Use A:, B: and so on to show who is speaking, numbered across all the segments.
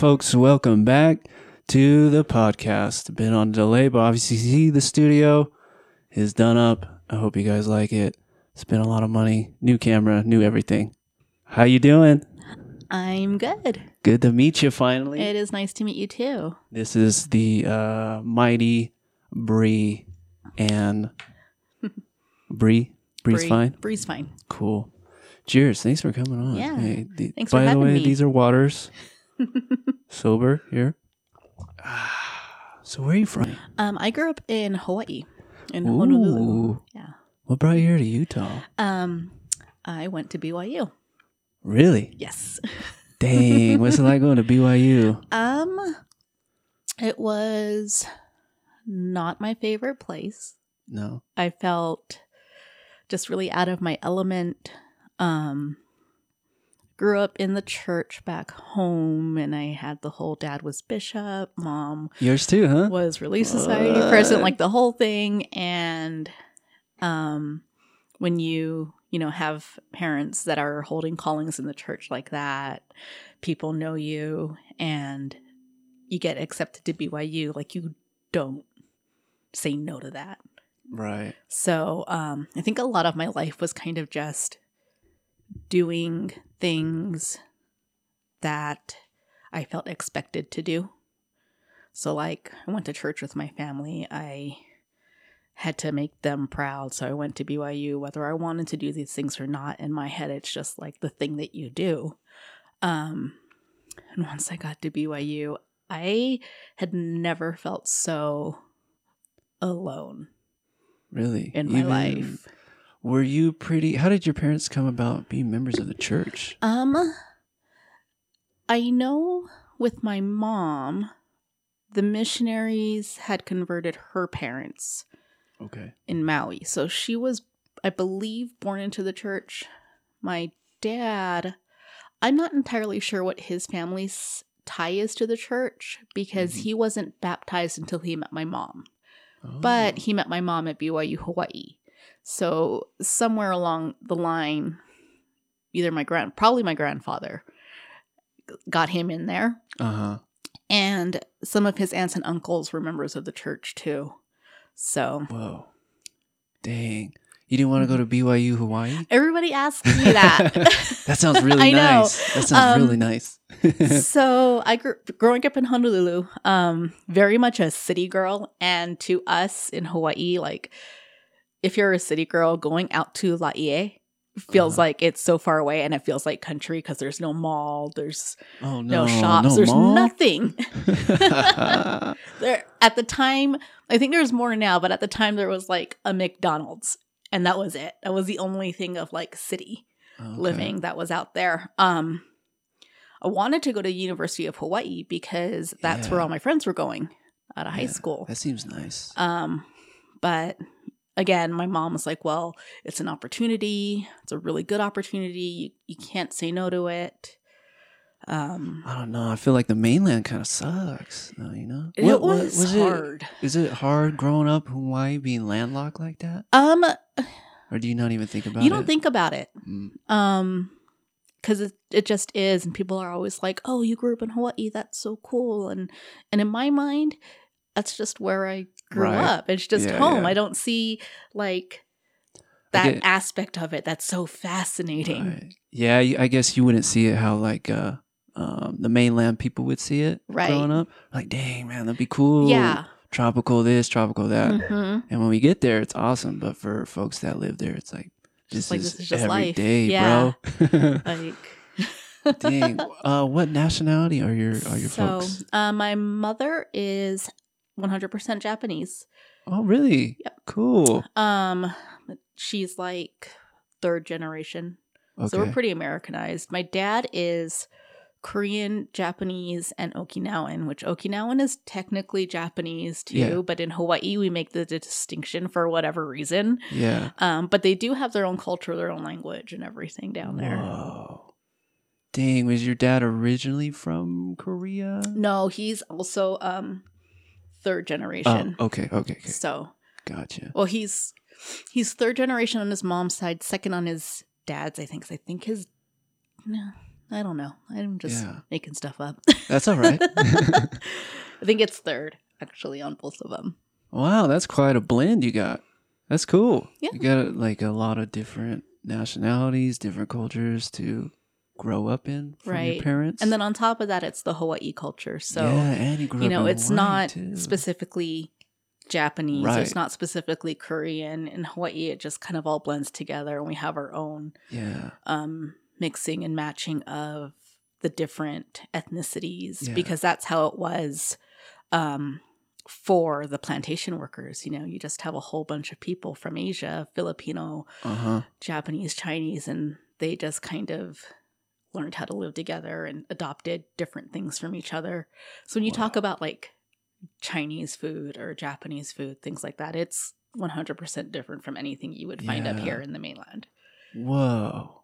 A: Folks, welcome back to the podcast. Been on delay, but obviously see the studio is done up. I hope you guys like it. Spent a lot of money, new camera, new everything. How you doing?
B: I'm good.
A: Good to meet you finally.
B: It is nice to meet you too.
A: This is the uh, mighty Bree and Bree. Bree's
B: Bree-
A: fine.
B: Bree's fine.
A: Cool. Cheers. Thanks for coming on.
B: Yeah.
A: the-
B: Thanks for
A: by the
B: having
A: way,
B: me.
A: these are waters. Sober here. Ah, So where are you from?
B: Um, I grew up in Hawaii, in Honolulu. Yeah.
A: What brought you here to Utah?
B: Um, I went to BYU.
A: Really?
B: Yes.
A: Dang. What's it like going to BYU?
B: Um, it was not my favorite place.
A: No.
B: I felt just really out of my element. Um, grew up in the church back home, and I had the whole dad was bishop, mom
A: Yours too, huh?
B: was Relief Society
A: What?
B: president, like the whole thing. And um, when you you know have parents that are holding callings in the church like that, people know you, and you get accepted to BYU. Like you don't say no to that.
A: Right.
B: So um, I think a lot of my life was kind of just doing things that I felt expected to do. So, like, I went to church with my family. I had to make them proud. So, I went to BYU, whether I wanted to do these things or not. In my head, it's just like the thing that you do. Um, and once I got to BYU, I had never felt so alone
A: Really?
B: in my
A: Even-
B: life.
A: Were you pretty how did your parents come about being members of the church?
B: Um, I know with my mom, the missionaries had converted her parents
A: Okay.
B: in Maui. So she was, I believe, born into the church. My dad, I'm not entirely sure what his family's tie is to the church because
A: Mhm.
B: he wasn't baptized until he met my mom. But
A: Oh.
B: he met my mom at BYU Hawaii. So somewhere along the line, either my grand, probably my grandfather, got him in there,
A: uh-huh.
B: and some of his aunts and uncles were members of the church too. So
A: Whoa. Dang. You didn't want to go to BYU Hawaii?
B: everybody asks me that.
A: That sounds really nice. That sounds
B: Um,
A: really nice.
B: so I grew growing up in Honolulu, um, very much a city girl, and to us in Hawaii, like if you're a city girl, going out to Laie feels
A: Uh-huh.
B: like it's so far away, and it feels like country because there's no mall, there's
A: oh
B: no,
A: no.
B: shops,
A: no
B: there's
A: mall?
B: nothing. there at the time, I think there's more now, but at the time there was like a McDonald's, and that was it. That was the only thing of like city
A: Okay.
B: living that was out there. Um, I wanted to go to University of Hawaii because that's where all my friends were going out of high school.
A: That seems nice.
B: Um, but again, my mom was like, "Well, it's an opportunity. It's a really good opportunity. You, you can't say no to it." Um,
A: I don't know. I feel like the mainland kind of sucks. though, you know,
B: it
A: What-
B: was,
A: what-
B: hard.
A: It, is it hard growing up in Hawaii being landlocked like that,
B: Um,
A: or do you not even think about it?
B: you don't think about it.
A: Mm,
B: Um, because it it just is, and people are always like, "Oh, you grew up in Hawaii. That's so cool." And and in my mind, that's just where I grew
A: Right.
B: up. It's just
A: Yeah,
B: home.
A: yeah.
B: I don't see like that aspect of it. That's so fascinating.
A: Right. Yeah, I guess you wouldn't see it how like uh, um, the mainland people would see it
B: Right.
A: growing up. Like, dang man, that'd be cool.
B: Yeah.
A: tropical this, tropical that.
B: Mhm.
A: And when we get there, it's awesome. But for folks that live there, it's like this
B: Just like,
A: is,
B: this is just
A: every
B: life.
A: day,
B: Yeah.
A: bro.
B: Like.
A: Dang. Uh, what nationality are your are your
B: so,
A: folks?
B: uh, my mother is 100% Japanese.
A: Oh, really?
B: Yep.
A: Cool.
B: Um, she's like third generation.
A: Okay.
B: So we're pretty Americanized. My dad is Korean, Japanese, and Okinawan, which Okinawan is technically Japanese too,
A: Yeah.
B: but in Hawaii we make the distinction for whatever reason.
A: yeah.
B: Um, but they do have their own culture, their own language, and everything down there.
A: Whoa. Dang, was your dad originally from Korea?
B: No, he's also um third
A: Oh,
B: generation.
A: okay, okay, okay.
B: So,
A: Gotcha.
B: well, he's he's third generation on his mom's side, second on his dad's. I think. I think his no, I don't know. I'm just
A: Yeah.
B: making stuff up.
A: That's all right.
B: I think it's third actually on both of them.
A: wow, that's quite a blend you got. That's cool.
B: Yeah.
A: You got like a lot of different nationalities, different cultures to grow up in from
B: Right.
A: your parents.
B: And then on top of that, it's the Hawaii culture. So
A: yeah, and you
B: you know, it's
A: Hawaii,
B: not
A: too.
B: specifically Japanese.
A: Right.
B: It's not specifically Korean. In Hawaii, it just kind of all blends together, and we have our own
A: Yeah,
B: um, mixing and matching of the different ethnicities
A: Yeah.
B: because that's how it was um, for the plantation workers. You know, you just have a whole bunch of people from Asia, Filipino,
A: uh huh.
B: Japanese, Chinese, and they just kind of learned how to live together and adopted different things from each other. So when you talk about like Chinese food or Japanese food, things like that, it's 100% different from anything you would find up here in the mainland.
A: Whoa,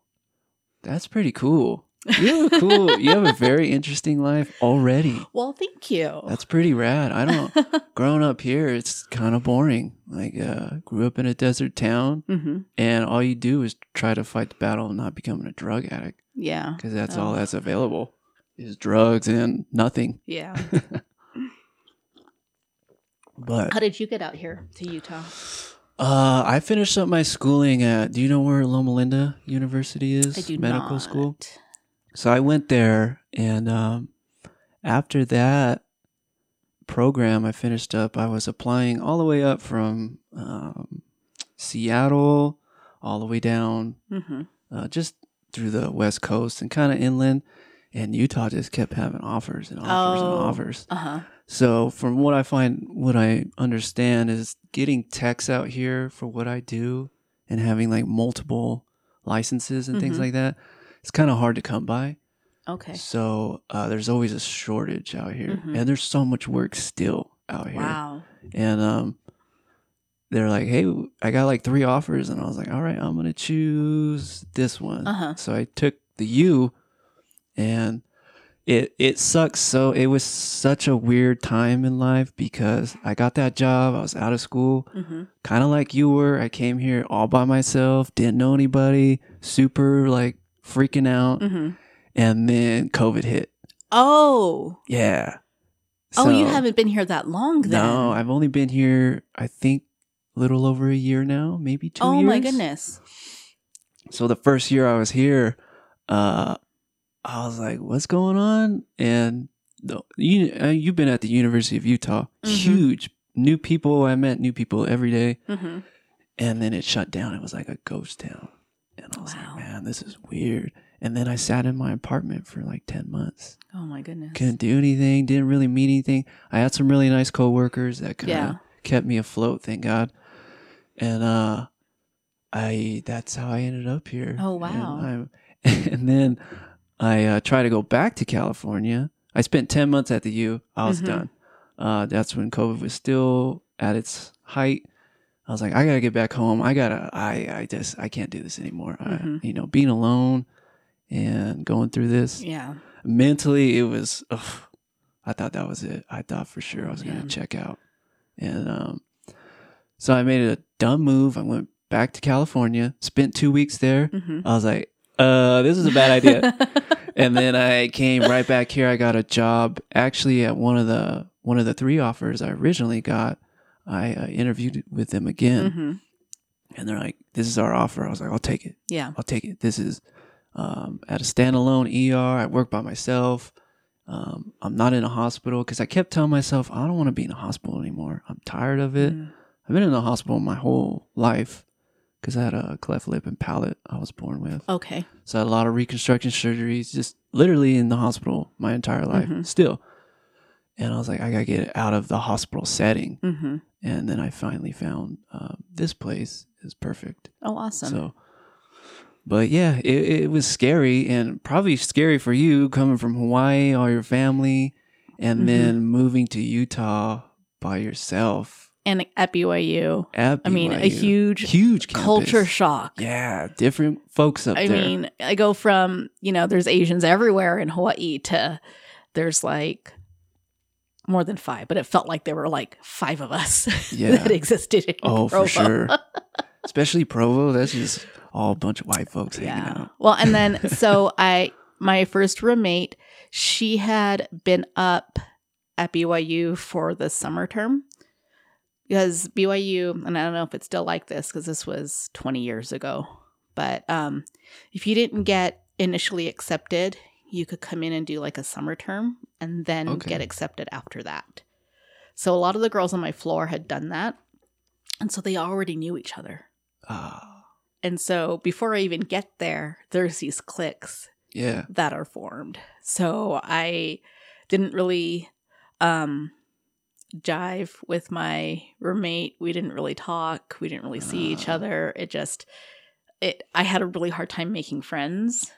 A: that's pretty cool. You have a cool. you have a very interesting life already.
B: Well, thank you.
A: That's pretty rad. I don't. growing up here, it's kind of boring. Like, uh, grew up in a desert town,
B: hmm
A: and all you do is try to fight the battle of not becoming a drug addict
B: Yeah.
A: because that's all
B: Oh.
A: that's available is drugs and nothing.
B: Yeah.
A: But
B: How did you get out here to Utah?
A: uh, I finished up my schooling at. Do you know where Loma Linda University is?
B: I do
A: medical
B: not.
A: school. So I went there, and um, after that program, I finished up. I was applying all the way up from um, Seattle, all the way down,
B: hmm
A: uh, just through the West Coast and kind of inland. And Utah just kept having offers and offers
B: Oh.
A: and offers.
B: Uh huh.
A: So, from what I find, what I understand is getting techs out here for what I do and having like multiple licenses and things
B: Mhm.
A: like that. It's kind of hard to come by.
B: Okay.
A: So uh, there's always a shortage out here,
B: Mhm.
A: and there's so much work still out here.
B: Wow.
A: And um, they're like, "Hey, I got like three offers," and I was like, "All right, I'm gonna choose this one."
B: Uh-huh.
A: So I took the U, and it it sucks. So it was such a weird time in life because I got that job. I was out of school,
B: hmm
A: kind of like you were. I came here all by myself, didn't know anybody, super like freaking out,
B: hmm
A: and then COVID hit.
B: Oh.
A: Yeah.
B: oh, you haven't been here that long then.
A: No, I've only been here. I think a little over a year now, maybe two
B: oh
A: years.
B: my goodness.
A: So the first year I was here, uh, I was like, "What's going on?" And the, you uh, you've been at the University of Utah,
B: Mhm.
A: huge new people. I met new people every day,
B: hmm
A: and then it shut down. It was like a ghost town, and I was
B: Wow.
A: like, "Man, this is weird." And then I sat in my apartment for like ten months.
B: Oh my goodness.
A: Couldn't do anything. Didn't really meet anything. I had some really nice coworkers that kind of
B: Yeah.
A: kept me afloat. Thank God. And uh, I that's how I ended up here.
B: Oh, wow.
A: And, and then I uh, tried to go back to California. I spent ten months at the U. I was
B: Mhm.
A: done. Uh, that's when COVID was still at its height. I was like, I gotta get back home. I gotta. I. I just. I can't do this anymore.
B: Mhm.
A: I, you know, being alone and going through this
B: Yeah.
A: mentally it was ugh, i thought that was it i thought for sure i was to check out and um so i made a dumb move i went back to california spent two weeks there
B: hmm
A: i was like uh this is a bad idea and then i came right back here i got a job actually at one of the one of the three offers i originally got i uh, interviewed with them again
B: hmm
A: and they're like this is our offer i was like i'll take it
B: Yeah.
A: I'll take it. This is um, at a standalone ER. I work by myself. Um, I'm not in a hospital because I kept telling myself I don't want to be in a hospital anymore. I'm tired of it.
B: Mm.
A: I've been in the hospital my whole life because I had a cleft lip and palate I was born with.
B: Okay.
A: So I had a lot of reconstruction surgeries, just literally in the hospital my entire life
B: Mhm.
A: still. And I was like, I gotta get out of the hospital setting.
B: hmm
A: And then I finally found uh, this place is perfect.
B: Oh, awesome.
A: So, but yeah, it, it was scary and probably scary for you coming from Hawaii, all your family, and
B: Mhm.
A: then moving to Utah by yourself.
B: and at BYU,
A: At
B: I mean, a huge
A: huge campus.
B: culture shock.
A: Yeah, different folks up
B: I
A: there.
B: I mean, I go from, you know, there's Asians everywhere in Hawaii to there's like more than five, but it felt like there were like five of us
A: Yeah.
B: that existed in
A: oh,
B: Provo.
A: for sure. Especially Provo. That's just all a bunch of white folks hanging
B: Yeah.
A: out.
B: Well, and then so I my first roommate, she had been up at BYU for the summer term because BYU, and I don't know if it's still like this because this was 20 years ago, but um, if you didn't get initially accepted, you could come in and do like a summer term and then
A: Okay.
B: get accepted after that. So a lot of the girls on my floor had done that. And so they already knew each other.
A: Ah,
B: And so before I even get there, there's these cliques
A: yeah.
B: that are formed. So I didn't really um jive with my roommate. We didn't really talk. We didn't really see each
A: Ah.
B: other. It just it I had a really hard time making friends.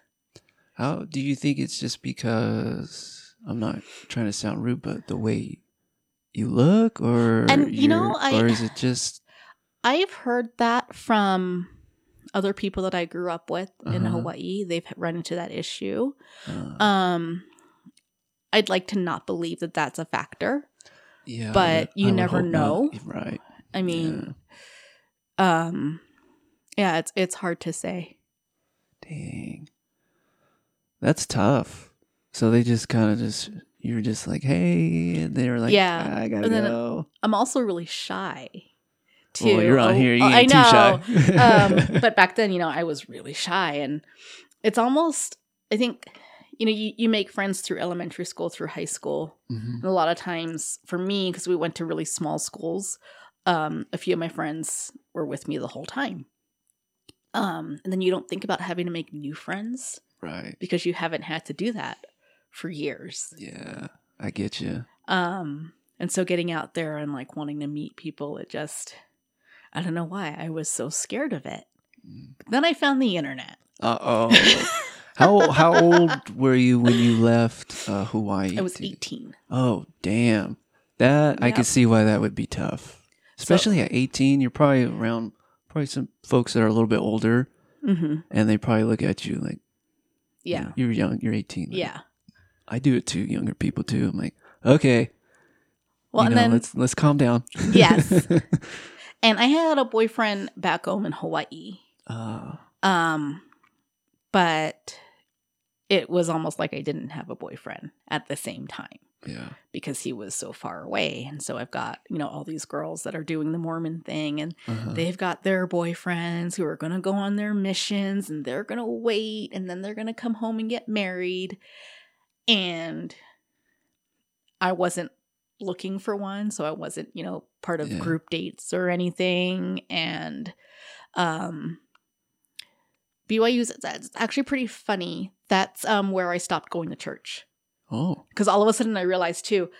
A: How do you think it's just because I'm not trying to sound rude, but the way you look, or
B: And, you know, I-
A: or is it just
B: I've heard that from other people that I grew up with in
A: Uh-huh.
B: Hawaii. They've run into that issue.
A: uh,
B: Um I'd like to not believe that that's a factor.
A: yeah?
B: but you never
A: hope not.
B: know.
A: right?
B: I mean, um yeah, it's it's hard to say.
A: Dang, that's tough. So they just kind of just you're just like, hey, and they were like,
B: Yeah,
A: I gotta go.
B: I'm also really shy. Too.
A: You're on
B: Oh,
A: here. You
B: oh,
A: ain't
B: I
A: too
B: know.
A: shy.
B: um, but back then, you know, I was really shy, and it's almost. I think, you know, you, you make friends through elementary school, through high school,
A: Mhm.
B: and a lot of times for me, because we went to really small schools, um, a few of my friends were with me the whole time. Um, and then you don't think about having to make new friends
A: right?
B: because you haven't had to do that for years.
A: Yeah, I get you.
B: Um, and so getting out there and like wanting to meet people, it just, I don't know why I was so scared of it.
A: Mm.
B: But then I found the internet.
A: Uh oh. how how old were you when you left uh, Hawaii?
B: I was 18.
A: Oh damn, that I could see why that would be tough, especially at eighteen. You're probably around probably some folks that are a little bit older,
B: Mm-hmm.
A: and they probably look at you like,
B: Yeah.
A: you're young, you're eighteen. Like,
B: Yeah.
A: I do it to younger people too. I'm like, okay,
B: Well,
A: you
B: and
A: know,
B: then,
A: let's let's calm down.
B: Yes. and I had a boyfriend back home in Hawaii.
A: uh,
B: Um, but it was almost like I didn't have a boyfriend at the same time.
A: Yeah.
B: because he was so far away. And so I've got, you know, all these girls that are doing the Mormon thing and
A: Uh-huh.
B: they've got their boyfriends who are going to go on their missions and they're going to wait and then they're going to come home and get married. And I wasn't looking for one, so I wasn't, you know, part of
A: Yeah.
B: group dates or anything and um BYU's that's actually pretty funny. That's um where I stopped going to church
A: oh,
B: because all of a sudden I realized too,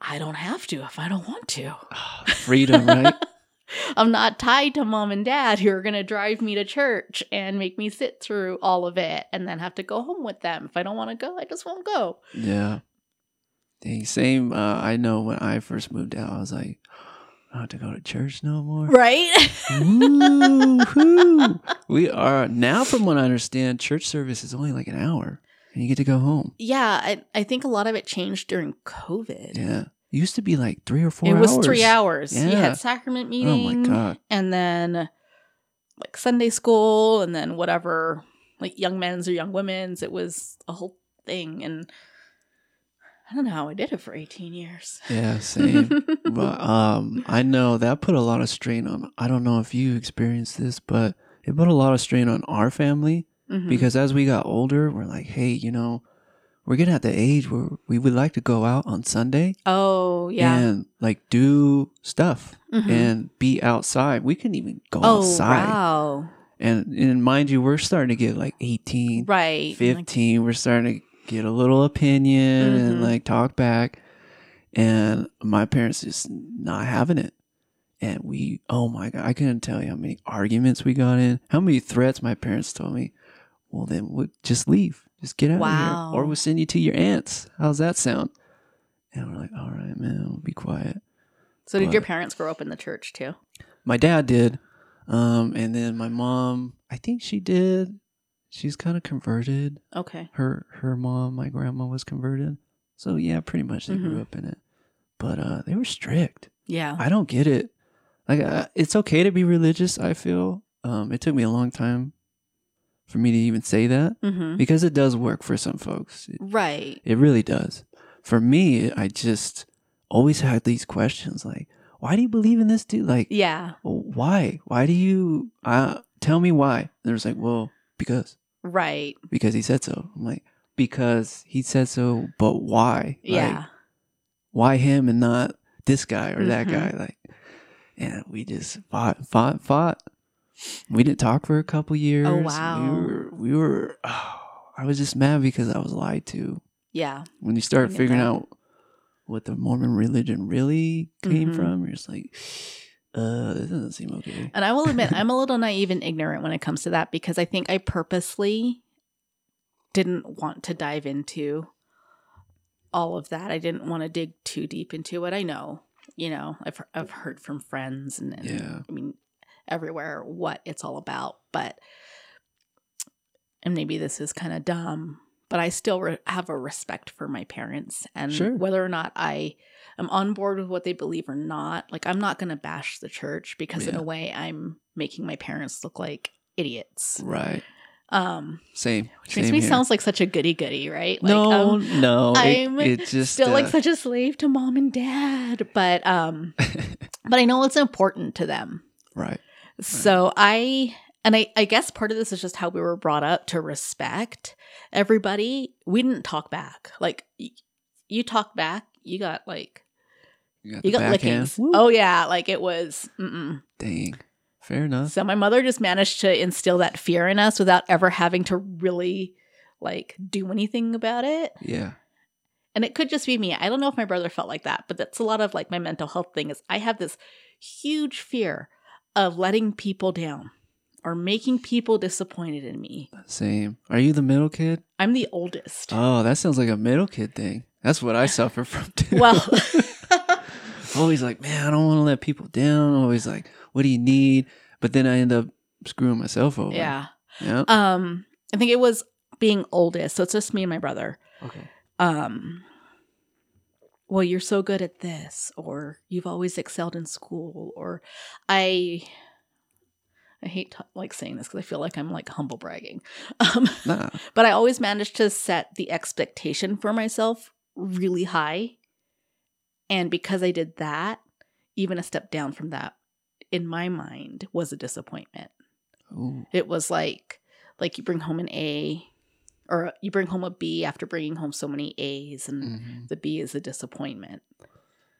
B: I don't have to if I don't want to.
A: Ah, freedom, right?
B: I'm not tied to mom and dad who are going to drive me to church and make me sit through all of it and then have to go home with them. If I don't want to go, I just won't go.
A: Yeah. Dang, same. Uh, I know when I first moved out, I was like, I don't have to go to church no more.
B: Right?
A: Woo-hoo. we are now, from what I understand, church service is only like an hour, and you get to go home.
B: yeah, I, I think a lot of it changed during COVID.
A: Yeah, it used to be like three or four.
B: it was
A: hours.
B: three hours.
A: Yeah.
B: You had sacrament
A: Oh my god.
B: and then like Sunday school, and then whatever, like young men's or young women's. It was a whole thing, and I don't know how I did it for eighteen years.
A: Yeah, same. but um, I know that put a lot of strain on. I don't know if you experienced this, but it put a lot of strain on our family
B: Mhm.
A: because as we got older, we're like, hey, you know, we're getting at the age where we would like to go out on Sunday
B: oh yeah,
A: and like do stuff
B: Mhm.
A: and be outside. We couldn't even go
B: oh
A: outside.
B: wow,
A: And and mind you, we're starting to get like 18,
B: right, and, like,
A: 15. we're starting to get a little opinion and
B: Mhm.
A: like talk back. And my parents just not having it. And we, oh my God, I couldn't tell you how many arguments we got in, how many threats my parents told me. Well, then we'll just leave. Just get out
B: Wow.
A: of here. Or we'll send you to your aunt's. How's that sound? And we're like, all right, man, we'll be quiet.
B: so did your parents grow up in the church too?
A: My dad did. Um, and then my mom, I think she did. She's kind of converted.
B: Okay,
A: Her her mom, my grandma was converted. So yeah, pretty much they grew
B: Mhm.
A: up in it. But uh they were strict.
B: yeah,
A: I don't get it. Like uh, it's okay to be religious, I feel. Um it took me a long time for me to even say that
B: Mm-hmm.
A: because it does work for some folks. It,
B: Right.
A: it really does. For me, I just always had these questions like, why do you believe in this dude? Like,
B: Yeah.
A: why? Why do you? Uh, tell me why. And there's like, well, because
B: Right.
A: because he said so. I'm like, because he said so, but why? Like,
B: Yeah.
A: why him and not this guy or that
B: Mhm.
A: guy? Like, and we just fought, fought, fought. We didn't talk for a couple years.
B: Oh, wow.
A: We were, we were. Oh, I was just mad because I was lied to.
B: yeah.
A: When you start figuring
B: that.
A: out what the Mormon religion really came
B: Mhm.
A: from, you're just like, uh, this doesn't seem okay.
B: And I will admit, I'm a little naive and ignorant when it comes to that because I think I purposely didn't want to dive into all of that. I didn't want to dig too deep into it. I know, you know, I've I've heard from friends and, and
A: Yeah.
B: I mean everywhere what it's all about, but and maybe this is kind of dumb, but I still re- have a respect for my parents and
A: Sure.
B: whether or not I am on board with what they believe or not. Like I'm not going to bash the church because in a way I'm making my parents look like idiots.
A: Right.
B: Um
A: Same.
B: which makes me
A: here.
B: sounds like such a goody goody, right? Like
A: no,
B: um,
A: no.
B: I'm
A: it, it just
B: still like
A: uh,
B: such a slave to mom and dad, but um but I know it's important to them.
A: right. Hmm.
B: So I and I I guess part of this is just how we were brought up to respect everybody. We didn't talk back. Like y- you talk back, you got like
A: You got,
B: you got lickings. Oh yeah, like it was. Mm-mm.
A: dang. Fair enough.
B: So my mother just managed to instill that fear in us without ever having to really like do anything about it.
A: Yeah.
B: And it could just be me. I don't know if my brother felt like that, but that's a lot of like my mental health thing is I have this huge fear of letting people down or making people disappointed in me.
A: Same. Are you the middle kid?
B: I'm the oldest.
A: Oh, that sounds like a middle kid thing. That's what I suffer from too.
B: well,
A: always like, man, I don't want to let people down. Always like, what do you need? But then I end up screwing myself over.
B: yeah.
A: Yeah.
B: Um I think it was being oldest. So it's just me and my brother.
A: Okay.
B: um well you're so good at this or you've always excelled in school or i i hate t- like saying this because i feel like i'm like humble bragging um
A: Nah.
B: but i always managed to set the expectation for myself really high and because i did that even a step down from that in my mind was a disappointment
A: Ooh.
B: it was like like you bring home an a or you bring home a b after bringing home so many a's and
A: Mhm.
B: the b is a disappointment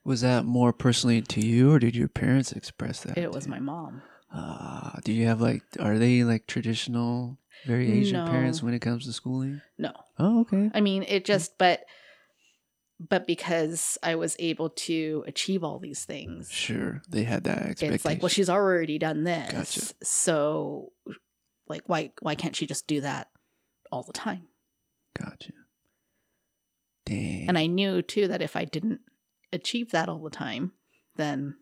A: Was that more personally to you, or did your parents express that?
B: it was
A: to
B: my mom
A: Ah, do you have like? Are they like traditional, very Asian
B: No.
A: parents when it comes to schooling?
B: no
A: Oh, okay.
B: i mean it just but but because i was able to achieve all these things
A: Sure, they had that expectation.
B: it's like well she's already done this
A: Gotcha.
B: so like why why can't she just do that all the time
A: Gotcha. Dang.
B: and i knew too that if i didn't achieve that all the time then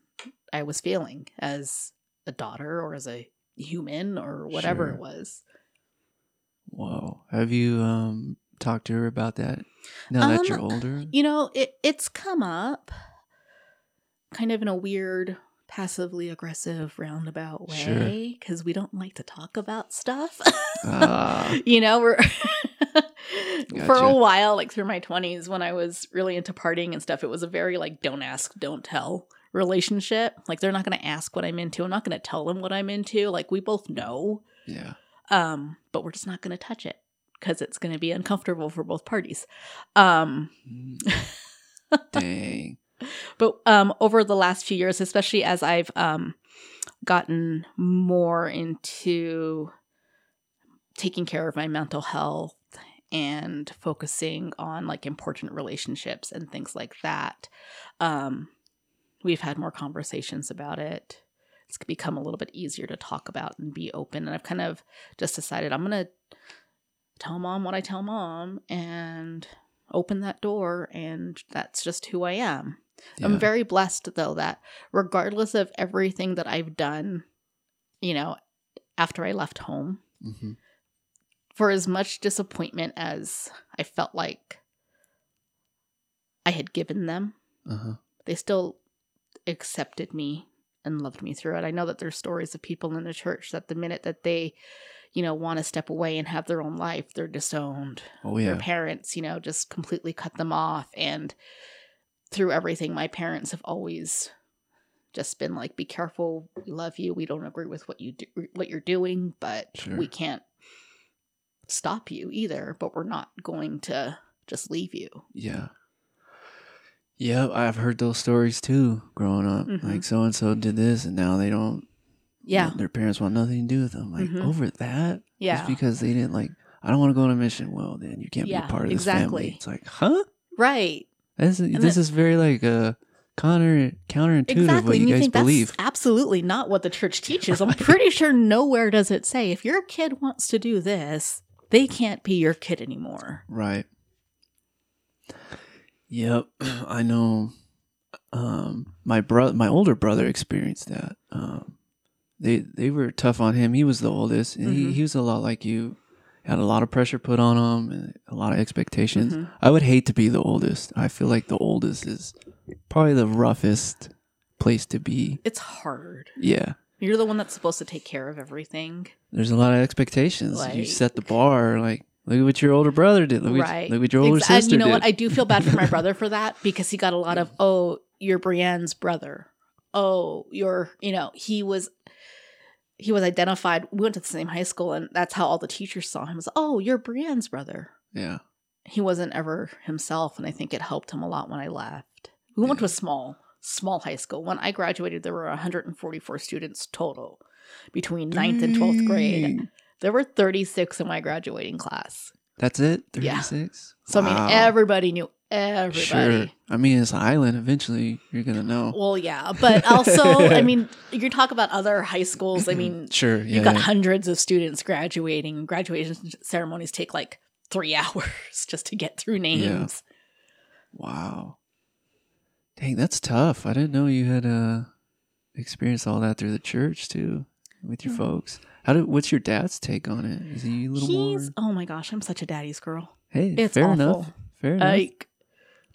B: i was failing as a daughter or as a human or whatever
A: Sure.
B: it was
A: Whoa. Have you um talked to her about that now that you're
B: Um,
A: older?
B: you know it it's come up kind of in a weird passively aggressive roundabout way because we don't like to talk about stuff
A: Ah.
B: you know we're for a while like through my 20s when i was really into partying and stuff it was a very like don't ask don't tell relationship like they're not going to ask what i'm into i'm not going to tell them what i'm into like we both know
A: Yeah.
B: um but we're just not going to touch it because it's going to be uncomfortable for both parties um
A: Mm. Dang.
B: But um over the last few years especially as i've um gotten more into taking care of my mental health and focusing on like important relationships and things like that um we've had more conversations about it. It's become a little bit easier to talk about and be open and i've kind of just decided i'm gonna tell mom what i tell mom and open that door and that's just who i am I'm very blessed though that regardless of everything that I've done, you know, after I left home,
A: Mhm.
B: for as much disappointment as I felt like I had given them,
A: Uh-huh.
B: they still accepted me and loved me through it. I know that there's stories of people in the church that the minute that they, you know, want to step away and have their own life, they're disowned.
A: Oh yeah.
B: Their parents, you know, just completely cut them off. And through everything, my parents have always just been like, "Be careful. We love you. We don't agree with what you do, what you're doing, but
A: Sure.
B: we can't stop you either. But we're not going to just leave you."
A: Yeah. Yeah, I've heard those stories too growing up.
B: Mhm.
A: Like so and so did this and now they don't
B: Yeah,
A: their parents want nothing to do with them. Like
B: Mhm.
A: over that?
B: yeah,
A: Just because they didn't like I don't want to go on a mission. Well then you can't
B: Yeah,
A: be a part of this family. It's like, huh?
B: right.
A: This is, this is very like uh counter counterintuitive
B: Exactly.
A: what
B: and
A: you
B: you
A: guys
B: think
A: believe.
B: that's absolutely not what the church teaches. I'm pretty sure nowhere does it say if your kid wants to do this, they can't be your kid anymore.
A: Right. Yep, I know. Um, my brother, my older brother, experienced that. Um, they they were tough on him. He was the oldest, and
B: Mhm.
A: he, he was a lot like you. Had a lot of pressure put on them and a lot of expectations.
B: Mhm.
A: I would hate to be the oldest. I feel like the oldest is probably the roughest place to be.
B: It's hard.
A: Yeah,
B: You're the one that's supposed to take care of everything.
A: there's a lot of expectations. you set the bar. Like, look at what your older brother did. Look,
B: right.
A: what, look what your older
B: Ex- and
A: sister
B: you know
A: did.
B: what? I do feel bad for my brother for that because he got a lot of, oh, you're Brienne's brother. Oh, you're, you know, he was he was identified. We went to the same high school and that's how all the teachers saw him was, oh, you're Brienne's brother.
A: yeah.
B: He wasn't ever himself, and I think it helped him a lot when I left. We went to a small, small high school. When I graduated, there were 144 students total between 9th and 12th grade. There were 36 in my graduating class.
A: That's it?
B: Yeah.
A: 36?
B: So I mean, everybody knew everybody.
A: Sure. I mean, it's an island. Eventually, you're going to know.
B: Well, yeah, but also, I mean, you talk about other high schools. I mean,
A: Sure. Yeah.
B: you've got
A: yeah.
B: hundreds of students graduating. Graduation ceremonies take like three hours just to get through names.
A: Wow. Dang, that's tough. I didn't know you had uh, experienced all that through the church, too, with your
B: Mhm.
A: folks. How did, what's your dad's take on it? Is he a little
B: He's
A: more?
B: oh my gosh, I'm such a daddy's girl.
A: Hey,
B: It's
A: fair
B: awful.
A: enough. Fair enough.
B: Like,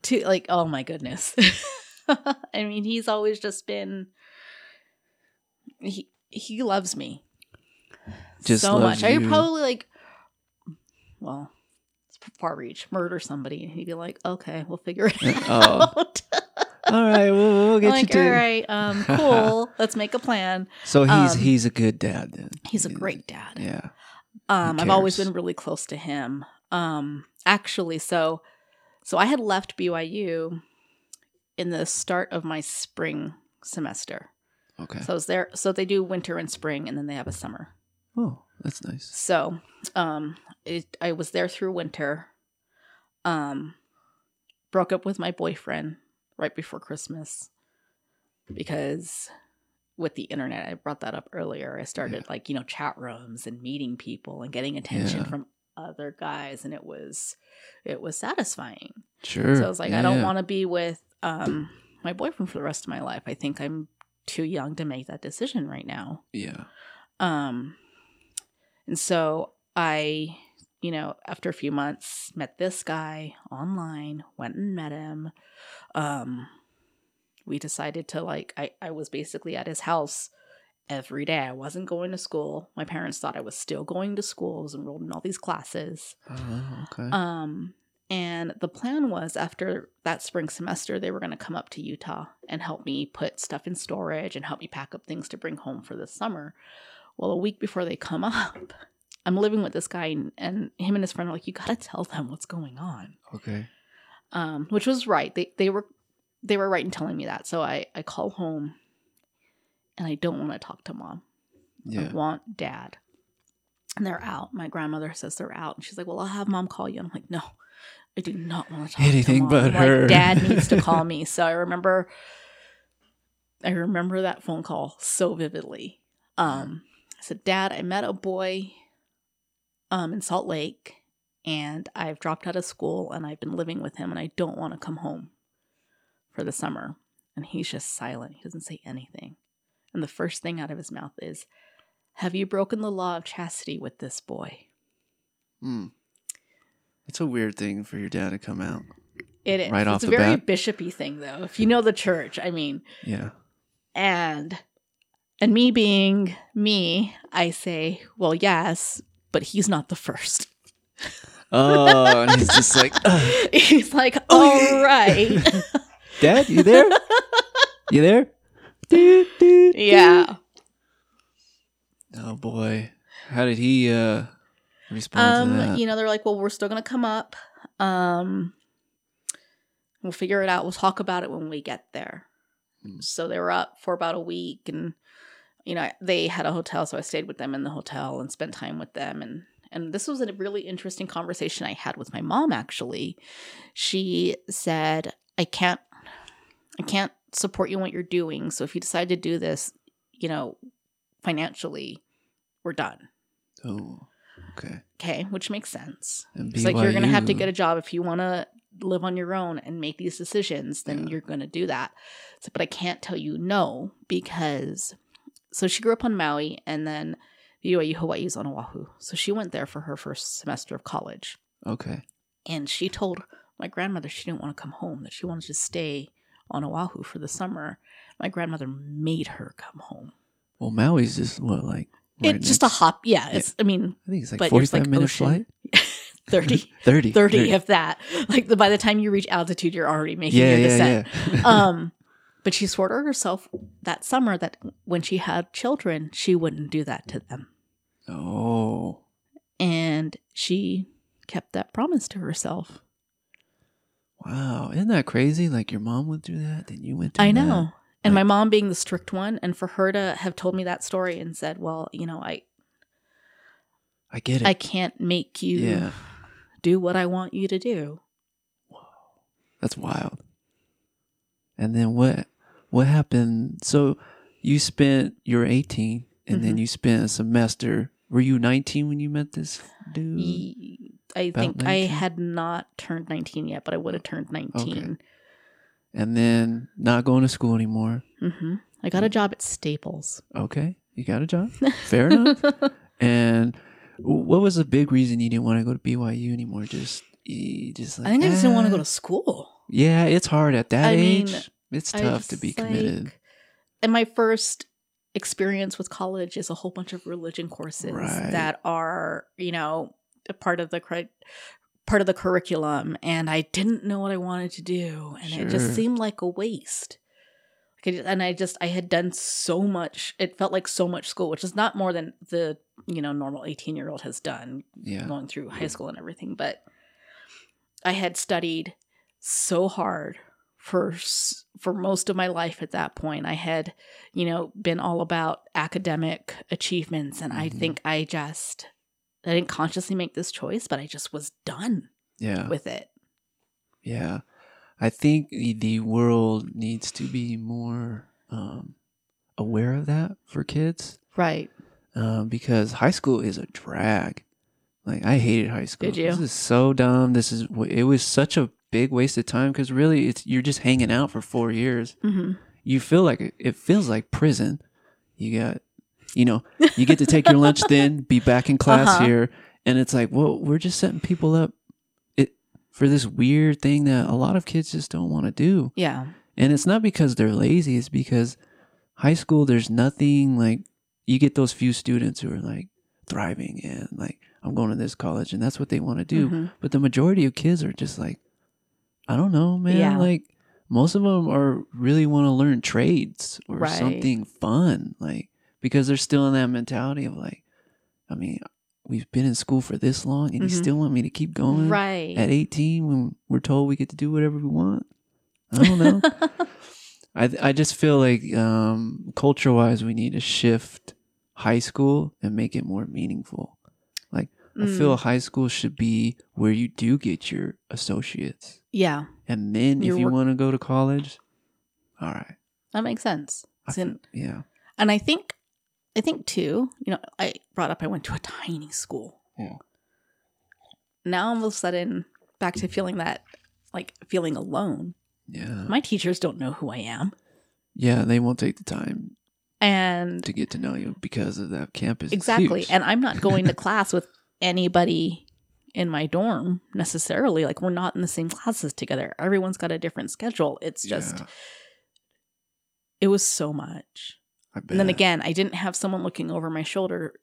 B: to like, oh my goodness. I mean, he's always just been. He he loves me.
A: Just
B: so much. I
A: you.
B: would probably like. Well, it's far reach. Murder somebody, and he'd be like, "Okay, we'll figure it
A: Oh.
B: out."
A: all right, we'll, we'll get you
B: all
A: to.
B: right, um, cool. Let's make a plan.
A: So he's
B: Um,
A: he's a good dad then.
B: He's a great dad.
A: Yeah.
B: Um, I've always been really close to him. Um, actually, so so I had left BYU in the start of my spring semester.
A: Okay.
B: So I was there. So they do winter and spring, and then they have a summer.
A: oh, that's nice.
B: So, um, it, I was there through winter. Um, broke up with my boyfriend right before Christmas because with the internet, I brought that up earlier. I started like you know chat rooms and meeting people and getting attention
A: Yeah.
B: from other guys, and it was it was satisfying.
A: Sure.
B: So I was like,
A: Yeah,
B: I don't want to be with um my boyfriend for the rest of my life. I think I'm too young to make that decision right now.
A: Yeah.
B: Um, and so I, you know, after a few months, met this guy online, went and met him. Um, we decided to like, I, I was basically at his house every day. I wasn't going to school. My parents thought I was still going to school. I was enrolled in all these classes.
A: Oh, okay.
B: Um, and the plan was after that spring semester, they were going to come up to Utah and help me put stuff in storage and help me pack up things to bring home for the summer. Well, a week before they come up, I'm living with this guy, and, and him and his friend are like, "You got to tell them what's going on,"
A: okay.
B: um, which was right. They they were they were right in telling me that. So I I call home, and I don't want to talk to mom. I want dad. And they're out. My grandmother says they're out. And she's like, Well, I'll have mom call you. And I'm like, No, I do not want to talk
A: Anything
B: to mom.
A: but her.
B: Like, dad needs to call me. So I remember I remember that phone call so vividly. Um, I said, Dad, I met a boy um in Salt Lake and I've dropped out of school and I've been living with him and I don't want to come home for the summer. And he's just silent. He doesn't say anything. And the first thing out of his mouth is, Have you broken the law of chastity with this boy?
A: Hmm. It's a weird thing for your dad to come out.
B: It is.
A: Right off
B: it's a very
A: bat?
B: bishopy thing, though. If you know the church, I mean,
A: Yeah.
B: and And me being me, I say, well, yes, but he's not the first.
A: Oh, and he's just like, "Ugh,
B: he's like,
A: Oh,
B: all right.
A: Dad, you there? You there? Doot, doot, doot.
B: yeah.
A: Oh boy, how did he uh respond to that?
B: Um, you know, they're like, well, we're still gonna come up. Um, we'll figure it out. We'll talk about it when we get there.
A: Hmm.
B: So they were up for about a week, and you know, they had a hotel, so I stayed with them in the hotel and spent time with them. And and this was a really interesting conversation I had with my mom. Actually, she said, "I can't, I can't support you in what you're doing. So if you decide to do this, you know, financially, we're done."
A: oh, okay.
B: Okay, which makes sense. It's like you're going to have to get a job if you want to live on your own and make these decisions, then
A: Yeah.
B: you're going to do that. So, but I can't tell you no because so she grew up on Maui and then BYU Hawaii is on Oahu. So she went there for her first semester of college.
A: Okay.
B: And she told my grandmother she didn't want to come home, that she wanted to stay on Oahu for the summer. My grandmother made her come home.
A: Well, Maui's just what like right
B: it's just a hop. Yeah, it's, I mean,
A: I think it's like
B: but
A: forty
B: it's like
A: minute
B: ocean.
A: flight.
B: 30.
A: 30.
B: 30 if that like the, by the time you reach altitude you're already making
A: yeah,
B: your
A: yeah,
B: descent
A: yeah.
B: um but she swore to herself that summer that when she had children she wouldn't do that to them
A: oh,
B: and she kept that promise to herself
A: wow! Isn't that crazy? Like your mom went through that, then you went through
B: i
A: that.
B: know and my mom being the strict one and for her to have told me that story and said well you know i
A: I get it.
B: i can't make you
A: yeah,
B: do what i want you to do Whoa.
A: that's wild. And then what? What happened? So you spent you were eighteen, and then
B: Mhm.
A: you spent a semester. Were you nineteen when you met this dude?
B: I
A: About
B: think i had not turned 19 yet but i would have turned 19
A: And then not going to school anymore.
B: hmm I got a job at Staples.
A: Okay, you got a job. Fair enough. And what was the big reason you didn't want to go to BYU anymore? Just, just like
B: I think I just didn't want to go
A: "Ah."
B: to school.
A: Yeah, it's hard at that
B: I mean,
A: age. it's tough to be committed.
B: like- and my first experience with college is a whole bunch of religion courses
A: Right.
B: that are, you know, part of the cri- part of the curriculum, and I didn't know what I wanted to do, and it just seemed like a waste. Like I ju- And I just I had done so much. It felt like so much school, which is not more than the you know normal eighteen year old has done
A: yeah,
B: going through high school and everything, but I had studied so hard for for most of my life at that point. I had, you know, been all about academic achievements and I
A: Mhm.
B: think I just I didn't consciously make this choice, but I just was done
A: yeah,
B: with it.
A: yeah. I think the- world needs to be more um, aware of that for kids
B: Right.
A: um, because high school is a drag. Like I hated high school.
B: Did you?
A: This is so dumb. This is it was such a big waste of time because really it's you're just hanging out for four years.
B: hmm
A: You feel like it feels like prison. You got, you know, you get to take your lunch, then be back in class
B: Uh-huh.
A: here, and it's like, well, we're just setting people up it for this weird thing that a lot of kids just don't want to do.
B: Yeah.
A: And it's not because they're lazy, it's because high school, there's nothing like you get those few students who are like thriving and like, I'm going to this college and that's what they want to do.
B: Mhm.
A: But the majority of kids are just like, I don't know, man.
B: Yeah.
A: Like, most of them are really want to learn trades or
B: Right.
A: something fun, like, because they're still in that mentality of like, I mean, we've been in school for this long and you
B: Mhm.
A: still want me to keep going
B: Right.
A: at 18 when we're told we get to do whatever we want. I don't know. I I just feel like um, culture wise, we need to shift high school and make it more meaningful. Like I
B: Mm.
A: feel high school should be where you do get your associates,
B: yeah,
A: and then
B: Your
A: if you want to go to college, all right.
B: that makes sense.
A: I feel- yeah,
B: And I think, I think too, you know, I brought up I went to a tiny school.
A: Yeah.
B: Now all of a sudden, back to feeling that, like feeling alone.
A: yeah,
B: My teachers don't know who I am,
A: yeah. They won't take the time
B: and
A: to get to know you because of that campus.
B: exactly, and I'm not going to class with anybody in my dorm necessarily. Like we're not in the same classes together. Everyone's got a different schedule. It's just,
A: Yeah.
B: it was so much. And then again, I didn't have someone looking over my shoulder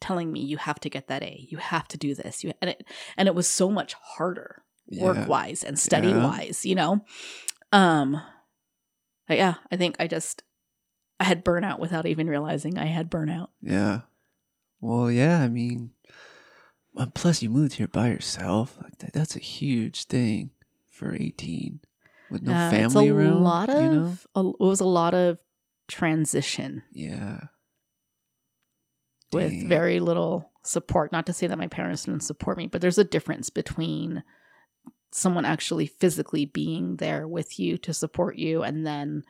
B: telling me you have to get that A. You have to do this. You and it and it was so much harder
A: Yeah.
B: work wise and study wise, you know? Um yeah, I think I just I had burnout without even realizing I had burnout.
A: Yeah. Well, yeah. I mean, plus you moved here by yourself. Like that, that's a huge thing for eighteen with no
B: Uh,
A: family
B: it's a
A: around.
B: lot of
A: you know?
B: a, it was a lot of transition
A: Yeah.
B: with
A: Dang.
B: very little support. Not to say that my parents didn't support me, but there's a difference between someone actually physically being there with you to support you and then,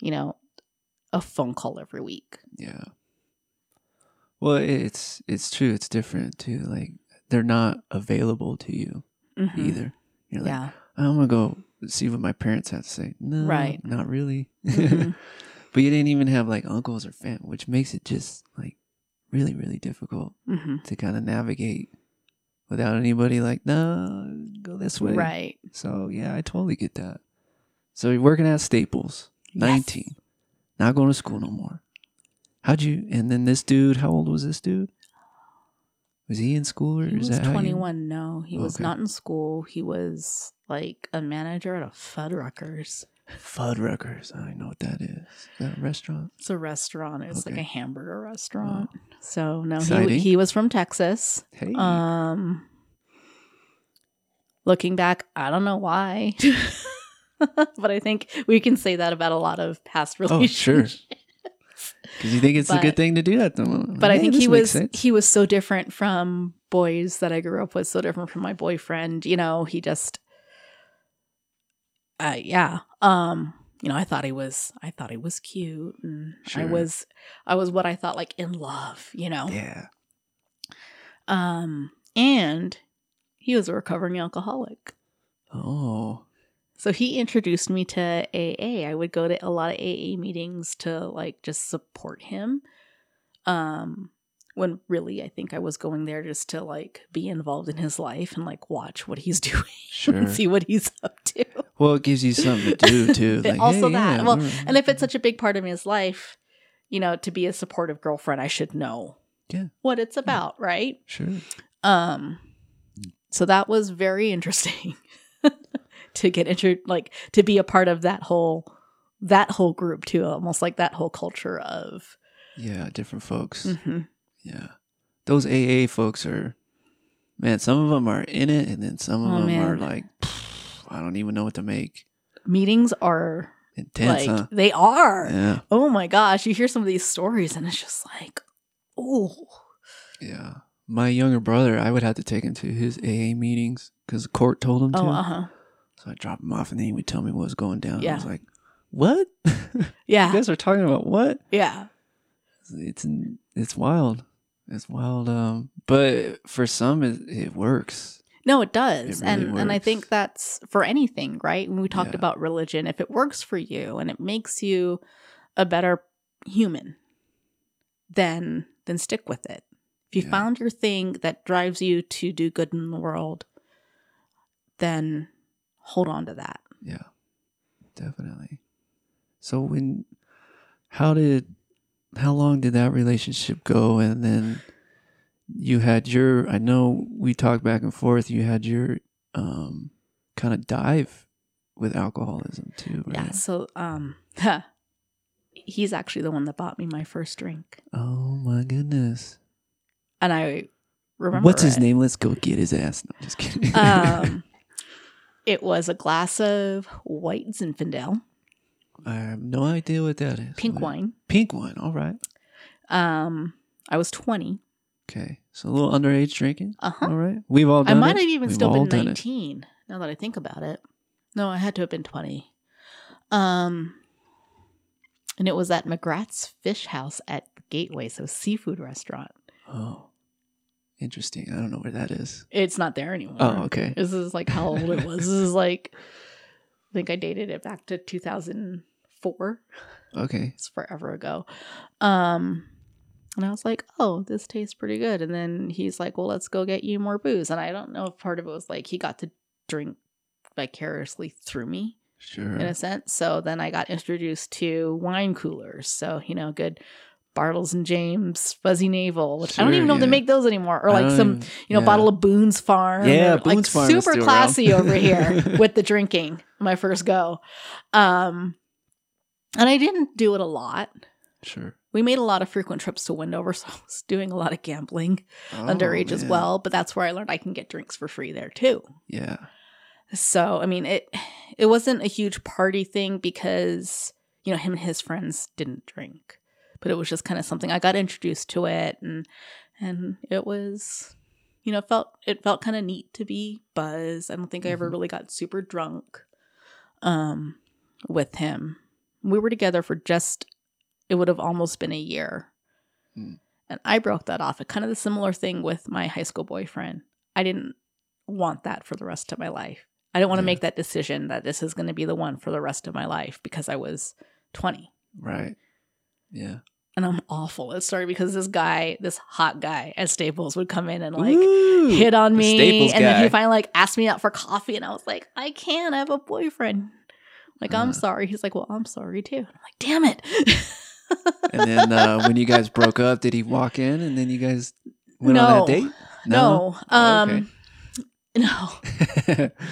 B: you know, a phone call every week.
A: Yeah. Well, it's it's true. It's different too. Like they're not available to you
B: Mhm.
A: either. You're like,
B: Yeah.
A: I'm gonna go see what my parents have to say. No,
B: Right.
A: Not really.
B: Mhm.
A: but you didn't even have like uncles or fam, which makes it just like really, really difficult
B: hmm
A: to kind of navigate without anybody like, no, go this way.
B: Right.
A: So yeah, I totally get that. So you're working at Staples,
B: Yes.
A: 19, not going to school no more. How'd you? And then this dude, how old was this dude? Was he in school or
B: He
A: is
B: was
A: that how you-
B: 21. No, he was not in school. He was like a manager at a Fuddruckers.
A: Fuddruckers. I know what that is. Is that a restaurant?
B: It's a restaurant. It's like a hamburger restaurant. So no,
A: Exciting.
B: he he was from Texas.
A: Hey.
B: Um, looking back, I don't know why, but I think we can say that about a lot of past relationships.
A: Oh, sure. Because you think it's a good thing to do at the moment.
B: But I think he was
A: sense.
B: he was so different from boys that I grew up with, so different from my boyfriend. You know, he just, uh, yeah. Um, you know, I thought he was, I thought he was cute, and I was, I was what I thought like in love. You know,
A: Yeah.
B: um, and he was a recovering alcoholic.
A: Oh.
B: So he introduced me to AA. I would go to a lot of AA meetings to like just support him. Um when really I think I was going there just to like be involved in his life and like watch what he's doing
A: Sure.
B: and see what he's up to.
A: Well, it gives you something to do too. Like,
B: also
A: hey,
B: that.
A: yeah,
B: well,
A: we're-
B: and if it's such a big part of his life, you know, to be a supportive girlfriend, I should know
A: Yeah.
B: what it's about, right?
A: sure.
B: Um, so that was very interesting to get into like to be a part of that whole that whole group too, almost like that whole culture of.
A: Yeah, different folks.
B: Mhm.
A: Yeah. Those AA folks are, man, some of them are in it, and then some of
B: Oh,
A: them are like, pff, I don't even know what to make.
B: Meetings are
A: Intense,
B: like
A: huh?
B: they are.
A: Yeah.
B: Oh my gosh, you hear some of these stories and it's just like, oh,
A: Yeah. My younger brother, I would have to take him to his AA meetings because the court told him to.
B: oh, uh huh,
A: So I drop him off, and then he would tell me what was going down. I
B: Yeah.
A: was like, what? you
B: yeah,
A: guys are talking about what?
B: yeah,
A: It's it's wild. It's wild. Um, but for some, it, it works.
B: No, it does.
A: It really
B: and and I think that's for anything, right? When we talked
A: Yeah.
B: about religion, if it works for you and it makes you a better human, then then stick with it. If you
A: Yeah.
B: found your thing that drives you to do good in the world, then hold on to that.
A: Yeah, definitely. So when, how did, how long did that relationship go? And then you had your, I know we talked back and forth. You had your, um, kind of dive with alcoholism too, right?
B: Yeah. So um he's actually the one that bought me my first drink.
A: Oh my goodness.
B: And I remember
A: What's his
B: it.
A: name? Let's go get his ass. No, I'm just kidding.
B: um, it was a glass of white Zinfandel,
A: I have no idea what that is.
B: pink wine.
A: Pink wine. All right.
B: Um, I was 20.
A: Okay. So a little underage drinking.
B: Uh huh.
A: All right. We've all
B: I might
A: it.
B: have even
A: We've
B: still been
A: done it.
B: 19 now that I think about it. No, I had to have been 20. Um, and it was at McGrath's Fish House at Gateway, so seafood restaurant.
A: Oh, interesting. I don't know where that is.
B: It's not there anymore.
A: Oh, okay.
B: This is like how old it was. This is like, I think I dated it back to 2004.
A: Okay.
B: It's forever ago. Um, and I was like, oh, this tastes pretty good. And then he's like, well, let's go get you more booze. And I don't know if part of it was like he got to drink vicariously through me
A: Sure.
B: in a sense. So then I got introduced to wine coolers. So, you know, good Bartles and James Fuzzy Navel, which I don't even know if they make those anymore. Or like some, you know,
A: yeah.
B: bottle of Boone's Farm.
A: Yeah,
B: or, like
A: Boone's Farm is
B: super classy
A: around.
B: over here with the drinking. My first go. Um and I didn't do it a lot.
A: Sure.
B: We made a lot of frequent trips to Wendover, so I was doing a lot of gambling
A: Oh,
B: underage as well. But that's where I learned I can get drinks for free there too.
A: Yeah.
B: So I mean it it wasn't a huge party thing because you know him and his friends didn't drink, but it was just kind of something I got introduced to it and and it was you know it felt it felt kind of neat to be buzzed. I don't think I ever
A: Mhm.
B: really got super drunk um with him. We were together for just it would have almost been a year.
A: Hmm.
B: And I broke that off. A kind of the similar thing with my high school boyfriend. I didn't want that for the rest of my life. I didn't want to
A: Yeah.
B: make that decision that this is going to be the one for the rest of my life because I was 20.
A: Right. Yeah.
B: And I'm awful at story because this guy, this hot guy at Staples would come in and like
A: Ooh,
B: hit on me.
A: Staples
B: and then he finally like asked me out for coffee and I was like, I can't, I have a boyfriend. Like, I'm
A: Uh.
B: sorry. He's like, Well, I'm sorry too. And I'm like, damn it.
A: And then uh, when you guys broke up, did he walk in and then you guys went on
B: No.
A: that date?
B: no.
A: Oh,
B: Um no.
A: okay.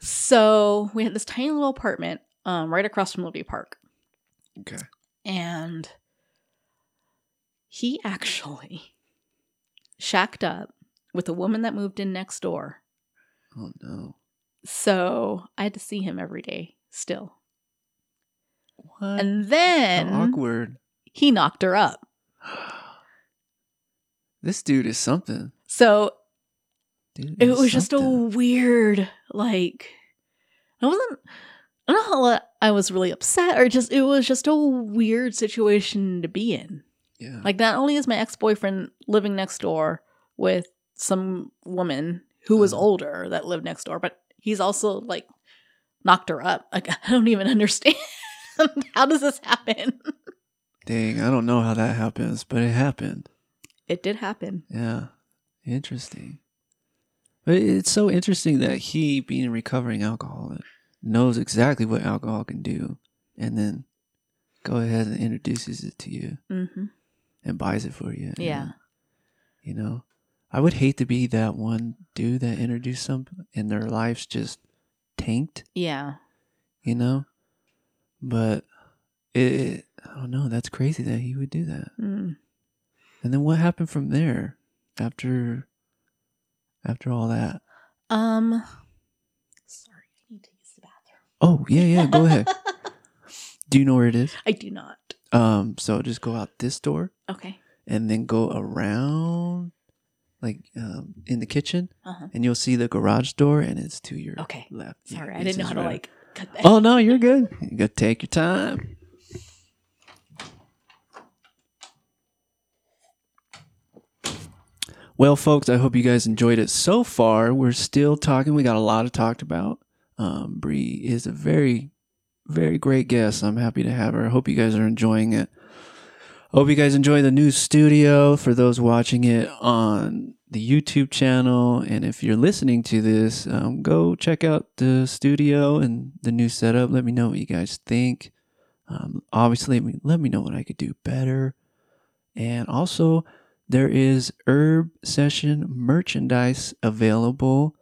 B: So we had this tiny little apartment um, right across from Liberty Park.
A: okay.
B: And he actually shacked up with a woman that moved in next door.
A: Oh no.
B: So I had to see him every day still.
A: What?
B: And
A: How
B: then
A: awkward.
B: he knocked her up.
A: this dude is something.
B: So
A: Dude
B: it was just a weird, like, I wasn't, I don't know how I was really upset or just, it was just a weird situation to be in.
A: Yeah.
B: Like, not only is my ex boyfriend living next door with some woman who was
A: Uh-huh.
B: older that lived next door, but he's also like knocked her up. Like, I don't even understand. how does this happen?
A: Dang, I don't know how that happens, but it happened.
B: It did happen.
A: Yeah. Interesting. But it's so interesting that he, being a recovering alcoholic, knows exactly what alcohol can do and then go ahead and introduces it to you
B: hmm
A: and buys it for you.
B: Yeah.
A: And, you know, I would hate to be that one dude that introduced some and their lives just tanked,
B: Yeah.
A: you know? But it, it, I don't know. That's crazy that he would do that.
B: Mm.
A: And then what happened from there after after all that?
B: Um, sorry, I need to use the bathroom.
A: Oh, yeah, yeah, go ahead. Do you know where it is?
B: I do not.
A: Um, so just go out this door
B: Okay.
A: and then go around like um in the kitchen
B: Uh huh.
A: and you'll see the garage door and it's to your
B: Okay.
A: left. Yeah,
B: Sorry, I
A: it's
B: didn't know
A: just
B: how to
A: right-
B: like cut that.
A: Oh no, you're good. You gotta take your time. Well, folks, I hope you guys enjoyed it so far. We're still talking. We got a lot to talk about. Um, Bree is a very, very great guest. I'm happy to have her. I hope you guys are enjoying it. Hope you guys enjoy the new studio for those watching it on the YouTube channel. And if you're listening to this, um, go check out the studio and the new setup. Let me know what you guys think. Um, obviously, let me know what I could do better. And also, there is Herb Session merchandise available.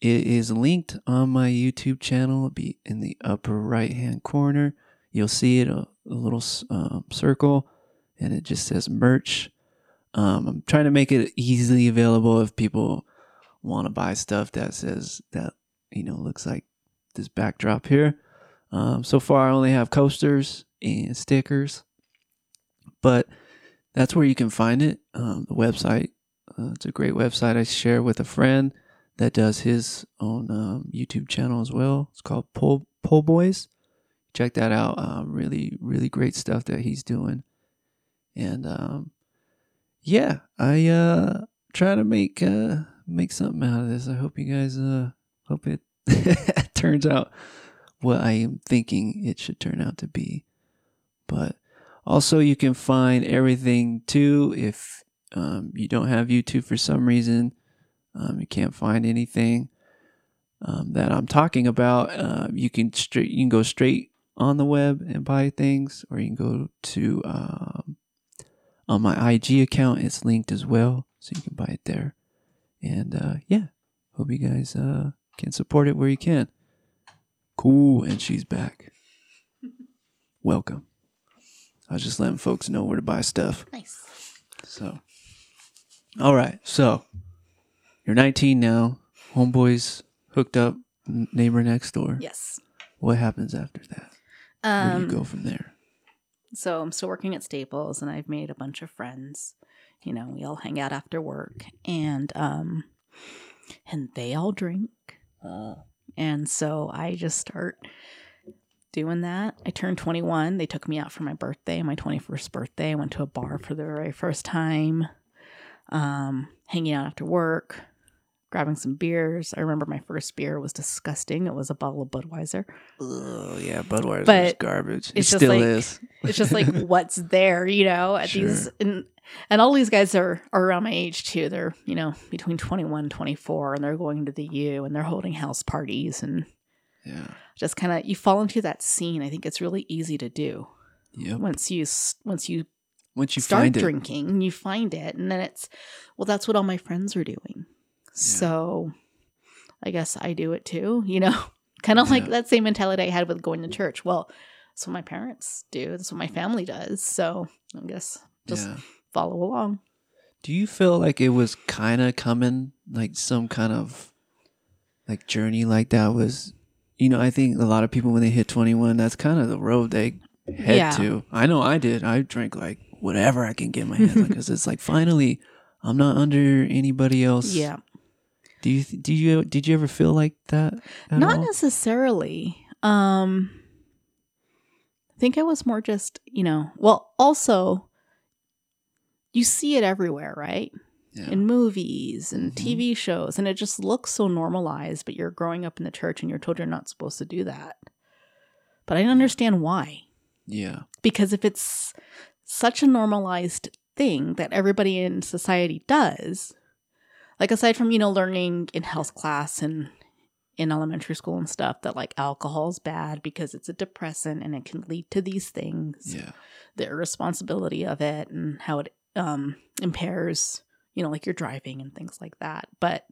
A: It is linked on my YouTube channel. It'll be in the upper right hand corner. You'll see it a, a little um, circle, and it just says merch. Um, I'm trying to make it easily available if people want to buy stuff that says that you know looks like this backdrop here. Um, so far, I only have coasters and stickers, but that's where you can find it. Um, the website, uh, it's a great website I share with a friend that does his own um, YouTube channel as well. It's called Pull Pull Boys. Check that out. Um, really, really great stuff that he's doing. And um, yeah, I uh, try to make uh, make something out of this. I hope you guys uh, hope it turns out what I am thinking it should turn out to be. But also, you can find everything too if um, you don't have YouTube for some reason. Um, you can't find anything. um, that I'm talking about, uh, you can straight you can go straight on the web and buy things, or you can go to um, on my IG account. It's linked as well, so you can buy it there. And uh, yeah, hope you guys uh, can support it where you can. Cool, and she's back. Welcome. I was just letting folks know where to buy stuff.
B: Nice.
A: So, all right. So, you're 19 now. Homeboys hooked up, n- neighbor next door.
B: Yes.
A: What happens after that? Where do you
B: Um,
A: go from there?
B: so I'm still working at Staples, and I've made a bunch of friends. You know, we all hang out after work, and um, and they all drink. And so I just start doing that. I turned 21. They took me out for my birthday, my 21st birthday. I went to a bar for the very first time, um, hanging out after work, grabbing some beers. I remember my first beer was disgusting. It was a bottle of Budweiser.
A: Oh yeah, Budweiser
B: But
A: is garbage. it still
B: like-
A: is.
B: It's just like what's there, you know, at these and and all these guys are, are around my age too. They're, you know, between 21 and 24 and they're going to the U and they're holding house parties and
A: Yeah.
B: just kind of you fall into that scene. I think it's really easy to do
A: Yep.
B: once you once you,
A: Once you
B: start
A: find it,
B: drinking, you find it, and then it's well, that's what all my friends are doing. So, I guess I do it too. You know, kind of like that same mentality I had with going to church. Well, that's what my parents do. That's what my family does. So I guess just follow along.
A: Do you feel like it was kind of coming, like some kind of like journey like that was? You know, I think a lot of people when they hit 21, that's kind of the road they head
B: Yeah.
A: to. I know I did. I drank like whatever I can get my hands on because it's like finally I'm not under anybody else.
B: Yeah,
A: Do you do you did you ever feel like that?
B: not
A: all?
B: necessarily. Um, I think I was more just you know. Well, also, you see it everywhere, right?
A: Yeah.
B: in movies and
A: Mhm.
B: TV shows, and it just looks so normalized. But you're growing up in the church, and you're told you're not supposed to do that. But I didn't understand why.
A: yeah.
B: Because if it's such a normalized thing that everybody in society does, like aside from you know learning in health class and in elementary school and stuff that like alcohol is bad because it's a depressant and it can lead to these things
A: Yeah.
B: the irresponsibility of it and how it um impairs you know like your driving and things like that but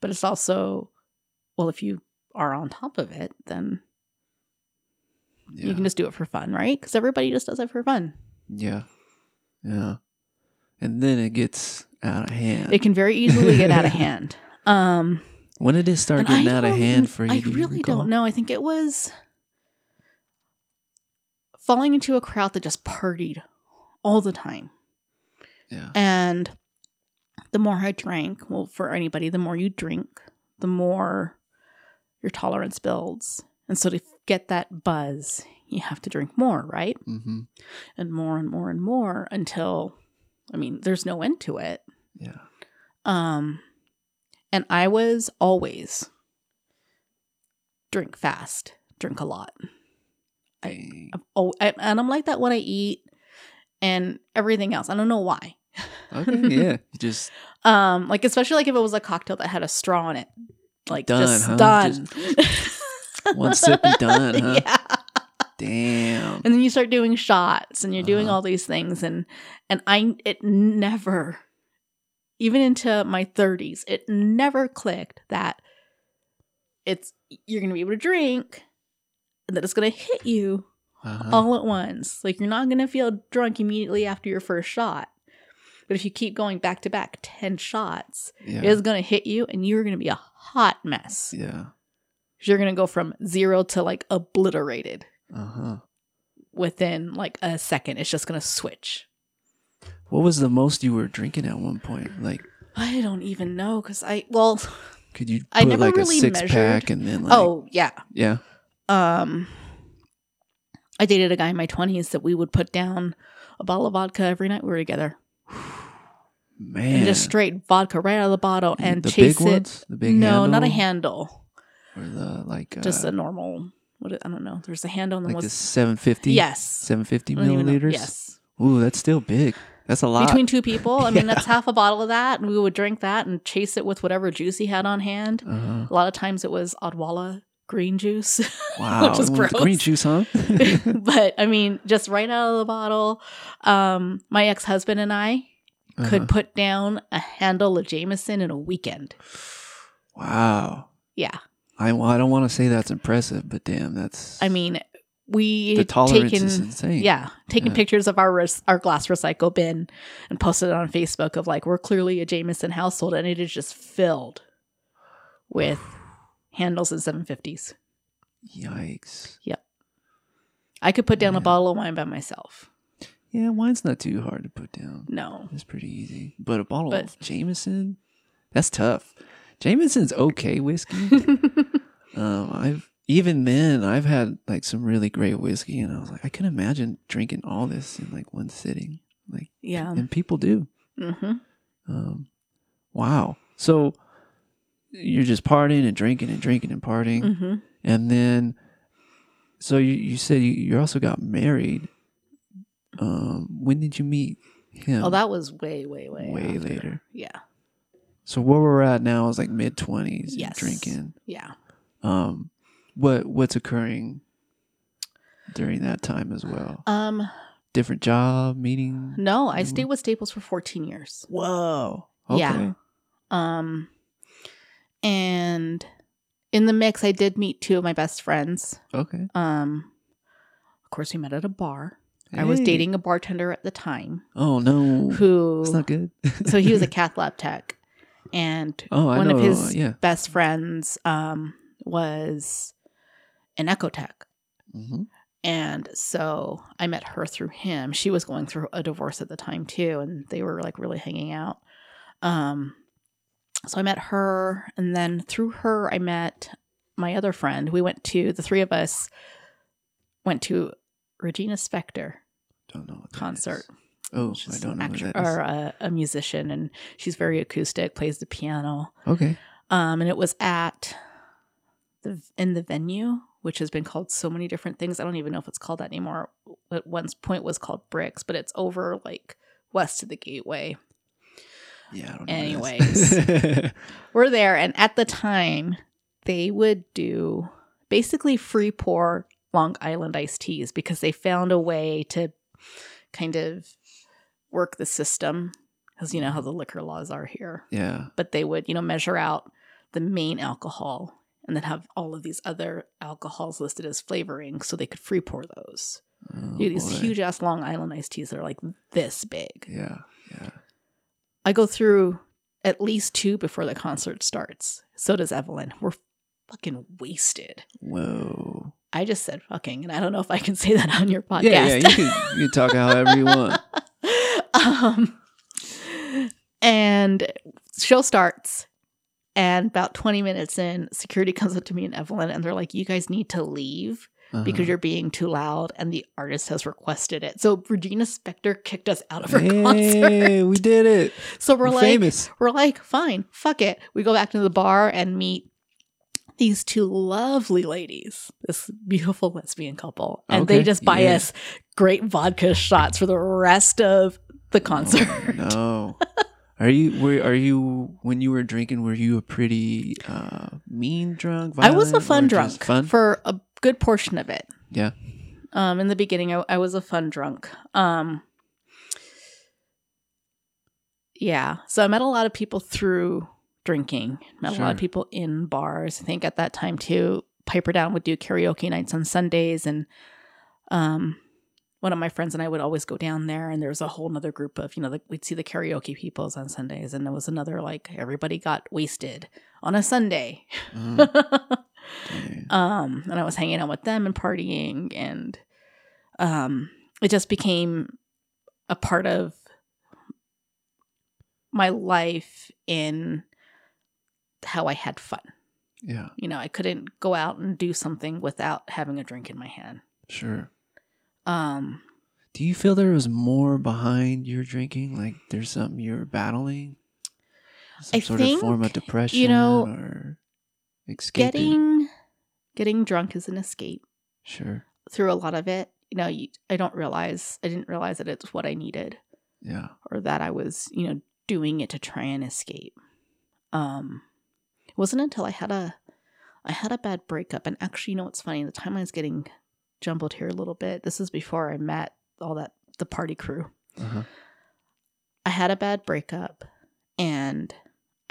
B: but it's also well if you are on top of it then
A: Yeah.
B: you can just do it for fun right because everybody just does it for fun
A: yeah. Yeah. And then it gets out of hand.
B: it can very easily get out of hand um
A: when did it start getting
B: I
A: out of hand for you?
B: i really
A: recall?
B: don't know i think it was falling into a crowd that just partied all the time
A: Yeah.
B: And the more I drank, well, for anybody, the more you drink, the more your tolerance builds. And so to get that buzz, you have to drink more, right?
A: Mm-hmm.
B: And more and more and more until, I mean, there's no end to it.
A: Yeah.
B: Um, and I was always drink fast, drink a lot. I-. Oh, I- and I'm like that when I eat and everything else. I don't know why.
A: Okay. Yeah. Just
B: Um, like especially like if it was a cocktail that had a straw in it, like
A: Done,
B: just
A: huh?
B: done.
A: one sip and done, huh?
B: Yeah,
A: Damn.
B: and then you start doing shots, and you're doing
A: Uh-huh.
B: all these things, and and I it never, even into my 30s, it never clicked that it's you're gonna be able to drink, and that it's gonna hit you
A: Uh-huh.
B: all at once. Like you're not gonna feel drunk immediately after your first shot. But if you keep going back to back 10 shots,
A: yeah.
B: it is going to hit you and you're going to be a hot mess.
A: yeah.
B: You're going to go from zero to like obliterated
A: Uh-huh.
B: within like a second. It's just going to switch.
A: What was the most you were drinking at one point? Like
B: I don't even know because I, well,
A: could you put
B: I never
A: like
B: really
A: a six
B: measured.
A: pack and then like
B: oh, yeah.
A: yeah.
B: Um, I dated a guy in my 20s that we would put down a bottle of vodka every night we were together.
A: Man.
B: And just straight vodka right out of the bottle and
A: the
B: chase it.
A: ones? The big
B: no, not a
A: handle?
B: handle.
A: Or the like uh,
B: Just a normal, What I don't know. There's a handle and
A: like the
B: what's,
A: seven fifty?
B: yes.
A: Seven fifty
B: I don't even know.
A: milliliters?
B: Yes.
A: Ooh, that's still big. That's a lot.
B: between two people. I mean,
A: Yeah.
B: that's half a bottle of that, and we would drink that and chase it with whatever juice he had on hand.
A: uh-huh.
B: A lot of times it was Odwalla green juice,
A: Wow.
B: which is gross.
A: green juice, huh?
B: but I mean, just right out of the bottle. Um, my ex husband and I
A: Uh-huh.
B: could put down a handle of Jameson in a weekend.
A: Wow.
B: Yeah,
A: I well, I don't want to say that's impressive, but damn, that's
B: I mean, we
A: the tolerance
B: taken
A: is insane.
B: yeah taking
A: Yeah.
B: pictures of our res- our glass recycle bin and posted it on Facebook of like we're clearly a Jameson household, and it is just filled with handles and 750s.
A: Yikes.
B: Yep, I could put down
A: Yeah.
B: a bottle of wine by myself.
A: Yeah, wine's not too hard to put down.
B: No.
A: It's pretty easy. But a bottle
B: But-
A: of Jameson, that's tough. Jameson's okay whiskey. um, I've even then I've had like some really great whiskey, and I was like, I can imagine drinking all this in like one sitting. Like,
B: yeah.
A: and people do.
B: hmm
A: Um, wow. So you're just partying and drinking and drinking and partying,
B: hmm
A: and then so you you said you, you also got married. Um, when did you meet him?
B: Oh, that was way, way, way,
A: Way
B: after.
A: later.
B: Yeah.
A: So where we're at now is like mid twenties.
B: Yes.
A: Drinking.
B: Yeah.
A: Um, what what's occurring during that time as well?
B: Um.
A: Different job, meeting.
B: No, I stayed with Staples for 14 years.
A: Whoa.
B: Yeah. Um. And in the mix, I did meet two of my best friends.
A: Okay.
B: Um. Of course, we met at a bar. I was dating a bartender at the time
A: Oh no.
B: who.
A: That's not good.
B: so he was a cath lab tech, and
A: Oh,
B: one
A: know.
B: of his
A: yeah.
B: best friends um, was an echo tech.
A: hmm
B: And so I met her through him. She was going through a divorce at the time too, and they were like really hanging out. Um, so I met her, and then through her, I met my other friend. We went to the three of us went to Regina Spektor
A: Don't know
B: concert.
A: is. Oh,
B: She's
A: I don't know
B: actor
A: what that is.
B: or a, a musician, and she's very acoustic, plays the piano.
A: Okay.
B: Um, and it was at the in the venue, which has been called so many different things. I don't even know if it's called that anymore. At one point was called Bricks, but it's over like west of the Gateway.
A: Yeah. I don't know. what.
B: We're there, and at the time, they would do basically free pour Long Island iced teas because they found a way to kind of work the system because you know how the liquor laws are here
A: yeah.
B: but they would, you know, measure out the main alcohol and then have all of these other alcohols listed as flavoring so they could free pour those.
A: Oh,
B: Dude, these huge ass Long Island iced teas that are like this big.
A: Yeah. Yeah.
B: I go through at least two before the concert starts. So does Evelyn. We're fucking wasted.
A: Whoa.
B: I just said fucking, and I don't know if I can say that on your podcast.
A: Yeah. Yeah. You can you can talk however you want.
B: um, and show starts, and about 20 minutes in, security comes up to me and Evelyn, and they're like, You guys need to leave because
A: Uh-huh.
B: you're being too loud, and the artist has requested it. So Regina Spektor kicked us out of her concert.
A: We did it.
B: So we're,
A: We're
B: like,
A: famous.
B: we're like, fine, fuck it. We go back to the bar and meet these two lovely ladies, this beautiful lesbian couple. And they just buy
A: yeah.
B: us great vodka shots for the rest of the concert.
A: Oh, no. Are you were are you when you were drinking were you a pretty uh mean drunk?
B: I was a fun drunk
A: Fun?
B: for a good portion of it.
A: yeah.
B: Um, in the beginning, I, I was a fun drunk. Um, yeah, so I met a lot of people through drinking. Met a lot of people in bars. I think at that time too, Piper Down would do karaoke nights on Sundays, and um, one of my friends and I would always go down there. And there was a whole other group of you know, like we'd see the karaoke peoples on Sundays, and there was another like everybody got wasted on a Sunday.
A: Mm,
B: um and i was hanging out with them and partying and um it just became a part of my life in how i had fun
A: yeah,
B: you know i couldn't go out and do something without having a drink in my hand
A: sure.
B: Um
A: Do you feel there was more behind your drinking? Like there's something you're battling? Some
B: I
A: sort of form of depression you
B: know,
A: or escaping?
B: getting getting drunk is an escape
A: Sure.
B: through a lot of it you know you, i don't realize i didn't realize that it's what i needed
A: Yeah.
B: or that I was, you know, doing it to try and escape. Um it wasn't until I had a I had a bad breakup and actually you know what's funny, the time I was getting jumbled here a little bit. This is before I met all that the party crew.
A: Uh-huh.
B: I had a bad breakup and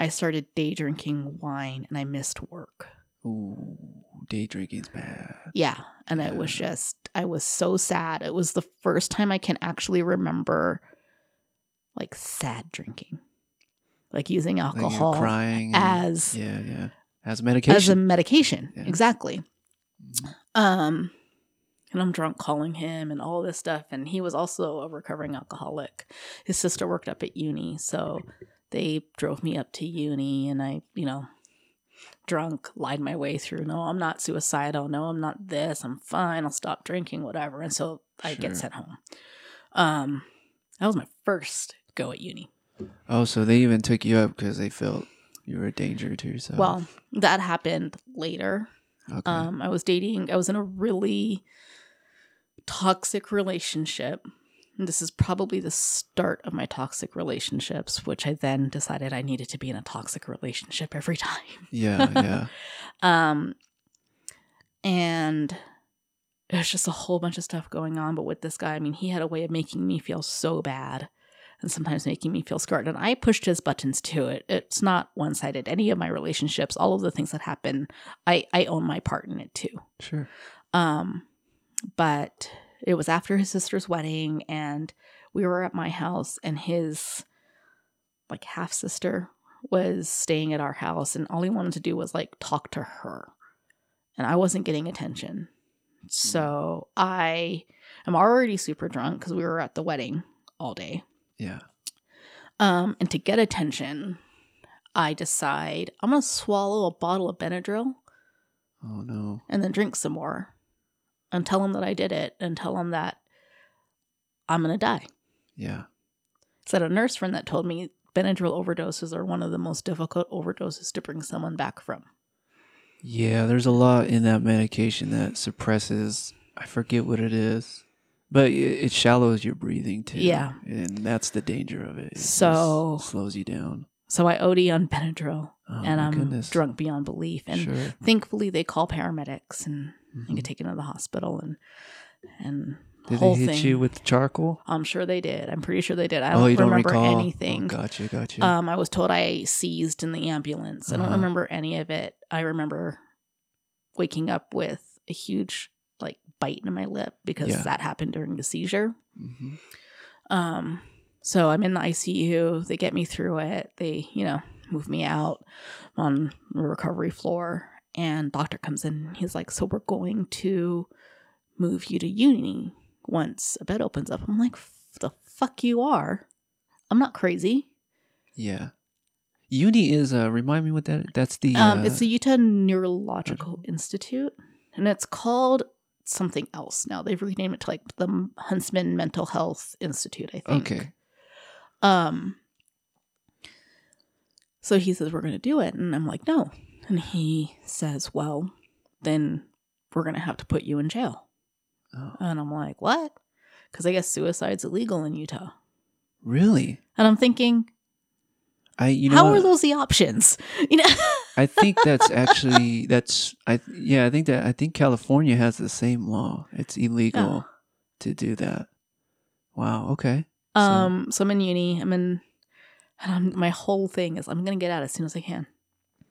B: I started day drinking wine and I missed work.
A: Ooh, day drinking's bad.
B: Yeah. And it was just, I was so sad. It was the first time I can actually remember like sad drinking, like using
A: Like
B: alcohol
A: crying. and-
B: as
A: yeah, yeah. As medication.
B: as a medication.
A: Yeah.
B: Exactly.
A: Mhm.
B: Um, and I'm drunk calling him and all this stuff. And he was also a recovering alcoholic. His sister worked up at uni, so they drove me up to uni, and I, you know, drunk, lied my way through. No, I'm not suicidal. No, I'm not this. I'm fine. I'll stop drinking, whatever. And so I
A: Sure.
B: get sent home. Um, that was my first go at uni.
A: Oh, so they even took you up because they felt you were a danger to yourself.
B: Well, that happened later.
A: okay.
B: Um, I was dating, I was in a really toxic relationship. And this is probably the start of my toxic relationships, which I then decided I needed to be in a toxic relationship every time.
A: yeah, yeah.
B: Um, and there's just a whole bunch of stuff going on. But with this guy, I mean, he had a way of making me feel so bad and sometimes making me feel scarred. And I pushed his buttons too. It, it's not one sided. Any of my relationships, all of the things that happen, I, I own my part in it too.
A: Sure.
B: Um, but it was after his sister's wedding, and we were at my house, and his like half sister was staying at our house, and all he wanted to do was like talk to her, and I wasn't getting attention. So I am already super drunk because we were at the wedding all day.
A: Yeah.
B: Um, and to get attention, I decide I'm gonna swallow a bottle of Benadryl
A: Oh no.
B: and then drink some more and tell him that I did it and tell him that I'm going to die.
A: Yeah.
B: That a nurse friend that told me Benadryl overdoses are one of the most difficult overdoses to bring someone back from.
A: Yeah, there's a lot in that medication that suppresses I forget what it is. But it, it shallows your breathing too.
B: Yeah.
A: And that's the danger of it. It
B: So-
A: slows you down.
B: So I OD on Benadryl
A: Oh
B: and I'm
A: goodness.
B: drunk beyond belief. And
A: sure.
B: thankfully they call paramedics and I
A: Mhm.
B: get taken to the hospital and and
A: Did
B: whole
A: they hit
B: thing.
A: you with charcoal?
B: I'm sure they did. I'm pretty sure they did. I
A: oh,
B: don't
A: you don't
B: remember
A: recall
B: anything.
A: Oh, gotcha, gotcha.
B: Um, I was told I seized in the ambulance. I don't
A: Uh-huh.
B: remember any of it. I remember waking up with a huge like bite in my lip because
A: Yeah.
B: that happened during the seizure.
A: hmm
B: Um, so I'm in the ICU. They get me through it. They, you know, move me out on the recovery floor, and doctor comes in. He's like, "So we're going to move you to uni once a bed opens up." I'm like, "The fuck you are? I'm not crazy."
A: Yeah. Uni is uh remind me what that that's the
B: Um,
A: uh,
B: it's the Utah Neurological Institute, and it's called something else now. They've renamed it to like the Huntsman Mental Health Institute, I think.
A: Okay.
B: Um. So he says we're going to do it, and I'm like, no. And he says, well, then we're going to have to put you in jail.
A: Oh,
B: And I'm like, what? Because I guess suicide's illegal in Utah.
A: really?
B: And I'm thinking,
A: I you know
B: how are those the options? You know.
A: I think that's actually that's I yeah I think that I think California has the same law. It's illegal to do that. Wow. Okay. So-
B: Um, so I'm in uni. I'm in, and I'm, my whole thing is I'm gonna get out as soon as I can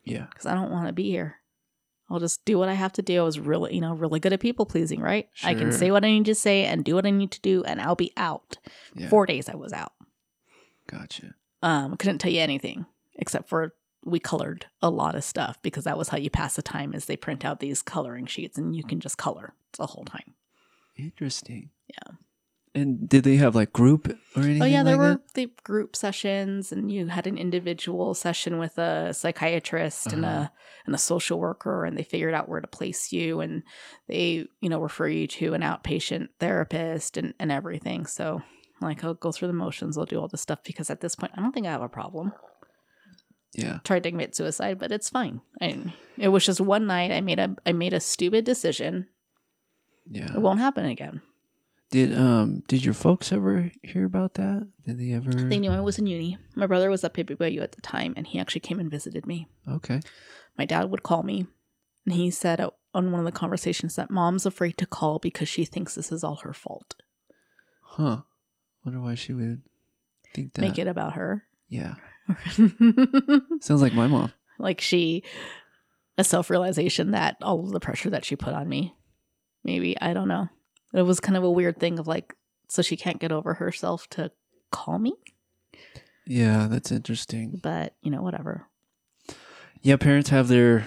A: Yeah.
B: because I don't want to be here. I'll just do what I have to do. I was really, you know, really good at people pleasing, right? Sure. I can say what I need to say and do what I need to do, and I'll be out.
A: Yeah.
B: Four days I was out.
A: Gotcha.
B: Um, couldn't tell you anything except for we colored a lot of stuff because that was how you pass the time. Is they print out these coloring sheets and you can just color the whole time.
A: Interesting.
B: Yeah.
A: And did they have like group or anything?
B: Oh yeah, there
A: like
B: were the group sessions, and you had an individual session with a psychiatrist and
A: Uh-huh.
B: a and a social worker, and they figured out where to place you, and they you know refer you to an outpatient therapist and and everything. So like I'll go through the motions, I'll do all this stuff because at this point I don't think I have a problem.
A: Yeah.
B: Tried to commit suicide, but it's fine. I, it was just one night I made a I made a stupid decision.
A: Yeah.
B: It won't happen again.
A: Did um did your folks ever hear about that? Did they ever?
B: They knew I was in uni. My brother was up at BYU at the time, and he actually came and visited me.
A: Okay.
B: My dad would call me, and he said uh, on one of the conversations that mom's afraid to call because she thinks this is all her fault.
A: Huh. Wonder why she would think that.
B: Make it about her.
A: Yeah. Sounds like my mom.
B: like she, a self realization that all of the pressure that she put on me. Maybe I don't know. It was kind of a weird thing of like, so she can't get over herself to call me,
A: Yeah, that's interesting.
B: but you know, whatever.
A: Yeah, parents have their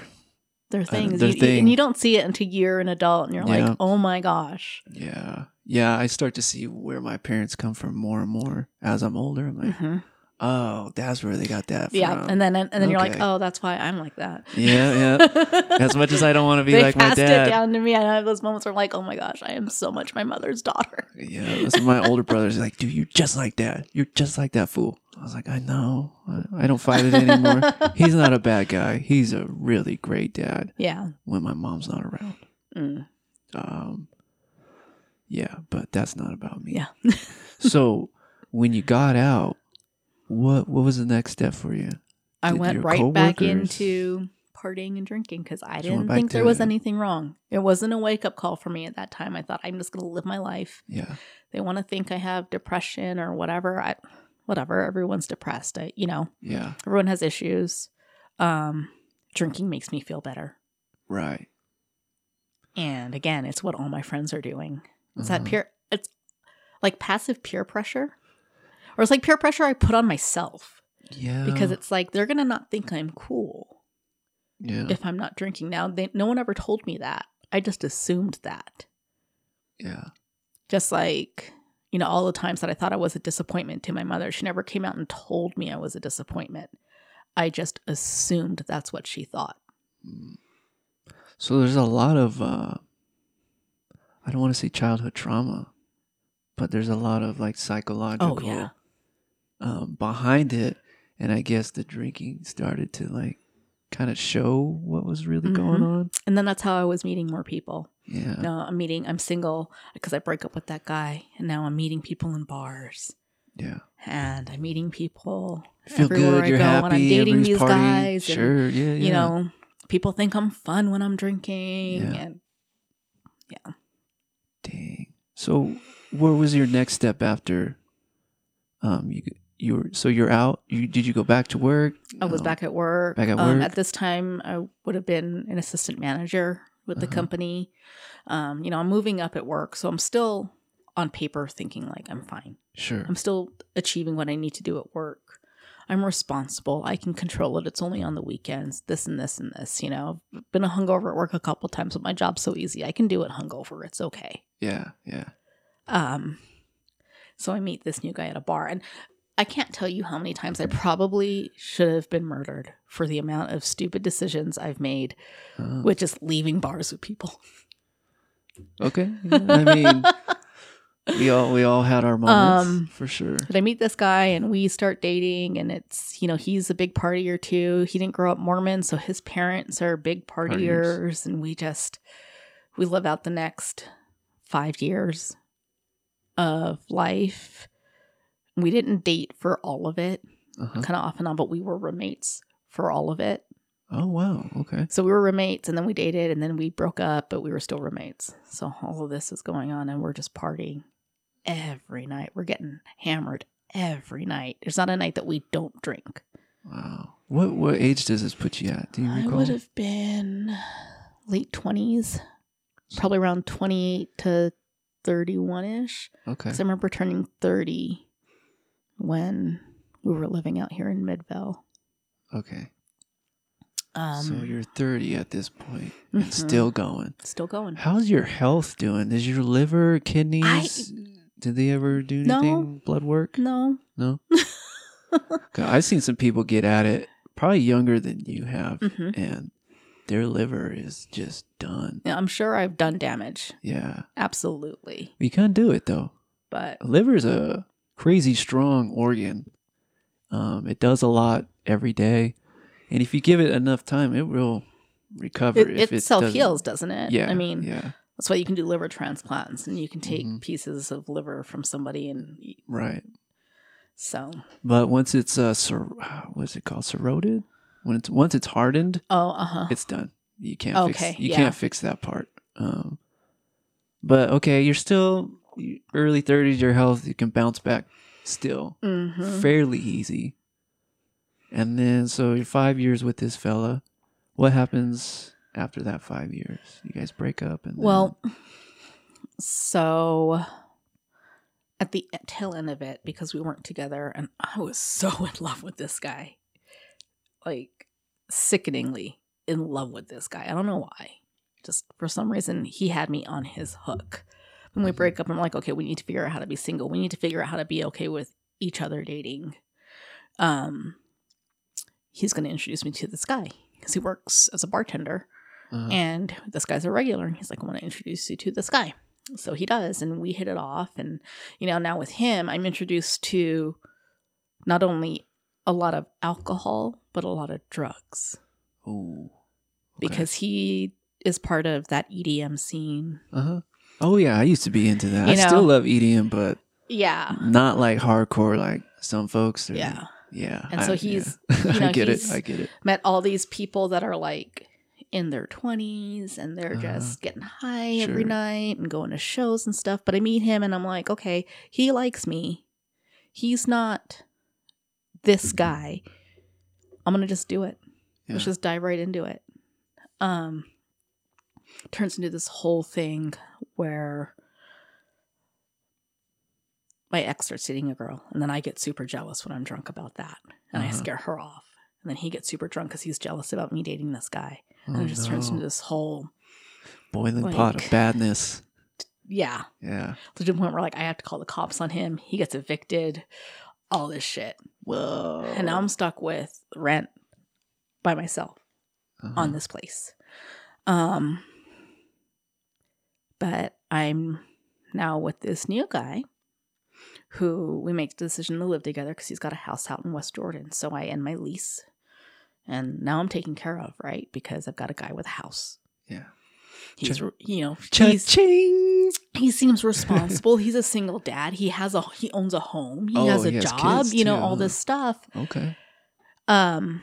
B: Their things,
A: their
B: you,
A: thing.
B: and you don't see it until you're an adult, and you're
A: Yeah.
B: like, oh my gosh.
A: yeah. Yeah, I start to see where my parents come from more and more as I'm older. I'm like,
B: Mhm.
A: Oh, that's where they got that from.
B: Yeah, and then and then you're like,
A: Okay.
B: oh, that's why I'm like that.
A: yeah, yeah. As much as I don't want to be
B: they
A: like my
B: passed
A: dad.
B: it down to me. I have those moments where I'm like, oh my gosh, I am so much my mother's daughter.
A: Yeah, that's my older brother's like, dude, you're just like dad. You're just like that fool. I was like, I know. I, I don't fight it anymore. He's not a bad guy. He's a really great dad
B: Yeah.
A: when my mom's not around.
B: Mm.
A: Um, yeah, but that's not about me.
B: Yeah.
A: so when you got out, what what was the next step for you?
B: I
A: Did
B: went right back into partying and drinking because I
A: So
B: didn't think there was anything wrong. It wasn't a wake up call for me at that time. I thought I'm just going to live my life.
A: Yeah,
B: They want to think I have depression or whatever. I, whatever. Everyone's depressed. I, you know,
A: yeah,
B: everyone has issues. Um, drinking makes me feel better.
A: right.
B: And again, it's what all my friends are doing. It's
A: Uh-huh.
B: that peer. It's like passive peer pressure, or it's like peer pressure I put on myself
A: Yeah,
B: because it's like they're gonna not think I'm cool
A: yeah,
B: if I'm not drinking. Now, they, no one ever told me that. I just assumed that.
A: yeah,
B: Just like you know, all the times that I thought I was a disappointment to my mother, she never came out and told me I was a disappointment. I just assumed that's what she thought.
A: Mm. So there's a lot of uh I don't want to say childhood trauma, but there's a lot of like psychological
B: Oh yeah,
A: um behind it and I guess the drinking started to like kind of show what was really going
B: Mhm.
A: on.
B: and then that's how I was meeting more people.
A: Yeah.
B: No, I'm meeting. I'm single because I break up with that guy, and now I'm meeting people in bars,
A: Yeah.
B: and I'm meeting people
A: Feel
B: everywhere
A: good, you're
B: I go,
A: happy,
B: and I'm dating these guys. And,
A: Sure, yeah, yeah.
B: You know, people think I'm fun when I'm drinking,
A: Yeah.
B: and
A: Dang. So, what was your next step after? Um, you you were so you're out. You did you go back to work?
B: I was
A: Um,
B: back at work.
A: back at
B: Um,
A: work?
B: at this time, I would have been an assistant manager with the
A: Uh-huh.
B: company. Um, you know, I'm moving up at work, so I'm still on paper thinking like I'm fine.
A: Sure.
B: I'm still achieving what I need to do at work. I'm responsible. I can control it. It's only on the weekends. This and this and this. You know, I've been a hungover at work a couple times, but my job's so easy. I can do it hungover. It's okay.
A: Yeah. Yeah.
B: Um, so I meet this new guy at a bar, and I can't tell you how many times I probably should have been murdered for the amount of stupid decisions I've made
A: Uh,
B: with just leaving bars with people.
A: okay. Yeah, I mean, we all we all had our moments
B: Um,
A: for sure.
B: But I meet this guy and we start dating, and it's, you know, he's a big partier too. He didn't grow up Mormon, so his parents are big partiers,
A: Partiers.
B: and we just, we live out the next five years of life. We didn't date for all of it,
A: Uh-huh.
B: kind of off and on, but we were roommates for all of it.
A: Oh wow. Okay.
B: So we were roommates, and then we dated, and then we broke up, but we were still roommates. So all of this is going on, and we're just partying every night. We're getting hammered every night. There's not a night that we don't drink.
A: Wow. What what age does this put you at? Do you recall?
B: I would have been late twenties, probably around twenty eight to thirty one ish.
A: Okay.
B: Because I remember turning thirty when we were living out here in Midvale.
A: Okay.
B: Um,
A: so you're 30 at this point and
B: mhm.
A: still going.
B: still going.
A: How's your health doing? Is your liver, kidneys, did they ever do
B: No.
A: anything? Blood work?
B: No,
A: No. I've seen some people get at it probably younger than you have,
B: Mhm.
A: and their liver is just done.
B: Yeah, I'm sure I've done damage.
A: Yeah.
B: Absolutely.
A: We can't do it though.
B: But
A: liver's a crazy strong organ. Um, it does a lot every day, and if you give it enough time, it will recover.
B: it,
A: if
B: it self
A: doesn't-
B: heals, doesn't it?
A: Yeah,
B: I mean,
A: yeah,
B: That's why you can do liver transplants and you can take
A: Mhm.
B: pieces of liver from somebody and eat.
A: Right.
B: so.
A: But once it's uh, cir- what's it called? Corroded. When it's once it's hardened,
B: Oh, uh huh.
A: it's done. You can't
B: Okay,
A: fix. You
B: yeah.
A: can't fix that part. Um, but okay, you're still early thirties. Your health, you can bounce back still
B: Mm-hmm.
A: fairly easy. And then, so you're five years with this fella. What happens after that five years? You guys break up, and then-
B: Well, so at the tail end of it, because we weren't together, and I was so in love with this guy, like sickeningly in love with this guy. I don't know why. Just for some reason, he had me on his hook. When we
A: Mhm.
B: break up, I'm like, okay, we need to figure out how to be single. We need to figure out how to be okay with each other dating. Um, he's going to introduce me to this guy because he works as a bartender.
A: Uh-huh.
B: And this guy's a regular, and he's like, I want to introduce you to this guy. So he does, and we hit it off. And, you know, now with him, I'm introduced to not only a lot of alcohol, but a lot of drugs
A: oh,
B: because he is part of that EDM scene.
A: uh huh. Oh yeah, I used to be into that.
B: You
A: I still love EDM, but
B: Yeah.
A: not like hardcore like some folks. Are,
B: Yeah.
A: yeah.
B: And so he's-
A: yeah.
B: you know,
A: I get
B: he's-
A: it. I get it.
B: Met all these people that are like in their 20s and they're
A: Uh-huh.
B: just getting high every night and going to shows and stuff. But I meet him and I'm like, okay, he likes me. He's not this guy. I'm going to just do it. Let's just dive right into it. Um, turns into this whole thing where my ex starts dating a girl, and then I get super jealous when I'm drunk about that, and I
A: Uh-huh.
B: scare her off. And then he gets super drunk because he's jealous about me dating this guy, and
A: Oh,
B: it just turns into this whole
A: boiling pot of badness.
B: yeah,
A: Yeah.
B: to the point where like I have to call the cops on him. He gets evicted, all this shit,
A: Whoa.
B: and now I'm stuck with rent by myself.
A: Uh-huh.
B: on this place. Um but I'm now with this new guy who we make the decision to live together because he's got a house out in West Jordan. So I end my lease. And now I'm taken care of, right? Because I've got a guy with a house.
A: Yeah.
B: He's,
A: Cha-
B: you know, he's, he seems responsible. he's a single dad. He has a he owns a home. He
A: Oh,
B: has a
A: he
B: job.
A: kids
B: You know
A: too,
B: all this stuff.
A: Okay.
B: Um,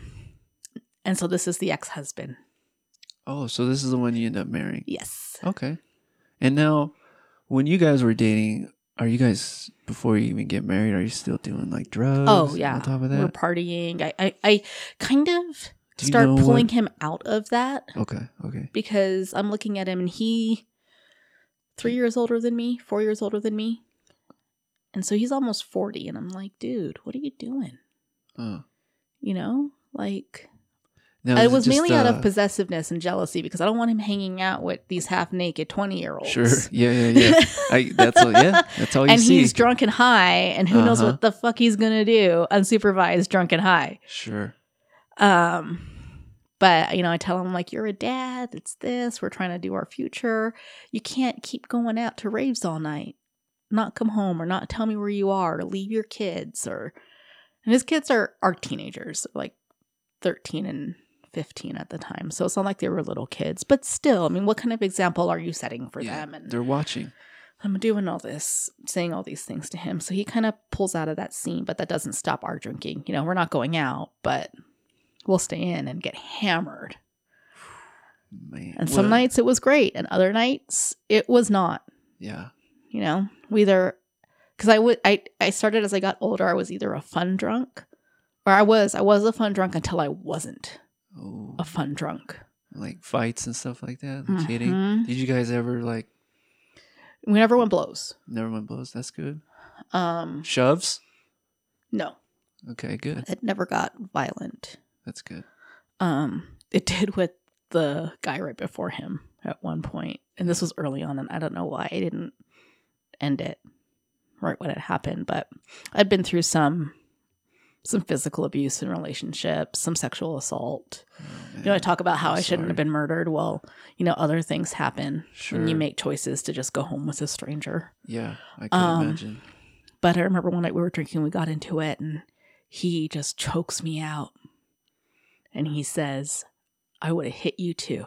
B: and so this is the ex husband.
A: Oh, so this is the one you end up marrying.
B: Yes.
A: Okay. And now, when you guys were dating, are you guys before you even get married? Are you still doing like drugs?
B: Oh yeah,
A: On top of that, we're
B: partying. I, I, I kind of start pulling
A: what-
B: him out of that
A: Okay. Okay.
B: because I'm looking at him and he, three years older than me, four years older than me, and so he's almost forty, and I'm like, dude, what are you doing?
A: Uh,
B: You know, like it was
A: just,
B: mainly out
A: uh,
B: of possessiveness and jealousy because I don't want him hanging out with these half naked twenty year olds.
A: Sure. Yeah. Yeah. Yeah. I, that's all, yeah. That's all you
B: and
A: see.
B: he's drunk and high, and who knows
A: Uh-huh.
B: what the fuck he's gonna do unsupervised, drunk and high.
A: Sure.
B: Um, but you know, I tell him like, "You're a dad. It's this. We're trying to do our future. You can't keep going out to raves all night, not come home, or not tell me where you are, or leave your kids." Or, and his kids are are teenagers, like thirteen and fifteen at the time. So it's not like they were little kids, but still, I mean, what kind of example are you setting for
A: Yeah,
B: them? And
A: They're watching.
B: I'm doing all this, saying all these things to him. So he kind of pulls out of that scene, but that doesn't stop our drinking. You know, we're not going out, but we'll stay in and get hammered.
A: Man.
B: And some
A: Well,
B: nights it was great, and other nights it was not.
A: Yeah.
B: You know, we either because I would I I started as I got older. I was either a fun drunk, or I was I was a fun drunk until I wasn't
A: Oh.
B: a fun drunk.
A: Like fights and stuff like that. Like Hitting.
B: Mhm.
A: Did you guys ever like?
B: We never went blows.
A: Never went blows. That's good.
B: Um,
A: Shoves.
B: no,
A: Okay. Good.
B: it never got violent.
A: That's good.
B: Um, it did with the guy right before him at one point, and this was early on, and I don't know why I didn't end it right when it happened, but I'd been through some some physical abuse in relationships, some sexual assault.
A: Oh,
B: You know, I talk about how
A: I'm
B: I shouldn't have been murdered. Well, you know, other things happen
A: Sure.
B: when you make choices to just go home with a stranger.
A: Yeah, I can
B: Um,
A: imagine.
B: But I remember one night we were drinking, we got into it, and he just chokes me out. And he says, I would have hit you too.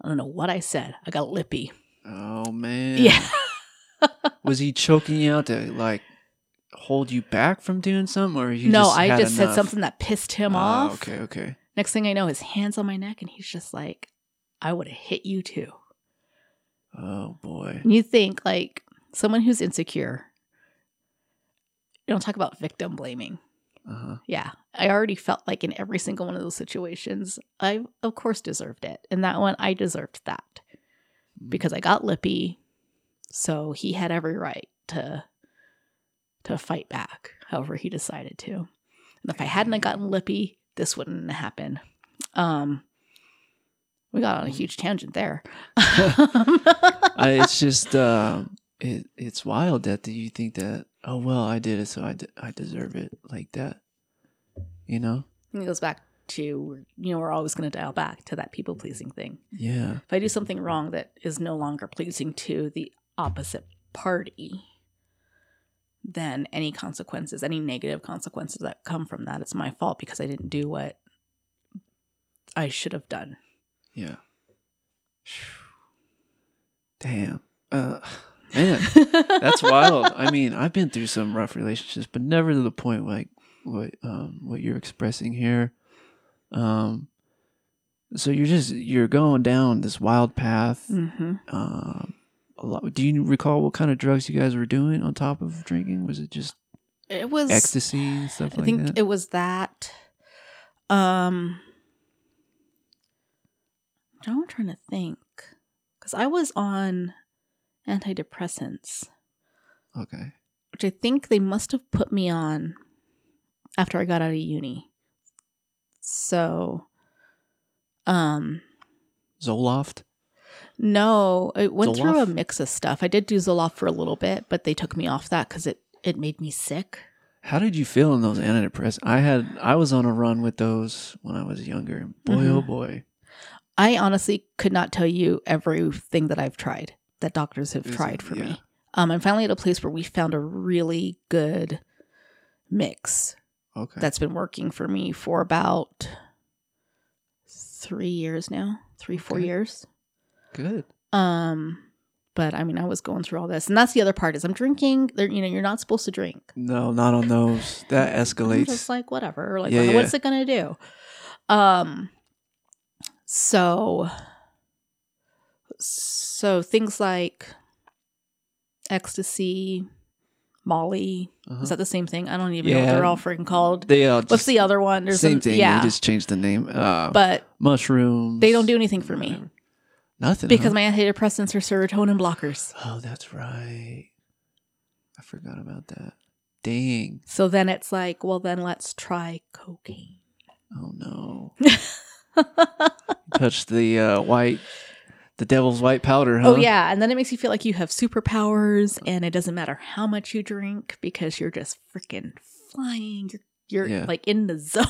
B: I don't know what I said. I got lippy.
A: Oh man.
B: Yeah.
A: Was he choking you out to like hold you back from doing something, or you
B: no,
A: just
B: I just said something that pissed him
A: Ah,
B: off.
A: Okay, okay.
B: Next thing I know, his hands on my neck, and he's just like, "I would have hit you too."
A: Oh boy.
B: And you think like someone who's insecure. You don't talk about victim blaming.
A: Uh huh.
B: Yeah, I already felt like in every single one of those situations, I of course deserved it. and that one, I deserved that because I got lippy. So he had every right to to fight back, however he decided to. And if I hadn't gotten lippy, this wouldn't have happened. Um, we got on a huge tangent there.
A: I, it's just uh, it it's wild that you think that oh well I did it so I, de- I deserve it like that you know And
B: it goes back to you know we're always going to dial back to that people pleasing thing.
A: yeah
B: If I do something wrong that is no longer pleasing to the opposite party, then any consequences, any negative consequences that come from that, it's my fault because I didn't do what I should have done.
A: yeah. Damn. Uh man that's wild. I mean I've been through some rough relationships but never to the point like what um what you're expressing here. Um so you're just you're going down this wild path.
B: Hmm
A: um do you recall what kind of drugs you guys were doing on top of drinking? Was it just
B: It was
A: ecstasy and stuff
B: I
A: like
B: think
A: that?
B: it was that. Um, I'm trying to think because I was on antidepressants,
A: okay.
B: Which I think they must have put me on after I got out of uni. So, um,
A: Zoloft
B: no, I went through a mix of stuff. I did do Zoloft for a little bit, but they took me off that because it it made me sick.
A: How did you feel in those antidepressants? I had I was on a run with those when I was younger. Boy, oh
B: Mhm.
A: boy,
B: I honestly could not tell you everything that I've tried that doctors have
A: it-
B: tried for
A: yeah.
B: me. Um, I'm finally at a place where we found a really good mix
A: okay,
B: that's been working for me for about three years now, three four
A: Okay.
B: years.
A: Good.
B: Um, but I mean, I was going through all this, and that's the other part is I'm drinking. There, you know, you're not supposed to drink.
A: No, not on those. That
B: I'm
A: escalates.
B: just like whatever. Like,
A: Yeah,
B: what's it gonna do? Um. So. So things like ecstasy, Molly.
A: Uh-huh.
B: Is that the same thing? I don't even know what they're all freaking called.
A: They all
B: What's the other one?
A: same
B: an-
A: thing.
B: Yeah,
A: They just changed the name. Uh,
B: but
A: mushrooms.
B: they don't do anything for me.
A: Nothing.
B: because
A: huh?
B: my antidepressants are serotonin blockers.
A: Oh, that's right. I forgot about that. Dang.
B: So then it's like, well, then let's try cocaine.
A: Oh no. Touch the uh, white, the devil's white powder, huh?
B: Oh yeah, and then it makes you feel like you have superpowers, and it doesn't matter how much you drink because you're just freaking flying. You're you're
A: Yeah.
B: like in the zone.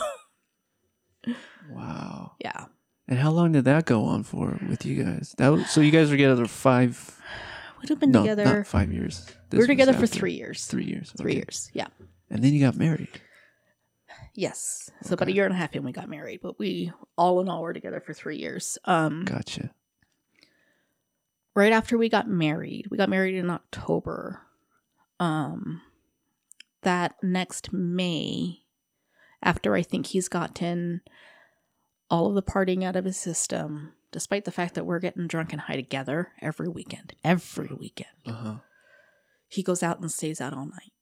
A: Wow.
B: Yeah,
A: And how long did that go on for with you guys? That was, so you guys were together five?
B: we'd have been
A: no,
B: together.
A: not five years.
B: we
A: This
B: were
A: was
B: together for three years.
A: Three years.
B: Three
A: okay.
B: years. Yeah.
A: And then you got married.
B: Yes. So about a year and a half in, we got married, but we all in all were together for three years. Um,
A: Gotcha.
B: right after we got married, we got married in October. Um, that next May, after I think he's gotten all of the partying out of his system, despite the fact that we're getting drunk and high together every weekend, every weekend,
A: Uh huh.
B: he goes out and stays out all night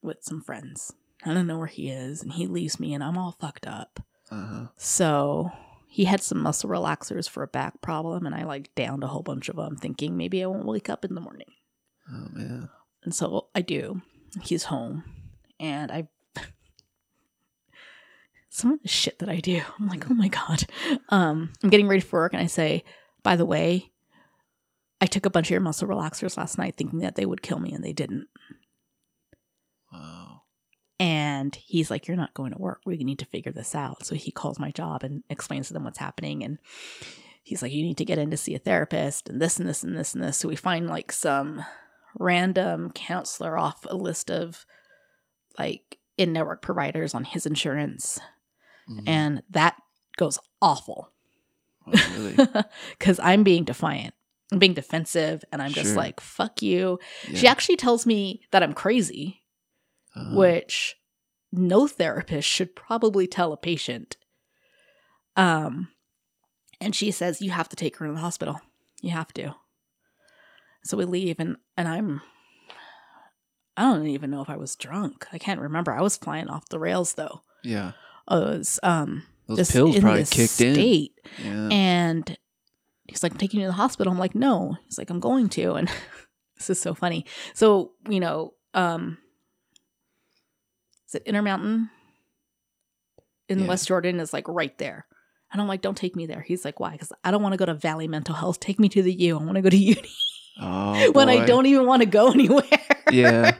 B: with some friends. I don't know where he is, and he leaves me, and I'm all fucked up.
A: Uh huh.
B: So he had some muscle relaxers for a back problem, and I like downed a whole bunch of them, thinking maybe I won't wake up in the morning.
A: Oh man.
B: And so I do. He's home, and I. Some of the shit that I do, I'm like, oh my god. Um, I'm getting ready for work, and I say, by the way, I took a bunch of your muscle relaxers last night, thinking that they would kill me, and they didn't.
A: Wow.
B: And he's like, You're not going to work. We need to figure this out. So he calls my job and explains to them what's happening. And he's like, You need to get in to see a therapist and this and this and this and this. So we find like some random counselor off a list of like in network providers on his insurance.
A: Mhm.
B: And that goes awful.
A: Oh, really?
B: because I'm being defiant. I'm being defensive, and I'm just
A: Sure.
B: like, "Fuck you."
A: Yeah.
B: She actually tells me that I'm crazy,
A: Uh,
B: which no therapist should probably tell a patient. Um, and she says you have to take her to the hospital. You have to. So we leave, and and I'm. I don't even know if I was drunk. I can't remember. I was flying off the rails though.
A: yeah.
B: Was um
A: Those
B: just
A: pills
B: in
A: probably
B: this
A: kicked
B: state.
A: in. Yeah.
B: And he's like, I'm taking you to the hospital. I'm like, no. He's like, I'm going to. And this is so funny. So, you know, um, is it Intermountain in
A: Yeah.
B: West Jordan is like right there. And I'm like, don't take me there. He's like, why? Because I don't want to go to Valley Mental Health. Take me to the U. I want to go to uni
A: oh,
B: when I
A: boy.
B: don't even want to go anywhere.
A: Yeah.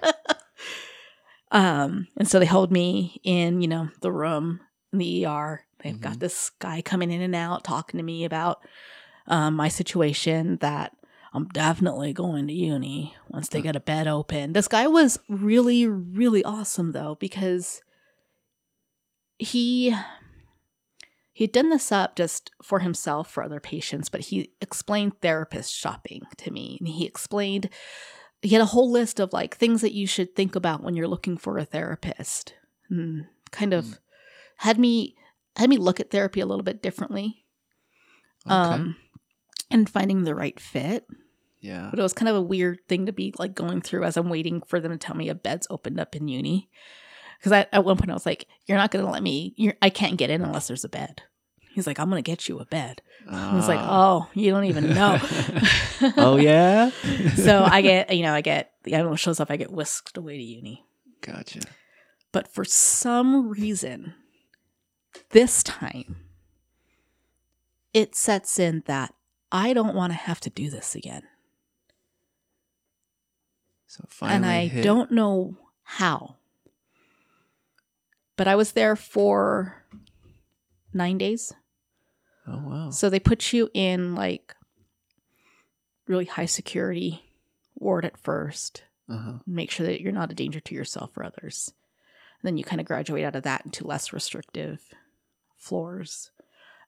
B: Um, and so they hold me in, you know, the room in the ER. They've
A: Mhm.
B: got this guy coming in and out talking to me about um, my situation that I'm definitely going to uni once they get a bed open. This guy was really, really awesome though, because he he'd done this up just for himself for other patients, but he explained therapist shopping to me. And he explained he had a whole list of like things that you should think about when you're looking for a therapist. And kind of
A: Mm.
B: had me had me look at therapy a little bit differently.
A: Okay.
B: Um and finding the right fit.
A: yeah.
B: But it was kind of a weird thing to be like going through as I'm waiting for them to tell me a bed's opened up in uni. Because at one point I was like, "You're not going to let me. You're, I can't get in unless there's a bed." He's like, "I'm going to get you a bed." I was like,
A: Ah.
B: "Oh, you don't even know."
A: oh yeah.
B: so I get, you know, I get the animal shows up. I get whisked away to uni.
A: Gotcha.
B: But for some reason, this time, it sets in that I don't want to have to do this again.
A: So finally,
B: and I
A: hit.
B: don't know how. But I was there for nine days.
A: Oh wow.
B: So they put you in like really high security ward at first,
A: Uh huh.
B: make sure that you're not a danger to yourself or others. And then you kind of graduate out of that into less restrictive floors.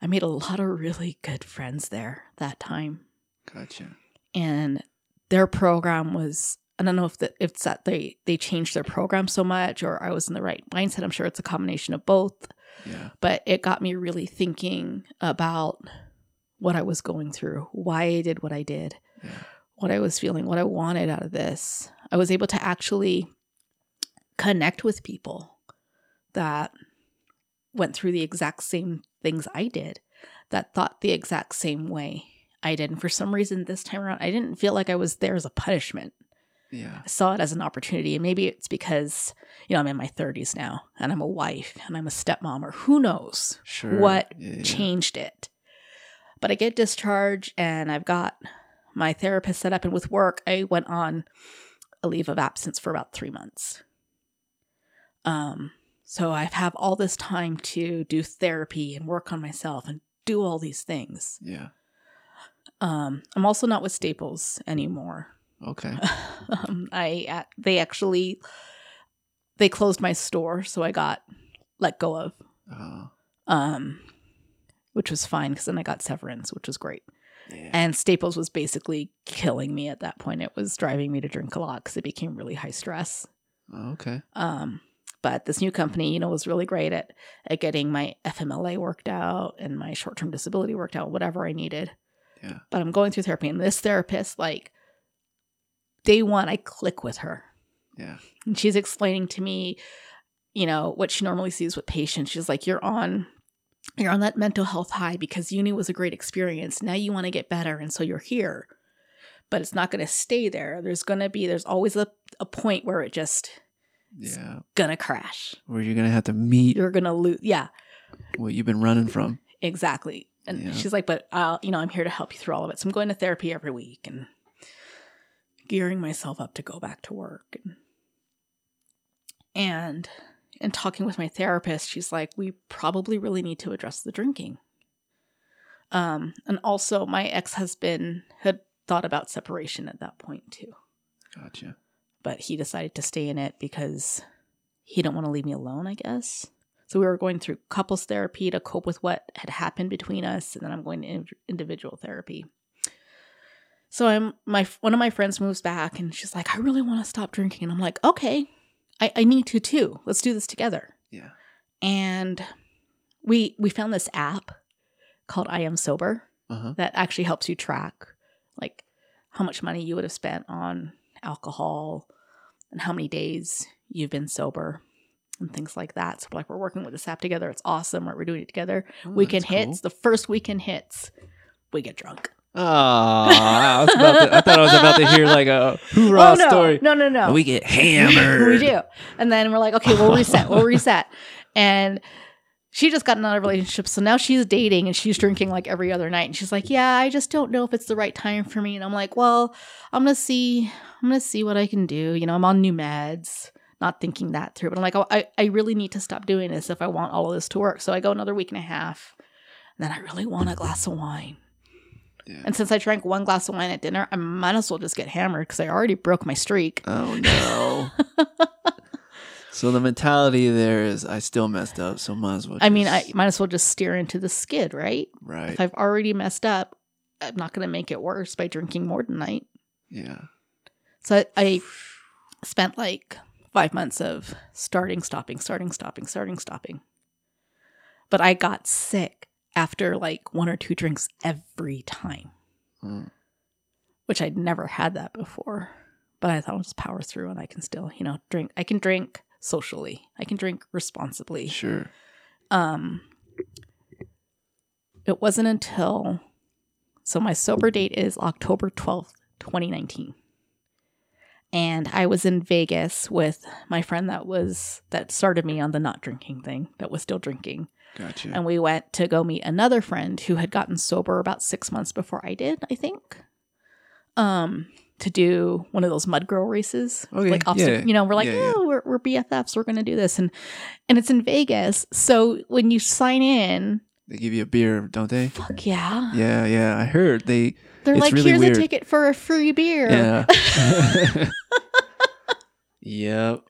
B: I made a lot of really good friends there that time.
A: Gotcha.
B: and their program was I don't know if the, if that they they changed their program so much or I was in the right mindset. I'm sure it's a combination of both,
A: Yeah.
B: but it got me really thinking about what I was going through, why I did what I did,
A: Yeah.
B: what I was feeling, what I wanted out of this. I was able to actually connect with people that went through the exact same things I did, that thought the exact same way I did. And for some reason, this time around, I didn't feel like I was there as a punishment.
A: Yeah.
B: I saw it as an opportunity. And maybe it's because, you know, I'm in my 30s now and I'm a wife and I'm a stepmom or who knows
A: Sure.
B: what
A: yeah.
B: changed it. But I get discharged and I've got my therapist set up. And with work, I went on a leave of absence for about three months. Um, so I have all this time to do therapy and work on myself and do all these things.
A: Yeah.
B: Um, I'm also not with Staples anymore.
A: Okay.
B: um, I they actually they closed my store, so I got let go of.
A: Uh,
B: Um, which was fine because then I got severance, which was great.
A: yeah.
B: And Staples was basically killing me at that point. It was driving me to drink a lot because it became really high stress.
A: Oh, okay.
B: Um, but this new company, you know, was really great at at getting my FMLA worked out and my short term disability worked out, whatever I needed.
A: Yeah.
B: But I'm going through therapy, and this therapist, like day one, I click with her.
A: Yeah.
B: And she's explaining to me, you know, what she normally sees with patients. She's like, You're on you're on that mental health high because uni was a great experience. Now you want to get better, and so you're here. But it's not gonna stay there. There's gonna be there's always a, a point where it just
A: Yeah.
B: gonna crash.
A: Where you're gonna have to meet
B: You're gonna lose yeah,
A: what you've been running from.
B: exactly. And
A: Yeah.
B: she's like, But I'll you know, I'm here to help you through all of it. So I'm going to therapy every week and gearing myself up to go back to work. And and and talking with my therapist, she's like, we probably really need to address the drinking. Um, and also my ex-husband had thought about separation at that point too,
A: Gotcha.
B: but he decided to stay in it because he didn't want to leave me alone, I guess. So we were going through couples therapy to cope with what had happened between us, and then I'm going to in- individual therapy. So I'm my one of my friends moves back, and she's like, "I really want to stop drinking," and I'm like, "Okay, I, I need to too. Let's do this together."
A: Yeah.
B: And we we found this app called I Am Sober
A: Uh-huh.
B: that actually helps you track like how much money you would have spent on alcohol and how many days you've been sober and things like that. So like we're working with this app together. It's awesome. We're, we're doing it together.
A: Oh,
B: weekend
A: cool.
B: hits. The first weekend hits, we get drunk.
A: Oh, I, was about to, I thought I was about to hear like a hoorah
B: oh no,
A: story.
B: no, no, no.
A: We get hammered.
B: we do. And then we're like, okay, we'll reset. We'll reset. And she just got another relationship. So now she's dating and she's drinking like every other night. And she's like, yeah, I just don't know if it's the right time for me. And I'm like, well, I'm going to see, I'm going to see what I can do. You know, I'm on new meds, not thinking that through. But I'm like, oh, I, I really need to stop doing this if I want all of this to work. So I go another week and a half. And then I really want a glass of wine.
A: Yeah.
B: And since I drank one glass of wine at dinner, I might as well just get hammered because I already broke my streak.
A: Oh no. so the mentality there is I still messed up, so might as well.
B: I mean, I might as well just steer into the skid, right?
A: right.
B: If I've already messed up, I'm not going to make it worse by drinking more tonight.
A: yeah.
B: So I, I spent like five months of starting, stopping, starting, stopping, starting, stopping. But I got sick after like one or two drinks every time,
A: Mm.
B: which I'd never had that before. But I thought I'll just power through and I can still, you know, drink. I can drink socially. I can drink responsibly.
A: Sure.
B: um it wasn't until so my sober date is October 12th, 2019. And I was in Vegas with my friend that was that started me on the not drinking thing, that was still drinking.
A: Gotcha.
B: And we went to go meet another friend who had gotten sober about 6 months before I did, I think. Um to do one of those mud girl races.
A: Okay,
B: Like obstacle,
A: yeah.
B: you know, we're like,
A: Yeah, yeah.
B: oh, we're, we're BFFs, we're gonna do this. And and it's in Vegas. So when you sign in,
A: they give you a beer, don't they?
B: fuck yeah.
A: Yeah, yeah. I heard they.
B: They're like,
A: really
B: here's
A: weird.
B: a ticket for a free beer.
A: Yeah. yep.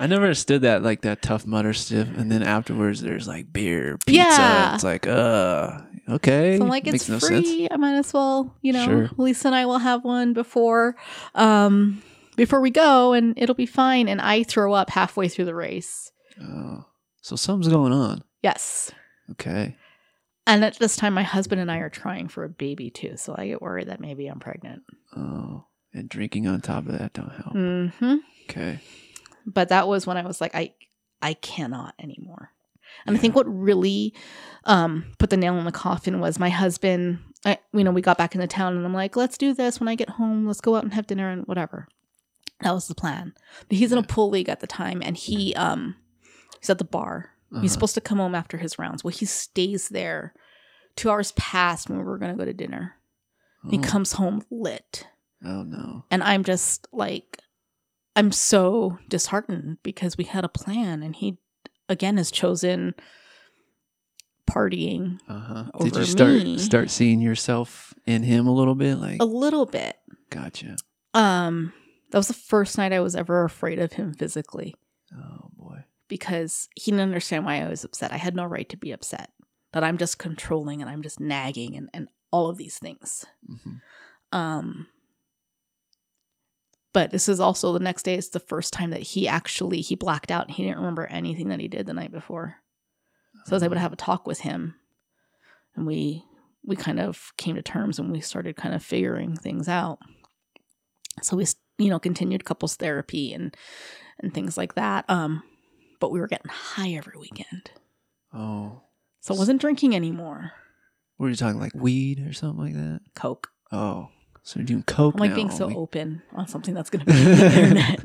A: I never understood that, like that Tough Mudder stiff, and then afterwards there's like beer, pizza.
B: Yeah.
A: It's like, uh, okay.
B: So I'm like,
A: Makes
B: it's
A: no
B: free.
A: sense.
B: I might as well, you know,
A: Sure.
B: Lisa and I will have one before um before we go and it'll be fine. And I throw up halfway through the race.
A: Oh, so something's going on.
B: Yes.
A: Okay.
B: And at this time my husband and I are trying for a baby too. So I get worried that maybe I'm pregnant.
A: Oh, and drinking on top of that don't help.
B: Mm-hmm.
A: Okay.
B: But that was when I was like, I I cannot anymore. And I think what really um, put the nail in the coffin was my husband. I, you know, we got back into town, and I'm like, let's do this when I get home. Let's go out and have dinner and whatever. That was the plan. But he's in a pool league at the time, and he um he's at the bar.
A: Uh-huh.
B: He's supposed to come home after his rounds. Well, he stays there two hours past when we were going to go to dinner. He
A: oh,
B: comes home lit
A: oh no.
B: and i'm just like i'm so disheartened because we had a plan and he again has chosen partying
A: Uh huh. Did you start
B: me.
A: start seeing yourself in him a little bit? Like,
B: a little bit
A: gotcha.
B: um that was the first night i was ever afraid of him physically
A: Oh boy.
B: because he didn't understand why i was upset i had no right to be upset that i'm just controlling and i'm just nagging and, and all of these things
A: hmm
B: Um, but this is also the next day. It's the first time that he actually he blacked out. and He didn't remember anything that he did the night before. So I was able to have a talk with him, and we we kind of came to terms and we started kind of figuring things out. So we you know continued couples therapy and and things like that. Um, but we were getting high every weekend,
A: Oh,
B: so I wasn't drinking anymore.
A: what are you talking like weed or something like that?
B: Coke.
A: Oh, so you're doing coke
B: I'm like
A: now.
B: being so
A: We-
B: open on something that's going to be on the internet.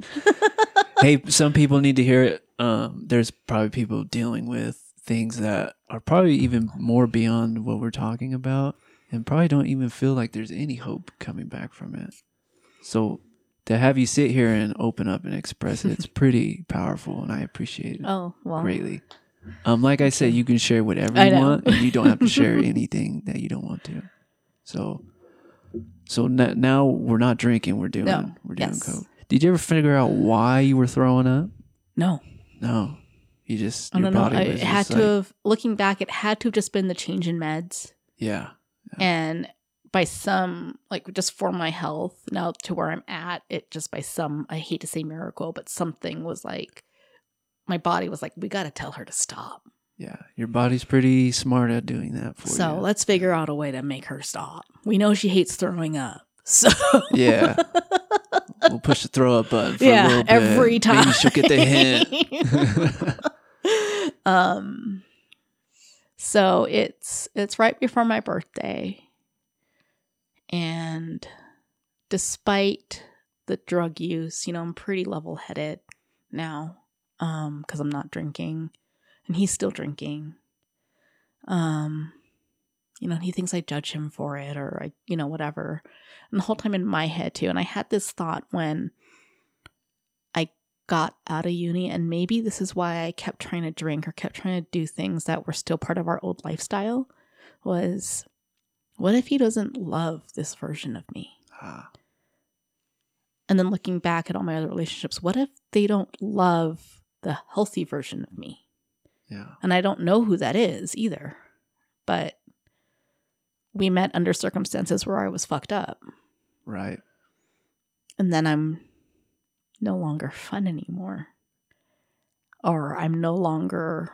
A: hey, some people need to hear it. Um, there's probably people dealing with things that are probably even more beyond what we're talking about, and probably don't even feel like there's any hope coming back from it. So to have you sit here and open up and express it, it's pretty powerful, and I appreciate it
B: Oh well,
A: greatly. Um, like I said, you can share whatever you want, and you don't have to share anything that you don't want to. So, so n- now we're not drinking; we're doing
B: No.
A: we're doing
B: Yes.
A: coke. Did you ever figure out why you were throwing up?
B: no.
A: No. You just
B: I
A: your
B: don't know.
A: body
B: I-
A: was
B: It
A: just
B: had to
A: like-
B: have, looking back, it had to have just been the change in meds.
A: yeah, Yeah.
B: And by some, like,
A: yeah,
B: and by some, like, just for my health now to where I'm at, it just by some, I hate to say miracle, but something was like, my body was like, we got to tell her to stop.
A: Yeah. Your body's pretty smart at doing that for
B: So
A: you.
B: So let's figure out a way to make her stop. We know she hates throwing up. So
A: Yeah. we'll push the throw up button
B: yeah,
A: little bit.
B: every time.
A: Maybe she'll get the hint.
B: um so it's it's right before my birthday. And despite the drug use, you know, I'm pretty level-headed now um cuz I'm not drinking and he's still drinking. Um you know, he thinks I judge him for it or I, you know, whatever. And the whole time in my head too. And I had this thought when I got out of uni, and maybe this is why I kept trying to drink or kept trying to do things that were still part of our old lifestyle. Was what if he doesn't love this version of me?
A: Ah,
B: And then looking back at all my other relationships, what if they don't love the healthy version of me?
A: Yeah.
B: And I don't know who that is either. But we met under circumstances where I was fucked up.
A: Right.
B: And then I'm no longer fun anymore. Or I'm no longer,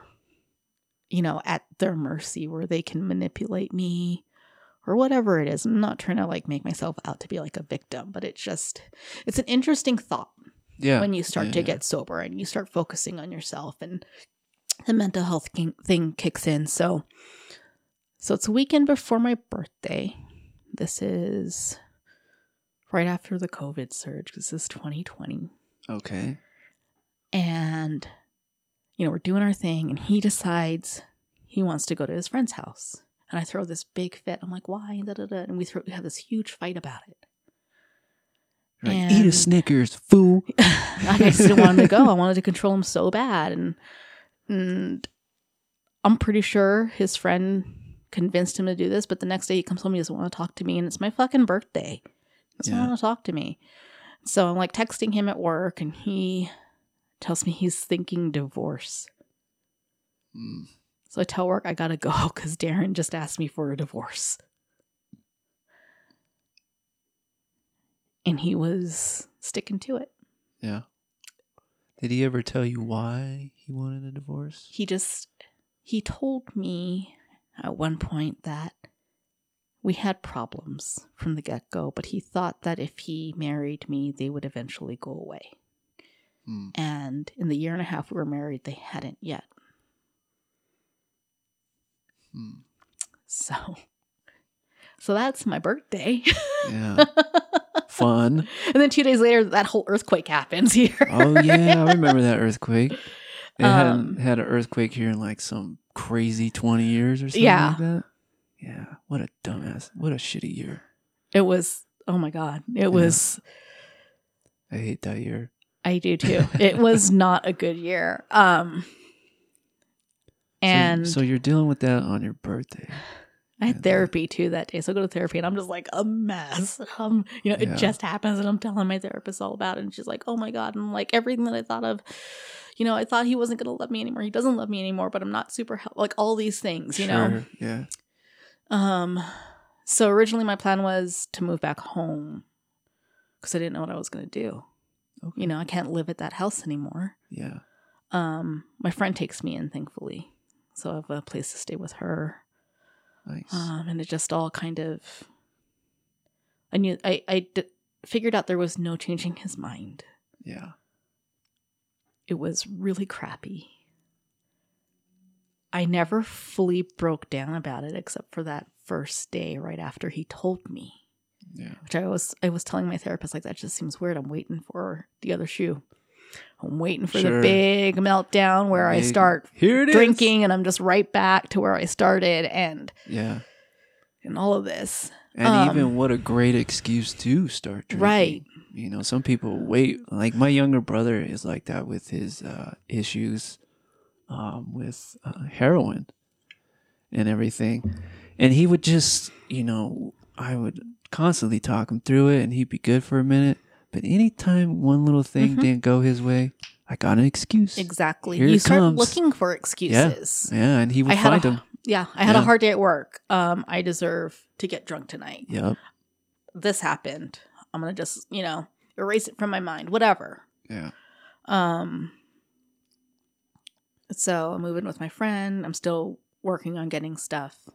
B: you know, at their mercy where they can manipulate me or whatever it is. I'm not trying to like make myself out to be like a victim, but it's just, it's an interesting thought
A: Yeah.
B: when you start
A: yeah,
B: to
A: yeah.
B: get sober and you start focusing on yourself and the mental health thing kicks in so so it's a weekend before my birthday this is right after the covid surge this is 2020
A: Okay.
B: and you know we're doing our thing and he decides he wants to go to his friend's house and i throw this big fit i'm like why da, da, da. and we, throw, we have this huge fight about it
A: Right. Eat a Snickers, fool.
B: I just didn't want him to go. I wanted to control him so bad, and and I'm pretty sure his friend convinced him to do this. But the next day he comes home, he doesn't want to talk to me, and it's my fucking birthday. He doesn't
A: Yeah.
B: want to talk to me. So I'm like texting him at work, and he tells me he's thinking divorce.
A: Mm.
B: So I tell work I gotta go because Darren just asked me for a divorce. And he was sticking to it.
A: Yeah. Did he ever tell you why he wanted a divorce?
B: he just he told me at one point that we had problems from the get-go but he thought that if he married me they would eventually go away
A: Mm.
B: and in the year and a half we were married they hadn't yet
A: Mm.
B: so so that's my birthday
A: Yeah. Fun.
B: and then two days later that whole earthquake happens here
A: Oh yeah, I remember that earthquake. It
B: Um,
A: hadn't had an earthquake here in like some crazy twenty years or something
B: Yeah.
A: like that. Yeah. What a dumbass. What a shitty year.
B: it was oh my god it was
A: I hate that year.
B: I do too. It was not a good year. Um and
A: so, you're dealing with that on your birthday.
B: I had
A: Yeah.
B: therapy too that day. So I go to therapy and I'm just like a mess. Um, you know, it just happens and I'm telling my therapist all about it. And she's like, oh my God. And I'm like, everything that I thought of, you know, I thought he wasn't going to love me anymore. He doesn't love me anymore, but I'm not super, like all these things, you know?
A: Sure, Yeah.
B: Um, so originally my plan was to move back home because I didn't know what I was going to do.
A: Okay.
B: You know, I can't live at that house anymore.
A: Yeah.
B: Um, my friend takes me in, thankfully. So I have a place to stay with her.
A: Nice.
B: um, and it just all kind of i knew i i d- figured out there was no changing his mind
A: yeah.
B: It was really crappy i never fully broke down about it except for that first day right after he told me
A: Yeah.
B: which i was i was telling my therapist like that just seems weird i'm waiting for the other shoe i'm waiting for
A: Sure.
B: the big meltdown where i start
A: Here it is.
B: drinking and i'm just right back to where i started and
A: Yeah.
B: and all of this
A: And
B: Um,
A: even what a great excuse to start drinking.
B: Right.
A: You know, some people wait. Like my younger brother is like that with his uh, issues um, with uh, heroin and everything. And he would just, you know, I would constantly talk him through it and he'd be good for a minute. But anytime one little thing
B: Mhm.
A: didn't go his way, I got an excuse.
B: Exactly.
A: Here
B: you start
A: comes.
B: looking for excuses.
A: Yeah, and he would
B: I
A: find
B: a,
A: them.
B: Yeah, I had
A: Yeah.
B: a hard day at work. Um, I deserve to get drunk tonight.
A: Yep.
B: This happened. I'm gonna just, you know, erase it from my mind. Whatever.
A: Yeah.
B: Um. So I'm moving with my friend. I'm still working on getting stuff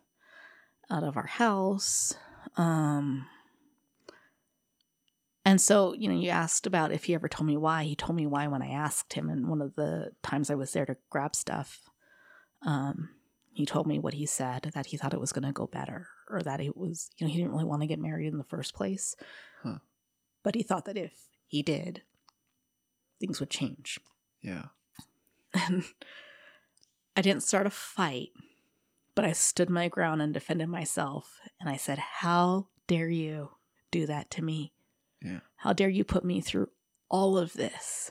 B: out of our house. Um. And so, you know, you asked about if he ever told me why. He told me why when I asked him, and one of the times I was there to grab stuff. Um, he told me what he said that he thought it was going to go better, or that it was, you know, he didn't really want to get married in the first place,
A: Huh.
B: but he thought that if he did, things would change.
A: Yeah.
B: And I didn't start a fight, but I stood my ground and defended myself. And I said, How dare you do that to me?
A: Yeah.
B: How dare you put me through all of this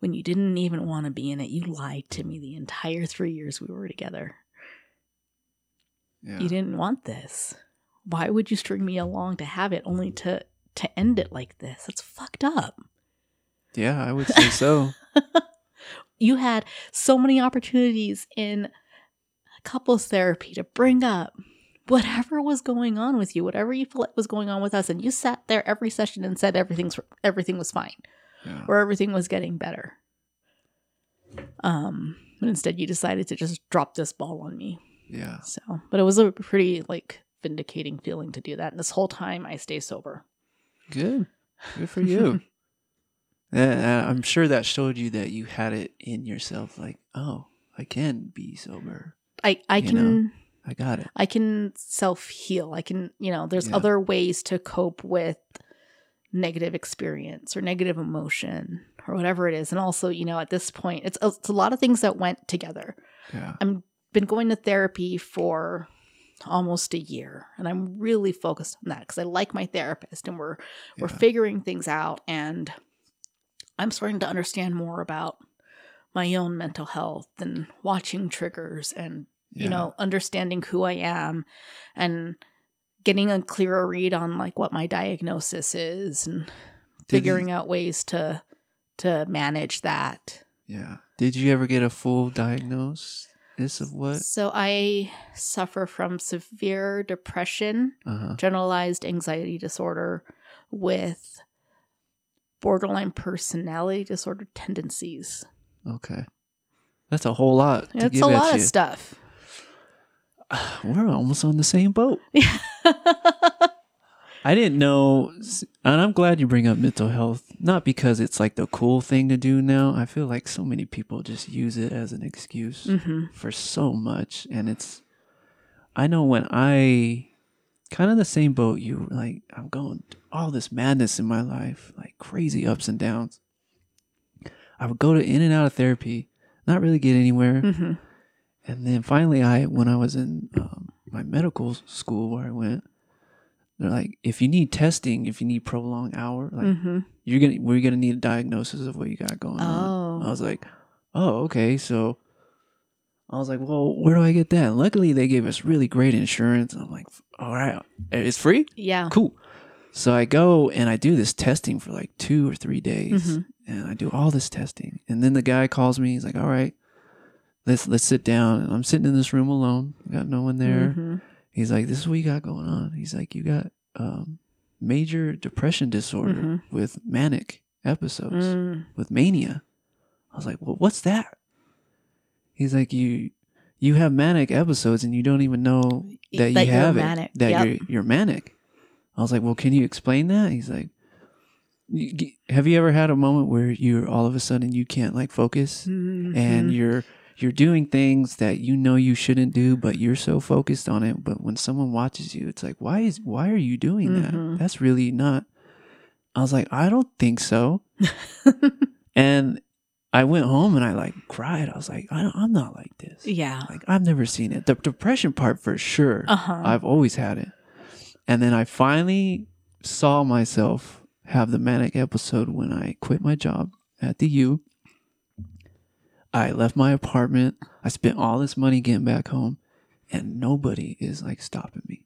B: when you didn't even want to be in it? You lied to me the entire three years we were together.
A: Yeah.
B: You didn't want this. Why would you string me along to have it only to to end it like this? That's fucked up.
A: Yeah, I would say so.
B: you had so many opportunities in couples therapy to bring up whatever was going on with you, whatever you felt was going on with us, and you sat there every session and said everything's everything was fine
A: Yeah.
B: or everything was getting better. Um, but instead you decided to just drop this ball on me.
A: Yeah.
B: So, but it was a pretty like vindicating feeling to do that. And this whole time I stay sober.
A: Good. Good for you. yeah, uh, uh, I'm sure that showed you that you had it in yourself. Like, oh, I can be sober.
B: I I
A: You
B: can
A: know? I got it.
B: I can self heal. I can, you know, there's
A: Yeah.
B: other ways to cope with negative experience or negative emotion or whatever it is. And also, you know, at this point, it's it's a lot of things that went together.
A: Yeah.
B: I'm been going to therapy for almost a year and I'm really focused on that because I like my therapist and we're we're figuring things out and I'm starting to understand more about my own mental health and watching triggers and you know understanding who I am and getting a clearer read on like what my diagnosis is and
A: Did you-
B: figuring out ways to to manage that.
A: Yeah. Did you ever get a full of what?
B: So I suffer from severe depression,
A: Uh huh.
B: generalized anxiety disorder with borderline personality disorder tendencies.
A: Okay. That's a whole lot. To
B: It's
A: give
B: a lot of stuff.
A: We're almost on the same boat. I didn't know, and I'm glad you bring up mental health. Not because it's like the cool thing to do now. I feel like so many people just use it as an excuse
B: hmm
A: for so much, and it's. I know when I, kind of the same boat you like. I'm going all this madness in my life, like crazy ups and downs. I would go to in and out of therapy, not really get anywhere.
B: hmm
A: And then finally, I when I was in um, my medical school where I went, they're like, if you need testing, if you need prolonged hour, like
B: hmm
A: you're gonna we're gonna need a diagnosis of what you got going on.
B: Oh.
A: I was like, oh okay, so I was like, well, where do I get that? luckily, they gave us really great insurance. I'm like, all right, it's free,
B: Yeah.
A: cool. So I go and I do this testing for like two or three days,
B: Mhm.
A: and I do all this testing, and then the guy calls me. He's like, all right, let's let's sit down. And I'm sitting in this room alone, got no one there.
B: Mhm.
A: He's like, this is what you got going on. He's like, you got um, major depression disorder
B: Mhm.
A: with manic episodes,
B: Mm.
A: with mania. I was like, well, what's that? He's like, you you have manic episodes and you don't even know that,
B: That
A: you
B: you're
A: have
B: manic.
A: it. That
B: Yep.
A: you're you're manic. I was like, well, can you explain that? He's like, have you ever had a moment where you're all of a sudden you can't like focus and
B: Mhm.
A: you're you're doing things that you know you shouldn't do but you're so focused on it but when someone watches you it's like why is why are you doing that
B: Mhm.
A: that's really not i was like i don't think so and i went home and i like cried i was like I don't, i'm not like this
B: yeah.
A: like i've never seen it the depression part for sure
B: Uh huh.
A: I've always had it. And then I finally saw myself have the manic episode when I quit my job at the U. I left my apartment. I spent all this money getting back home, and nobody is like stopping me.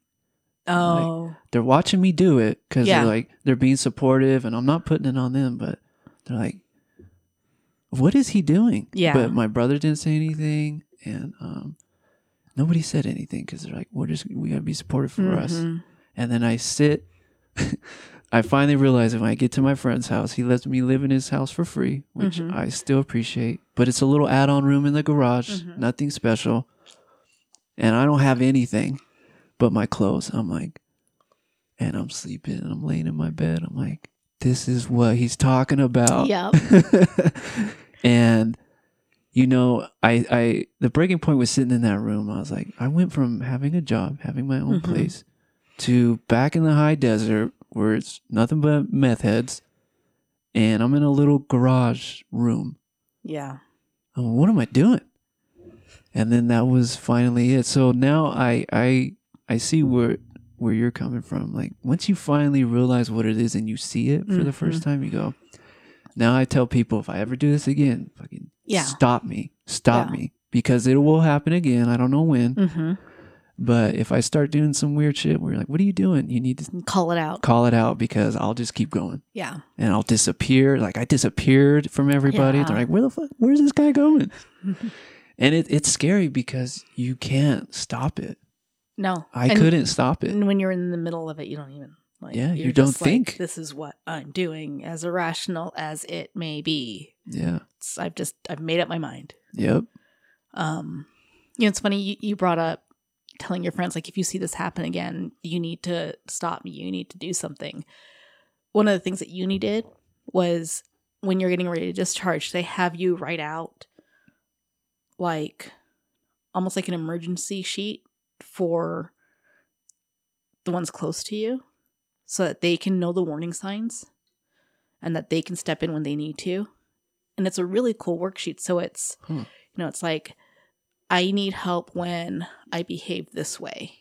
B: oh.
A: They're watching me do it because
B: Yeah.
A: they're like, they're being supportive, and I'm not putting it on them, but they're like, what is he doing?
B: Yeah.
A: But my brother didn't say anything, and um, nobody said anything because they're like, we're just we gotta be supportive for us.
B: Mhm.
A: And then I sit. I finally realize when I get to my friend's house, he lets me live in his house for free, which
B: Mhm.
A: I still appreciate. But it's a little add-on room in the garage,
B: Mhm.
A: nothing special, and I don't have anything but my clothes. I'm like, and I'm sleeping, and I'm laying in my bed. I'm like, this is what he's talking about.
B: Yep.
A: and you know, I I the breaking point was sitting in that room. I was like, I went from having a job, having my own
B: Mhm.
A: place, to back in the high desert where it's nothing but meth heads, and I'm in a little garage room.
B: Yeah.
A: I'm what am I doing? And then that was finally it. So now I I I see where where you're coming from. Like once you finally realize what it is and you see it for the first time, you go. Now I tell people if I ever do this again, fucking
B: Yeah.
A: stop me, stop
B: Yeah.
A: me, because it will happen again. I don't know when,
B: Mm-hmm.
A: But if I start doing some weird shit, where you're like, "What are you doing?" You need to
B: Call it out.
A: call it out because I'll just keep going
B: Yeah.
A: and I'll disappear. Like I disappeared from everybody.
B: Yeah.
A: They're like, "Where the fuck? Where's this guy going?" and it, it's scary because you can't stop it.
B: No.
A: I
B: And-
A: couldn't stop it.
B: And when you're in the middle of it, you don't even like.
A: Yeah, you don't
B: just like,
A: think.
B: this is what I'm doing, as irrational as it may be.
A: Yeah.
B: It's, I've just I've made up my mind.
A: Yep.
B: Um, you know, it's funny you, you brought up telling your friends like if you see this happen again, you need to stop me. You need to do something. One of the things that UNI mm-hmm. did was when you're getting ready to discharge, they have you write out like almost like an emergency sheet for the ones close to you so that they can know the warning signs and that they can step in when they need to. And it's a really cool worksheet. So it's,
A: Huh.
B: you know, it's like, I need help when I behave this way.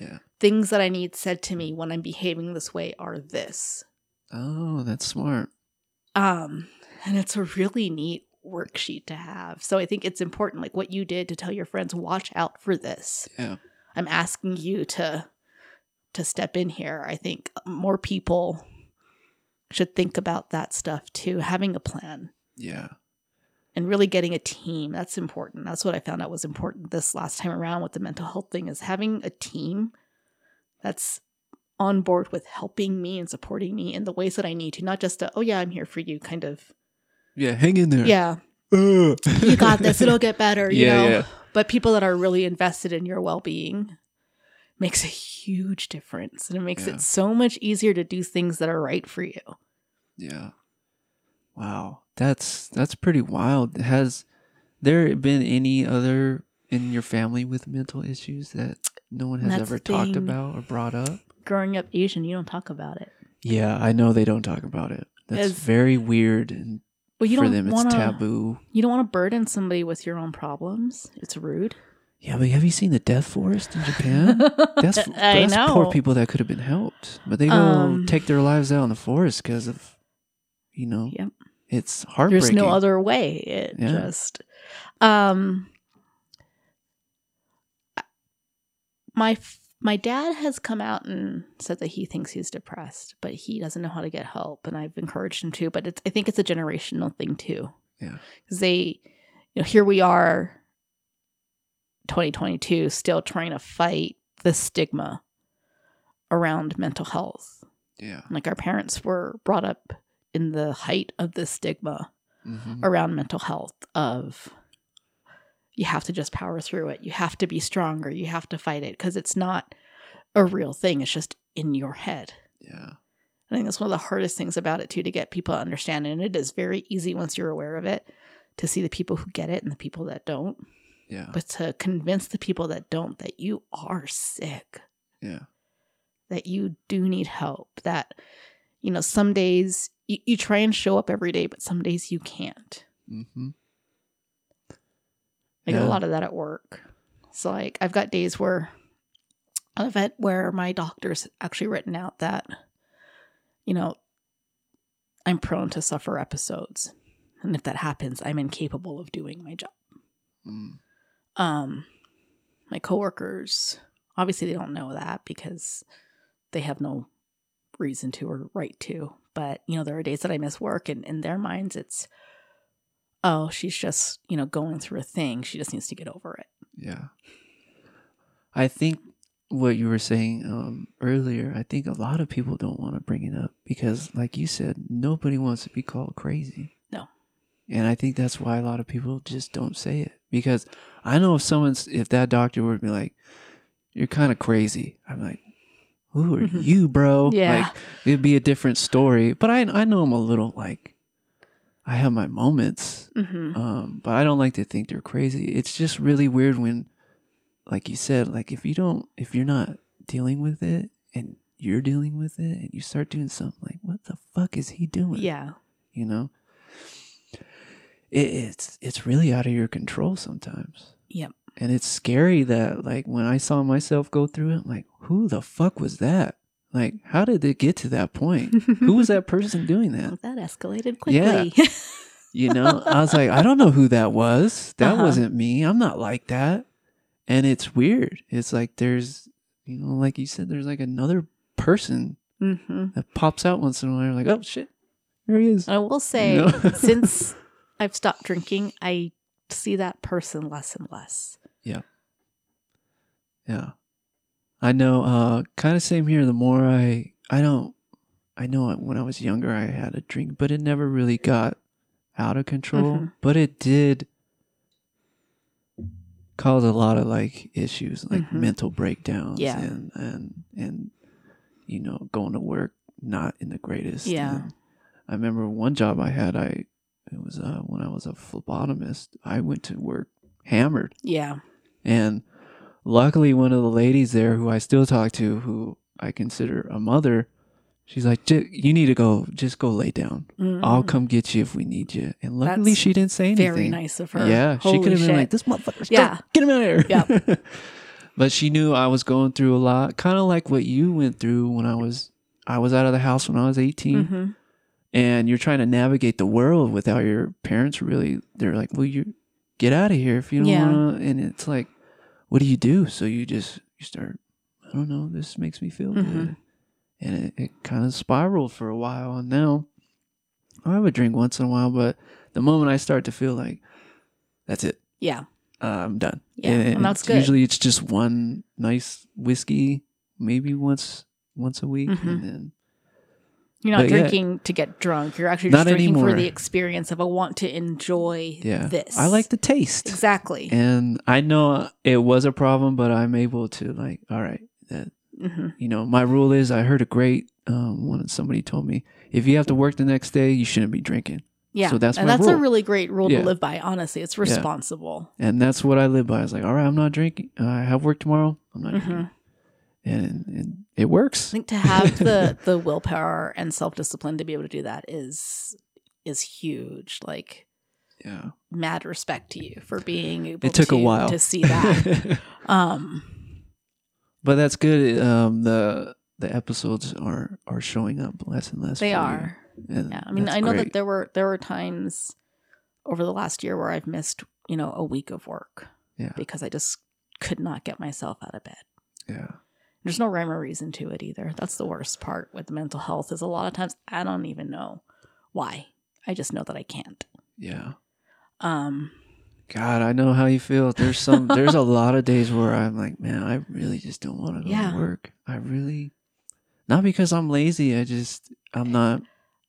A: Yeah.
B: Things that I need said to me when I'm behaving this way are this.
A: Oh, that's smart.
B: Um, and it's a really neat worksheet to have. So I think it's important, like what you did to tell your friends, watch out for this.
A: Yeah.
B: I'm asking you to to step in here. I think more people should think about that stuff too, having a plan
A: Yeah.
B: And really getting a team. That's important. That's what I found out was important this last time around with the mental health thing is having a team that's on board with helping me and supporting me in the ways that I need to, not just a, oh yeah, I'm here for you kind of.
A: Yeah. Hang in there.
B: Yeah,
A: Uh.
B: you got this. It'll get better, you
A: Yeah,
B: know.
A: yeah.
B: But people that are really invested in your well-being makes a huge difference and it makes
A: Yeah.
B: it so much easier to do things that are right for you.
A: Yeah. Wow. That's that's pretty wild. Has there been any other in your family with mental issues that no one has
B: That's
A: ever talked about or brought up?
B: Growing up Asian, you don't talk about it.
A: Yeah, I know they don't talk about it. That's very weird and
B: Well, you
A: for
B: don't
A: them it's
B: want to
A: taboo.
B: You don't want to burden somebody with your own problems. It's rude.
A: Yeah, but have you seen the death forest in Japan? That's
B: I
A: that's
B: know.
A: poor people that could have been helped, but they go
B: Um,
A: take their lives out in the forest because of, you know,
B: Yep.
A: It's heartbreaking.
B: There's no other way. It
A: Yeah.
B: just um my my dad has come out and said that he thinks he's depressed, but he doesn't know how to get help and I've encouraged him to, but it's I think it's a generational thing too.
A: Yeah.
B: Cuz they you know here we are 2022 still trying to fight the stigma around mental health.
A: Yeah.
B: Like our parents were brought up in the height of the stigma
A: hmm
B: around mental health of you have to just power through it. You have to be stronger. You have to fight it because it's not a real thing. It's just in your head.
A: Yeah.
B: I think that's one of the hardest things about it too to get people to understand. And it is very easy once you're aware of it to see the people who get it and the people that don't.
A: Yeah.
B: But to convince the people that don't that you are sick,
A: yeah.
B: that you do need help, that, you know, some days you, you try and show up every day, but some days you can't.
A: Mm-hmm.
B: I get
A: Yeah.
B: a lot of that at work. So like I've got days where I've had where my doctor's actually written out that, you know, I'm prone to suffer episodes. And if that happens, I'm incapable of doing my job.
A: Mm.
B: Um my coworkers obviously they don't know that because they have no reason to or right to. But, you know, there are days that I miss work and in their minds it's oh, she's just, you know, going through a thing. She just needs to get over it.
A: Yeah. I think what you were saying um, earlier, I think a lot of people don't want to bring it up because, like you said, nobody wants to be called crazy.
B: No.
A: And I think that's why a lot of people just don't say it because I know if someone's, if that doctor were to be like, you're kind of crazy, I'm like, who are
B: Mhm.
A: you, bro?
B: Yeah.
A: Like, it'd be a different story. But I, I know I'm a little like, I have my moments
B: Mm-hmm.
A: um, but I don't like to think they're crazy. It's just really weird when, like you said, like if you don't, if you're not dealing with it and you're dealing with it and you start doing something like, what the fuck is he doing?
B: Yeah.
A: You know, it, it's, it's really out of your control sometimes.
B: Yep.
A: And it's scary that like when I saw myself go through it, I'm like, who the fuck was that? Like, how did it get to that point? who was that person doing that?
B: That escalated quickly. Yeah.
A: You know, I was like, I don't know who that was. That
B: Uh-huh.
A: wasn't me. I'm not like that. And it's weird. It's like there's, you know, like you said, there's like another person
B: hmm
A: that pops out once in a while. You're like, oh shit, there he is.
B: I will say,
A: know?
B: since I've stopped drinking, I see that person less and less.
A: Yeah. Yeah. I know, uh, kind of same here. The more I, I don't, I know when I was younger, I had a drink, but it never really got out of control.
B: Mhm.
A: But it did cause a lot of like issues, like
B: Mhm.
A: mental breakdowns,
B: Yeah.
A: and and and you know, going to work not in the greatest.
B: Yeah.
A: And I remember one job I had. I it was uh, when I was a phlebotomist. I went to work hammered.
B: Yeah.
A: And luckily, one of the ladies there who I still talk to, who I consider a mother, she's like, "J- "You need to go. Just go lay down. I'll
B: Mm.
A: come get you if we need you." And luckily,
B: That's
A: she didn't say anything.
B: Very nice of her.
A: Yeah, she could have been like, "This motherfucker,
B: Yeah.
A: get him out of here."
B: Yeah.
A: but she knew I was going through a lot, kind of like what you went through when I was. I was out of the house when I was 18
B: Mhm.
A: and you're trying to navigate the world without your parents really they're like well you get out of here if you don't
B: Yeah.
A: want to and it's like what do you do so you just you start i don't know this makes me feel
B: Mhm.
A: good and it, it kind of spiraled for a while and now i have a drink once in a while but the moment i start to feel like that's it
B: Yeah.
A: uh, i'm done
B: Yeah, and that's good.
A: usually it's just one nice whiskey maybe once once a week
B: Mhm.
A: and then
B: You're not
A: But yeah.
B: drinking to get drunk. You're actually
A: Not
B: just drinking for the experience of I want to enjoy
A: yeah
B: this.
A: i like the taste
B: exactly.
A: and I know it was a problem, but I'm able to like, all right, that
B: hmm
A: you know, my rule is I heard a great um one somebody told me if you have to work the next day, you shouldn't be drinking,
B: Yeah,
A: So that's
B: and that's a really great rule
A: Yeah.
B: to live by. Honestly, it's responsible.
A: and that's what I live by. I was like, all right, I'm not drinking. I have work tomorrow. I'm not
B: Mhm.
A: drinking, and, and it works.
B: I think to have the the willpower and self discipline to be able to do that is is huge. Like
A: Yeah,
B: mad respect to you for being able.
A: it took
B: to,
A: a while
B: to see that. um,
A: but that's good. Um, the the episodes are are showing up less and less.
B: they
A: for
B: are. Yeah, I mean, I know
A: great.
B: that there were there were times over the last year where I've missed you know a week of work
A: Yeah,
B: because I just could not get myself out of bed.
A: yeah,
B: There's no rhyme or reason to it either. That's the worst part with mental health is a lot of times I don't even know why. I just know that I can't.
A: yeah.
B: Um,
A: God, I know how you feel. There's some there's a lot of days where I'm like, man, I really just don't want to go
B: Yeah.
A: to work. I really not because I'm lazy, I just I'm not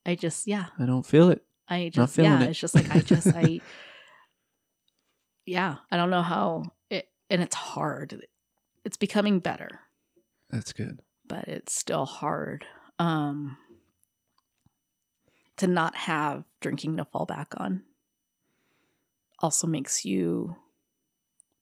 B: I just yeah,
A: I don't feel it.
B: I
A: Not
B: just
A: feeling
B: yeah,
A: it.
B: it's just like I just I yeah, I don't know how it and it's hard. It's becoming better.
A: That's good.
B: but it's still hard um to not have drinking to fall back on also makes you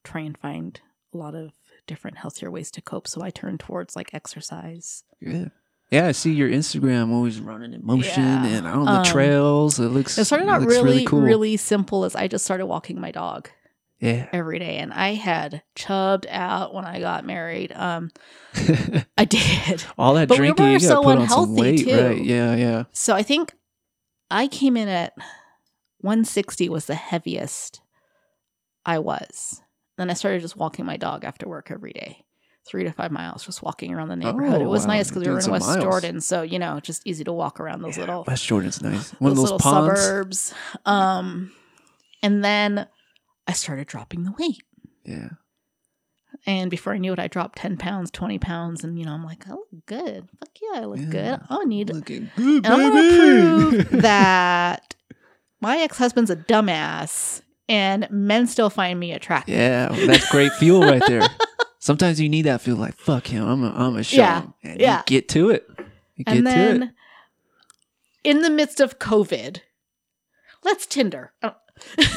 B: try and find a lot of different healthier ways to cope so i turn towards like exercise
A: Good. Yeah, I see your Instagram always running in motion
B: Yeah.
A: and on the
B: Um,
A: trails. It looks
B: it started
A: it
B: out
A: looks
B: really
A: really cool.
B: really simple as i just started walking my dog
A: yeah.
B: every day and i had chubbed out when i got married um i did
A: All that
B: But we
A: drinking,
B: were
A: you
B: so
A: put on
B: unhealthy,
A: some weight,
B: too.
A: right? Yeah, yeah.
B: So I think I came in at 160 was the heaviest I was. Then I started just walking my dog after work every day, three to five miles, just walking around the neighborhood.
A: Oh,
B: it was
A: wow.
B: nice because we were in West
A: miles.
B: Jordan, so you know, just easy to walk around those
A: Yeah,
B: little
A: West Jordan's nice. One
B: those
A: of those
B: little
A: ponds.
B: suburbs. Um, And then I started dropping the weight.
A: Yeah.
B: And before I knew it, I dropped 10 pounds, 20 pounds. And, you know, I'm like, I look good. Fuck yeah, I look
A: Yeah.
B: good. I don't need
A: Looking good,
B: And I'm going to prove that my ex husband's a dumbass and men still find me attractive.
A: yeah, well, that's great fuel right there. Sometimes you need that fuel like fuck him. I'm a, I'm a show.
B: Yeah,
A: him. And
B: yeah.
A: You get to it. You get
B: and
A: to
B: then
A: it.
B: in the midst of COVID, let's Tinder. Oh,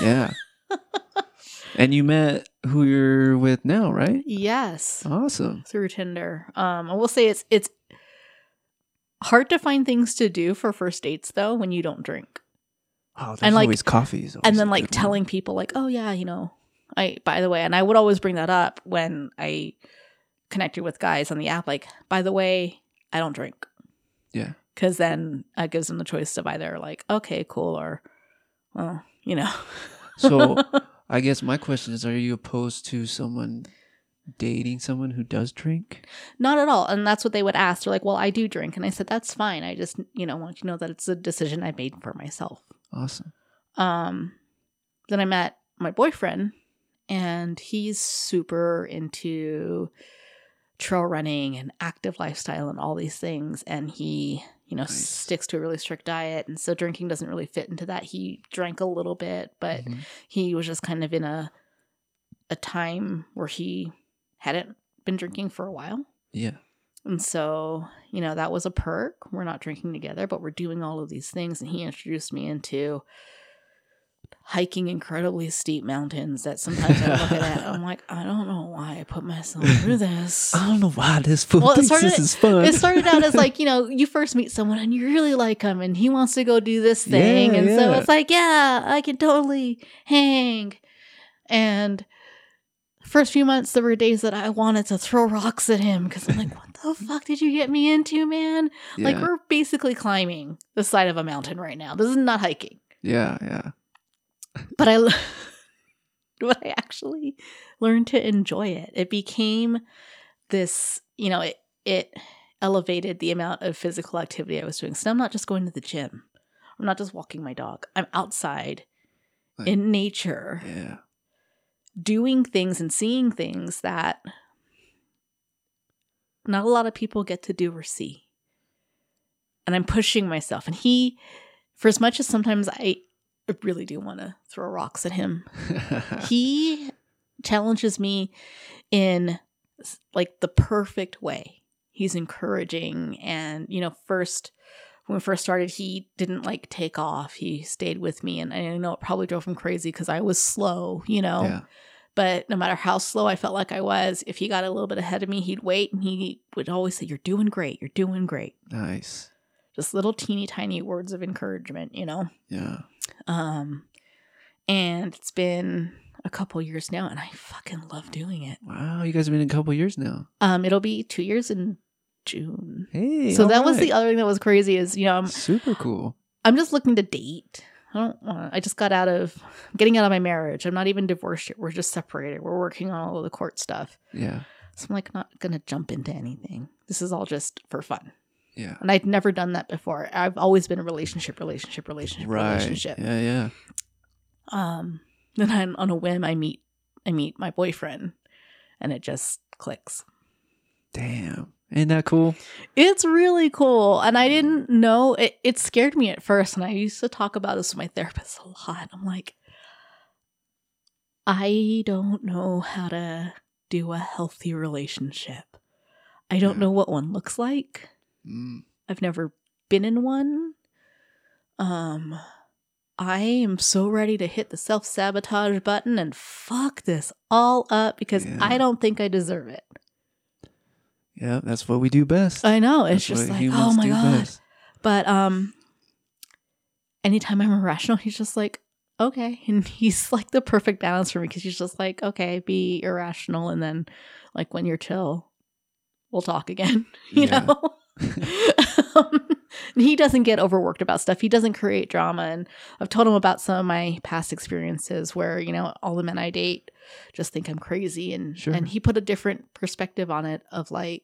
A: Yeah. and you met who you're with now, right?
B: yes.
A: Awesome.
B: Through Tinder. Um, I will say it's it's hard to find things to do for first dates though when you don't drink.
A: Oh, there's
B: And, like-
A: always coffees.
B: and then like telling people like oh yeah you know i by the way and i would always bring that up when i connected with guys on the app like by the way i don't drink
A: Yeah.
B: because then it gives them the choice of either like okay cool or well you know
A: So I guess my question is: Are you opposed to someone dating someone who does drink?
B: not at all. And that's what they would ask. They're like well i do drink. And i said that's fine. I just you know want you to know that it's a decision i made for myself.
A: Awesome.
B: um then i met my boyfriend and he's super into trail running and active lifestyle and all these things. And he you know
A: Nice.
B: sticks to a really strict diet and so drinking doesn't really fit into that he drank a little bit but
A: Mhm.
B: he was just kind of in a a time where he hadn't been drinking for a while
A: Yeah.
B: and so, you know, that was a perk. We're not drinking together, but we're doing all of these things. And he introduced me into hiking incredibly steep mountains that sometimes I look at. I'm like, I don't know why I put myself through this.
A: I don't know why this fool
B: Well, it
A: thinks
B: started-
A: this is fun.
B: It started out as like, you know, you first meet someone and you really like him and he wants to go do this thing.
A: Yeah,
B: and so it's like, yeah, I can totally hang. And first few months, there were days that I wanted to throw rocks at him because I'm like, what the fuck did you get me into, man? Like, we're basically climbing the side of a mountain right now. This is not hiking.
A: yeah, yeah.
B: But I, but I actually learned to enjoy it. It became this, you know, it, it elevated the amount of physical activity I was doing. So I'm not just going to the gym. I'm not just walking my dog. I'm outside
A: Like-
B: in nature
A: Yeah.
B: doing things and seeing things that not a lot of people get to do or see. And I'm pushing myself. And he, for as much as sometimes I really do want to throw rocks at him, he challenges me in like the perfect way. He's encouraging. And, you know, first, when we first started, he didn't like take off. He stayed with me. And I know it probably drove him crazy because I was slow, you know.
A: yeah.
B: But no matter how slow I felt like I was, if he got a little bit ahead of me, he'd wait and he would always say, You're doing great. You're doing great.
A: Nice.
B: Just little teeny tiny words of encouragement, you know?
A: Yeah.
B: Um, and it's been a couple years now and I fucking love doing it.
A: Wow, you guys have been in a couple years now.
B: Um, it'll be two years in June.
A: Hey.
B: so that was the other thing that was crazy is, you know, I'm
A: super cool.
B: I'm just looking to date. I don't want. I just got out of getting out of my marriage. I'm not even divorced yet. We're just separated. We're working on all of the court stuff.
A: Yeah.
B: So I'm like not gonna jump into anything. This is all just for fun.
A: Yeah.
B: And I'd never done that before. I've always been a relationship, relationship, relationship,
A: Right.
B: relationship.
A: Yeah, yeah.
B: Um then I'm on a whim I meet I meet my boyfriend and it just clicks.
A: Damn. Ain't that cool?
B: It's really cool. And I didn't know it, it scared me at first. And I used to talk about this with my therapist a lot. I'm like, I don't know how to do a healthy relationship. I don't
A: Yeah.
B: know what one looks like.
A: Mm.
B: I've never been in one. Um I am so ready to hit the self-sabotage button and fuck this all up because
A: Yeah.
B: I don't think I deserve it.
A: Yeah, that's what we do best.
B: I know. It's
A: That's
B: just
A: what
B: like, oh my god.
A: best.
B: But um anytime I'm irrational, he's just like, okay. And he's like the perfect balance for me because he's just like, okay, be irrational and then like when you're chill, we'll talk again. You
A: Yeah.
B: know? um, he doesn't get overworked about stuff. He doesn't create drama. And I've told him about some of my past experiences where, you know, all the men I date just think I'm crazy. And
A: Sure.
B: and he put a different perspective on it of like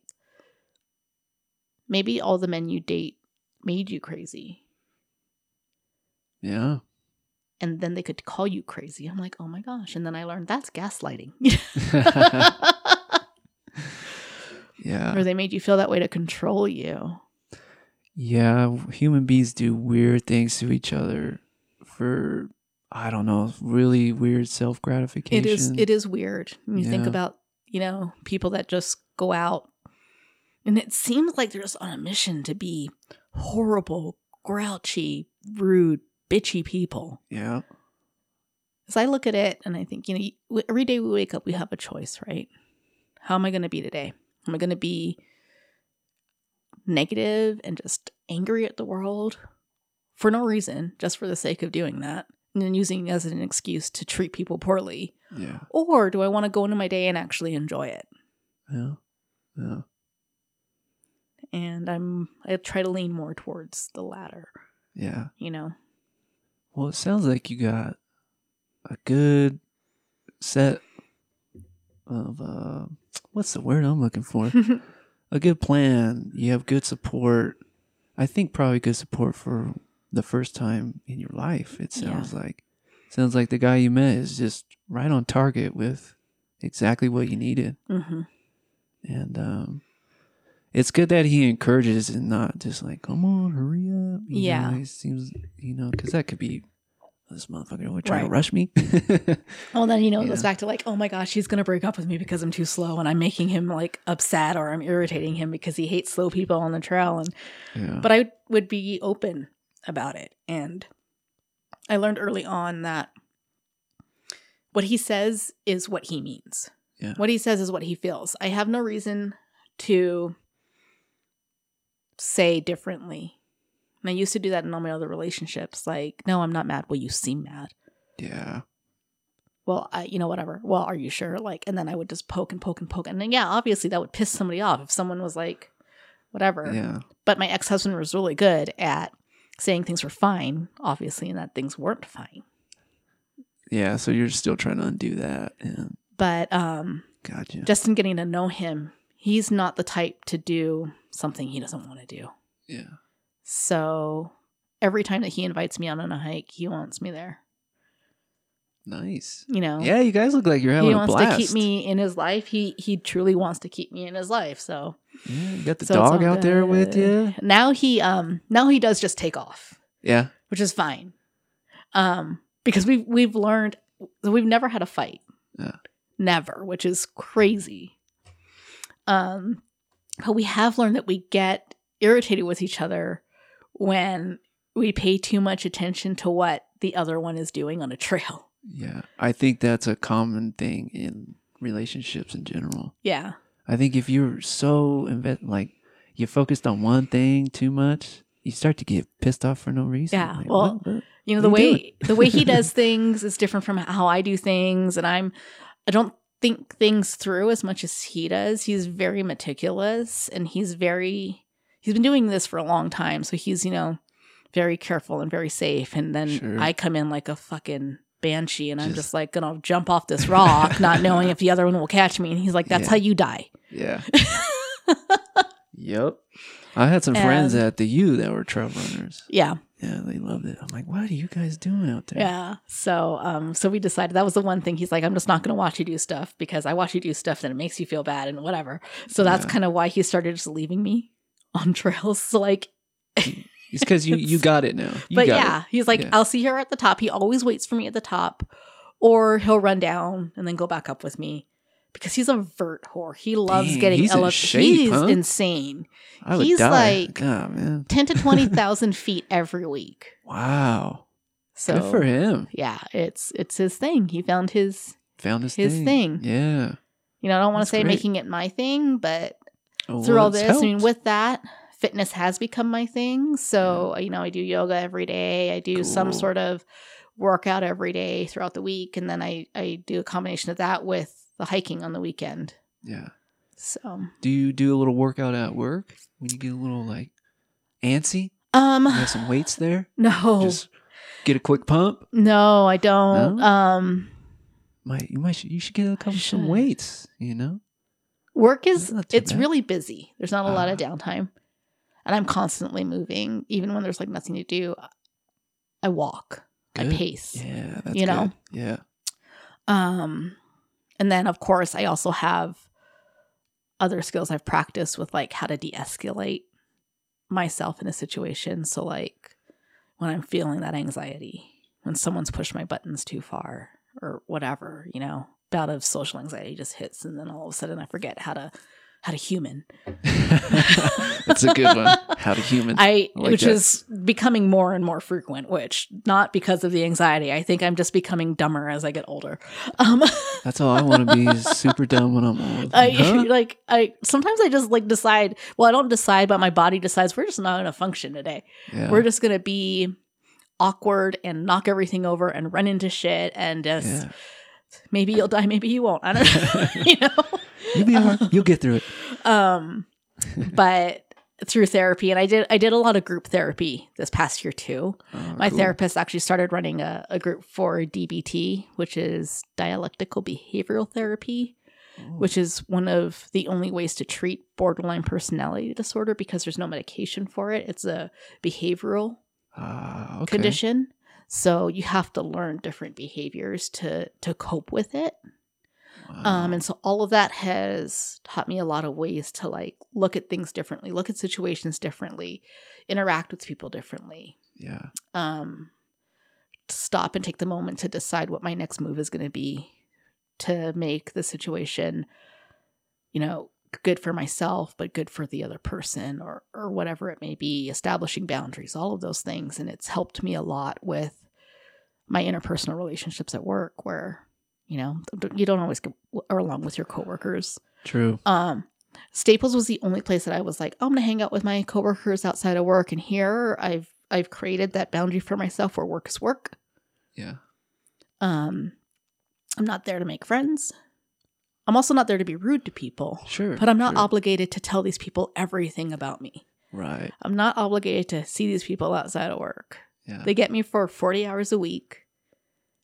B: maybe all the men you date made you crazy.
A: Yeah.
B: and then they could call you crazy. I'm like, oh my gosh. And then I learned that's gaslighting.
A: yeah.
B: or they made you feel that way to control you.
A: Yeah, human beings do weird things to each other for I don't know, really weird self gratification.
B: It is it is weird. When you think about, you know, people that just go out and it seems like they're just on a mission to be horrible, grouchy, rude, bitchy people.
A: Yeah.
B: As I look at it and I think, you know, every day we wake up, we have a choice, right? How am I going to be today? Am I going to be negative and just angry at the world for no reason, just for the sake of doing that, and then using it as an excuse to treat people poorly?
A: Yeah.
B: Or do I want to go into my day and actually enjoy it?
A: Yeah. Yeah.
B: And I'm, I try to lean more towards the latter,
A: Yeah.
B: you know?
A: Well, it sounds like you got a good set of uh what's the word I'm looking for? a good plan. You have good support. I think probably good support for the first time in your life. It
B: Yeah.
A: sounds like. Sounds like the guy you met is just right on target with exactly what you needed.
B: hmm
A: And um it's good that he encourages and not just like, come on, hurry up. You
B: Yeah.
A: Know, it seems, you know, because that could be this motherfucker would try to
B: Right.
A: rush me.
B: Well, then, you know, it goes back to like, oh my gosh, he's going to break up with me because I'm too slow and I'm making him like upset or I'm irritating him because he hates slow people on the trail. And,
A: yeah.
B: but I would be open about it. And I learned early on that what he says is what he means.
A: Yeah.
B: What he says is what he feels. I have no reason to say differently. And I used to do that in all my other relationships. Like, no, I'm not mad. Well, you seem mad.
A: yeah.
B: well, I, you know, whatever. Well, are you sure? Like, and then I would just poke and poke and poke. And then, yeah, obviously that would piss somebody off if someone was like, whatever.
A: Yeah.
B: But my ex husband was really good at saying things were fine, obviously, and that things weren't fine.
A: Yeah. So you're still trying to undo that. And
B: But um,
A: gotcha.
B: just in getting to know him, he's not the type to do something he doesn't want to do.
A: yeah.
B: So every time that he invites me out on a hike, he wants me there.
A: Nice.
B: You know,
A: Yeah, you guys look like you're having
B: he
A: a
B: wants
A: blast.
B: to keep me in his life. He he truly wants to keep me in his life. So
A: Yeah, you got the
B: So
A: dog out there with you.
B: Now he um now he does just take off,
A: Yeah.
B: which is fine. Um because we've we've learned we've never had a fight.
A: Yeah.
B: Never, which is crazy. Um but we have learned that we get irritated with each other when we pay too much attention to what the other one is doing on a trail.
A: Yeah. I think that's a common thing in relationships in general.
B: Yeah.
A: I think if you're so invest, like you're focused on one thing too much, you start to get pissed off for no reason.
B: Yeah,
A: Like,
B: well,
A: what- what?
B: you know the
A: What are you
B: way the way he does things is different from how I do things and I'm I don't think things through as much as he does. He's very meticulous and he's very he's been doing this for a long time so he's you know very careful and very safe and then
A: Sure.
B: I come in like a fucking banshee and I'm
A: Just-
B: just like going to jump off this rock not knowing if the other one will catch me and he's like that's
A: Yeah.
B: how you die.
A: yeah. yep. I had some friends at the U that were trail runners.
B: Yeah.
A: Yeah, they loved it. I'm like, what are you guys doing out there?
B: Yeah. So um so we decided that was the one thing he's like, I'm just not gonna watch you do stuff because I watch you do stuff that it makes you feel bad and whatever. So that's
A: Yeah.
B: kind of why he started just leaving me on trails. So like
A: It's because you you got it now. You
B: but yeah,
A: it.
B: he's like,
A: Yeah.
B: I'll see her at the top. He always waits for me at the top. Or he'll run down and then go back up with me. Because he's a vert whore. He loves
A: Dang,
B: getting
A: he's
B: elevated.
A: shape,
B: He's
A: huh?
B: insane. He's
A: die.
B: like-
A: man,
B: Ten to twenty thousand feet every week.
A: wow,
B: So
A: good for him.
B: yeah, it's it's his thing. He found his
A: Found his,
B: His thing.
A: Yeah.
B: you know, I don't want to say
A: great.
B: making it my thing, but
A: Oh,
B: through
A: well,
B: all this, I mean, with that, fitness has become my thing. So, you know, I do yoga every day. I do some sort of workout every day throughout the week. And then I, I do a combination of that with the hiking on the weekend.
A: yeah.
B: So,
A: Do you do a little workout at work when you get a little like antsy?
B: um,
A: You have some weights there.
B: no,
A: Just get a quick pump.
B: no, I don't.
A: No?
B: Um,
A: Might you might you should get a couple some weights. You know.
B: Work is,
A: That's not too
B: it's
A: bad.
B: really busy. There's not a lot of
A: Ah.
B: downtime. And I'm constantly moving, even when there's like nothing to do. I walk. I pace.
A: Yeah, that's
B: you know?
A: good. Yeah.
B: Um, and then of course I also have other skills I've practiced with like how to de-escalate myself in a situation. So like when I'm feeling that anxiety, when someone's pushed my buttons too far or whatever, you know, bout of social anxiety just hits and then all of a sudden I forget how to how to human.
A: That's a good one. How to human.
B: I,
A: I like
B: which
A: that.
B: is becoming more and more frequent, which not because of the anxiety. I think I'm just becoming dumber as I get older. Um
A: That's all I want to be is super dumb when I'm old.
B: I
A: Huh?
B: like I sometimes I just like decide. Well, I don't decide, but my body decides we're just not going to function today.
A: Yeah.
B: We're just going to be awkward and knock everything over and run into shit and just
A: yeah.
B: maybe you'll die, maybe you won't. I don't know. you know.
A: You'll be right. You'll get through it.
B: Um, but through therapy, and I did I did a lot of group therapy this past year too.
A: Oh,
B: My
A: cool.
B: therapist actually started running a, a group for DBT, which is dialectical behavioral therapy.
A: Oh,
B: which is one of the only ways to treat borderline personality disorder because there's no medication for it. It's a behavioral
A: Ah, okay.
B: condition. So you have to learn different behaviors to to cope with it. Um, and so all of that has taught me a lot of ways to like look at things differently, look at situations differently, interact with people differently.
A: yeah.
B: Um, stop and take the moment to decide what my next move is going to be to make the situation, you know, good for myself, but good for the other person or or whatever it may be. Establishing boundaries, all of those things, and it's helped me a lot with my interpersonal relationships at work, where you know you don't always get along with your coworkers.
A: True.
B: Um, Staples was the only place that I was like, oh, I'm gonna hang out with my coworkers outside of work, and here I've I've created that boundary for myself where work is work.
A: Yeah.
B: Um, I'm not there to make friends. I'm also not there to be rude to people,
A: Sure.
B: but I'm not
A: sure.
B: obligated to tell these people everything about me.
A: Right.
B: I'm not obligated to see these people outside of work.
A: Yeah.
B: They get me for 40 hours a week,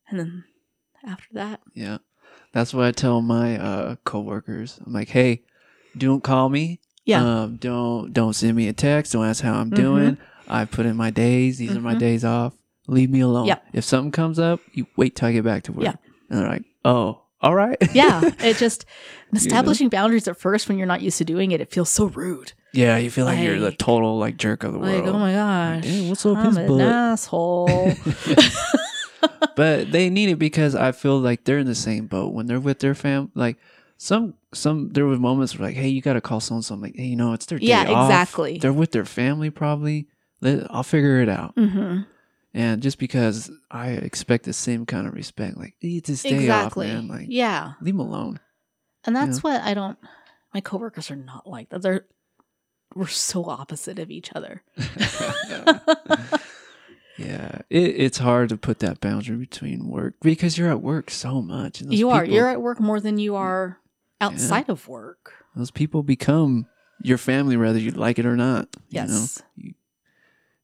B: and then after that,
A: Yeah. That's what I tell my uh coworkers. I'm like, hey, don't call me.
B: yeah,
A: Um, don't don't send me a text. Don't ask how I'm
B: Mhm.
A: doing. I put in my days. These are my
B: Mhm.
A: days off. Leave me alone.
B: Yep.
A: If something comes up, you wait till I get back to work.
B: Yeah.
A: And they're like, oh, all right.
B: yeah. It just
A: know?
B: establishing boundaries at first when you're not used to doing it. It feels so rude.
A: yeah, you feel like, you're the total like jerk of the world.
B: Like,
A: world.
B: oh my gosh,
A: what's up
B: I'm
A: his
B: an
A: butt?
B: asshole.
A: but they need it because I feel like they're in the same boat when they're with their fam. Like some some there were moments where like, hey, you got to call someone. So I'm like, hey, you know, it's their day
B: Yeah,
A: off.
B: exactly.
A: They're with their family probably. I'll figure it out.
B: hmm
A: And just because I expect the same kind of respect, like it's his day
B: Exactly.
A: off, man. Like
B: yeah.
A: leave him alone.
B: And that's what I don't. My coworkers are not like that. They're we're so opposite of each other.
A: Yeah, it, it's hard to put that boundary between work because you're at work so much. and those
B: you are. You're at work more than you are outside of work.
A: those people become your family whether you like it or not. you know?
B: Yes.
A: You-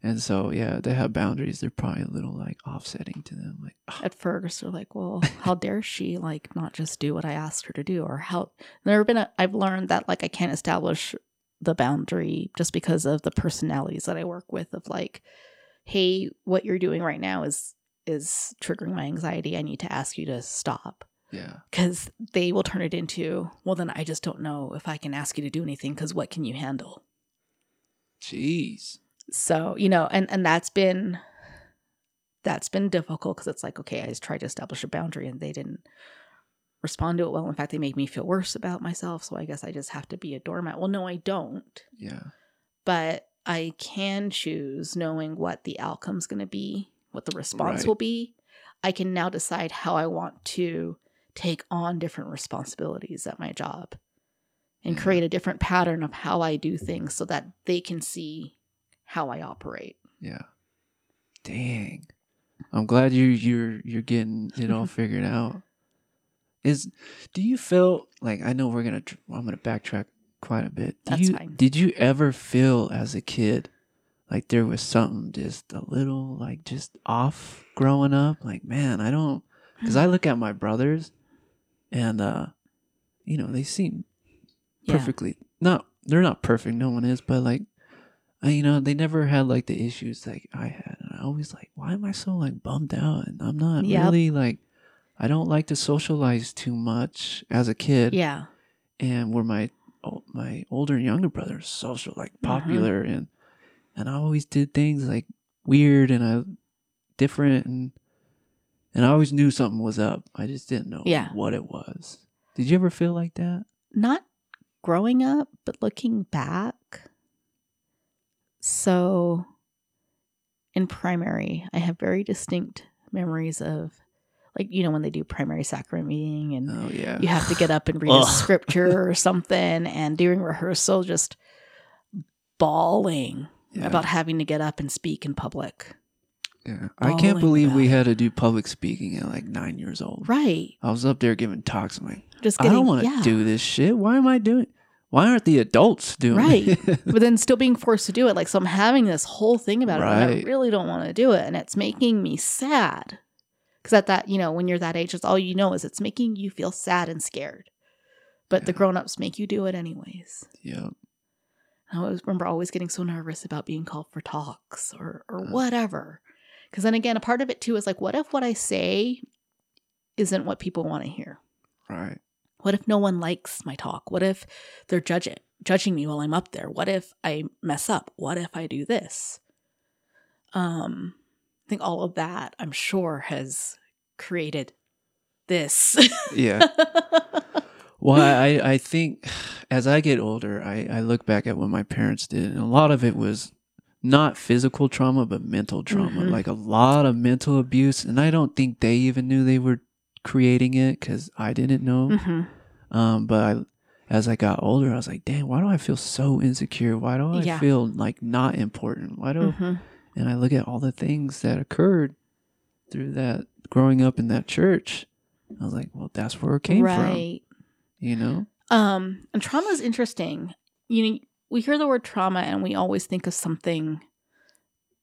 A: and so yeah, they have boundaries. They're probably a little like offsetting to them. Like "Ah,
B: At first, they're like, "Well, how dare she like not just do what I asked her to do?" Or how there have been. A, I've learned that like I can't establish the boundary just because of the personalities that I work with. Of like, hey, what you're doing right now is is triggering my anxiety. I need to ask you to stop.
A: yeah,
B: because they will turn it into well then i just don't know if i can ask you to do anything because what can you handle
A: jeez,
B: so you know and and that's been that's been difficult because it's like okay i just tried to establish a boundary and they didn't respond to it well. In fact they made me feel worse about myself so i guess i just have to be a doormat. Well no i don't.
A: Yeah,
B: but i can choose knowing what the outcome's going to be what the response
A: Right.
B: will be. I can now decide how i want to take on different responsibilities at my job and create a different pattern of how i do things so that they can see how i operate
A: yeah. Dang, I'm glad you you're you're getting it all figured out. Is do you feel like I know we're gonna I'm gonna backtrack quite a bit. Do
B: That's
A: you,
B: fine.
A: Did you ever feel as a kid like there was something just a little like just off growing up? Like man, I don't because I look at my brothers and uh you know they seem
B: Yeah.
A: perfectly not they're not perfect no one is but like uh, you know they never had like the issues like i had and I always like, why am I so like bummed out? And I'm not
B: Yep.
A: really like, I don't like to socialize too much as a kid.
B: Yeah.
A: And where my oh, my older and younger brothers social like
B: Mm-hmm.
A: popular and and I always did things like weird and I different and and I always knew something was up. I just didn't know
B: Yeah.
A: what it was. Did you ever feel like that?
B: Not growing up, but looking back. So in primary, I have very distinct memories of like, you know, when they do primary sacrament meeting and
A: Oh yeah.
B: you have to get up and read a scripture or something and during rehearsal just bawling
A: Yeah.
B: about having to get up and speak in public.
A: Yeah. I can't
B: bawling
A: believe we had to do public speaking at like nine years old.
B: Right.
A: I was up there giving talks. I'm like,
B: Just
A: I don't want to
B: yeah.
A: do this shit. Why am I doing? Why aren't the adults doing
B: Right.
A: it?
B: but then still being forced to do it. Like, so I'm having this whole thing about it. I really don't want to do it. And it's making me sad. Because at that, you know, when you're that age, it's all you know is it's making you feel sad and scared. But the
A: Yeah.
B: grown ups make you do it anyways.
A: yeah.
B: I always remember always getting so nervous about being called for talks or, or
A: Uh.
B: whatever. Because then again, a part of it too is like, what if what I say isn't what people want to hear?
A: Right.
B: What if no one likes my talk? What if they're judging judging me while I'm up there? What if I mess up? What if I do this? Um, I think all of that, I'm sure, has created this.
A: Yeah. Well, I, I think as I get older, I, I look back at what my parents did, and a lot of it was not physical trauma, but mental trauma.
B: Mhm.
A: Like a lot of mental abuse, and I don't think they even knew they were creating it because I didn't know.
B: Mhm.
A: Um, but I, as I got older, I was like, "Damn, why do I feel so insecure? Why do I
B: Yeah.
A: feel like not important? Why do?"
B: Mhm.
A: And I look at all the things that occurred through that growing up in that church. I was like, "Well, that's where it came from."
B: Right.
A: You know?
B: Um, and trauma is interesting. You know, we hear the word trauma and we always think of something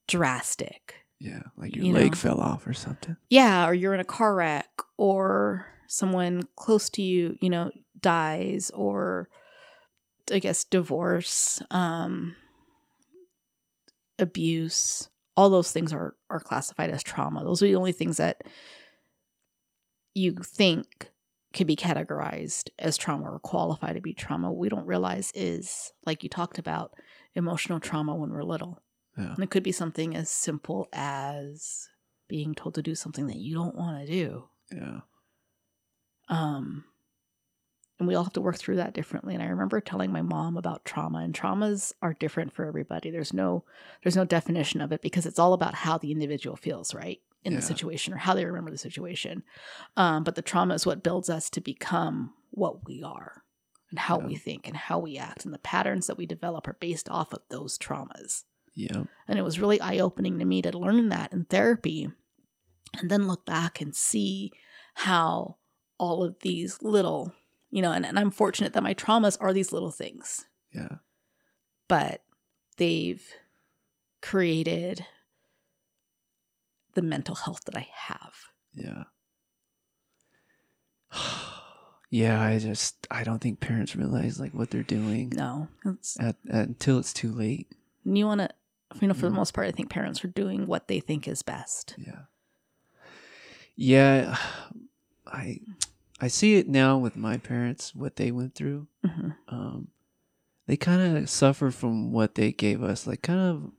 B: drastic.
A: Yeah, like your
B: You
A: leg
B: know.
A: fell off or something.
B: Yeah, or you're in a car wreck, or someone close to you, you know, dies, or I guess divorce, um, abuse. All those things are are classified as trauma. Those are the only things that you think can be categorized as trauma or qualify to be trauma. What we don't realize is, like you talked about, emotional trauma when we're little.
A: Yeah.
B: And it could be something as simple as being told to do something that you don't want to do.
A: Yeah.
B: Um, and we all have to work through that differently. And I remember telling my mom about trauma, and traumas are different for everybody. There's no there's no definition of it because it's all about how the individual feels, right? In the situation or how they remember the situation. Um, but the trauma is what builds us to become what we are and how
A: Yeah.
B: we think and how we act. And the patterns that we develop are based off of those traumas.
A: Yeah.
B: And it was really eye opening to me to learn that in therapy and then look back and see how all of these little, you know, and, and I'm fortunate that my traumas are these little things,
A: Yeah.
B: but they've created the mental health that I have.
A: Yeah. yeah, I just I don't think parents realize like what they're doing
B: No, it's,
A: at, at until it's too late.
B: and you want to, you know, for the
A: Mhm.
B: most part, I think parents are doing what they think is best.
A: Yeah. Yeah, I I see it now with my parents what they went through.
B: hmm
A: Um they kind of suffer from what they gave us. Like kind of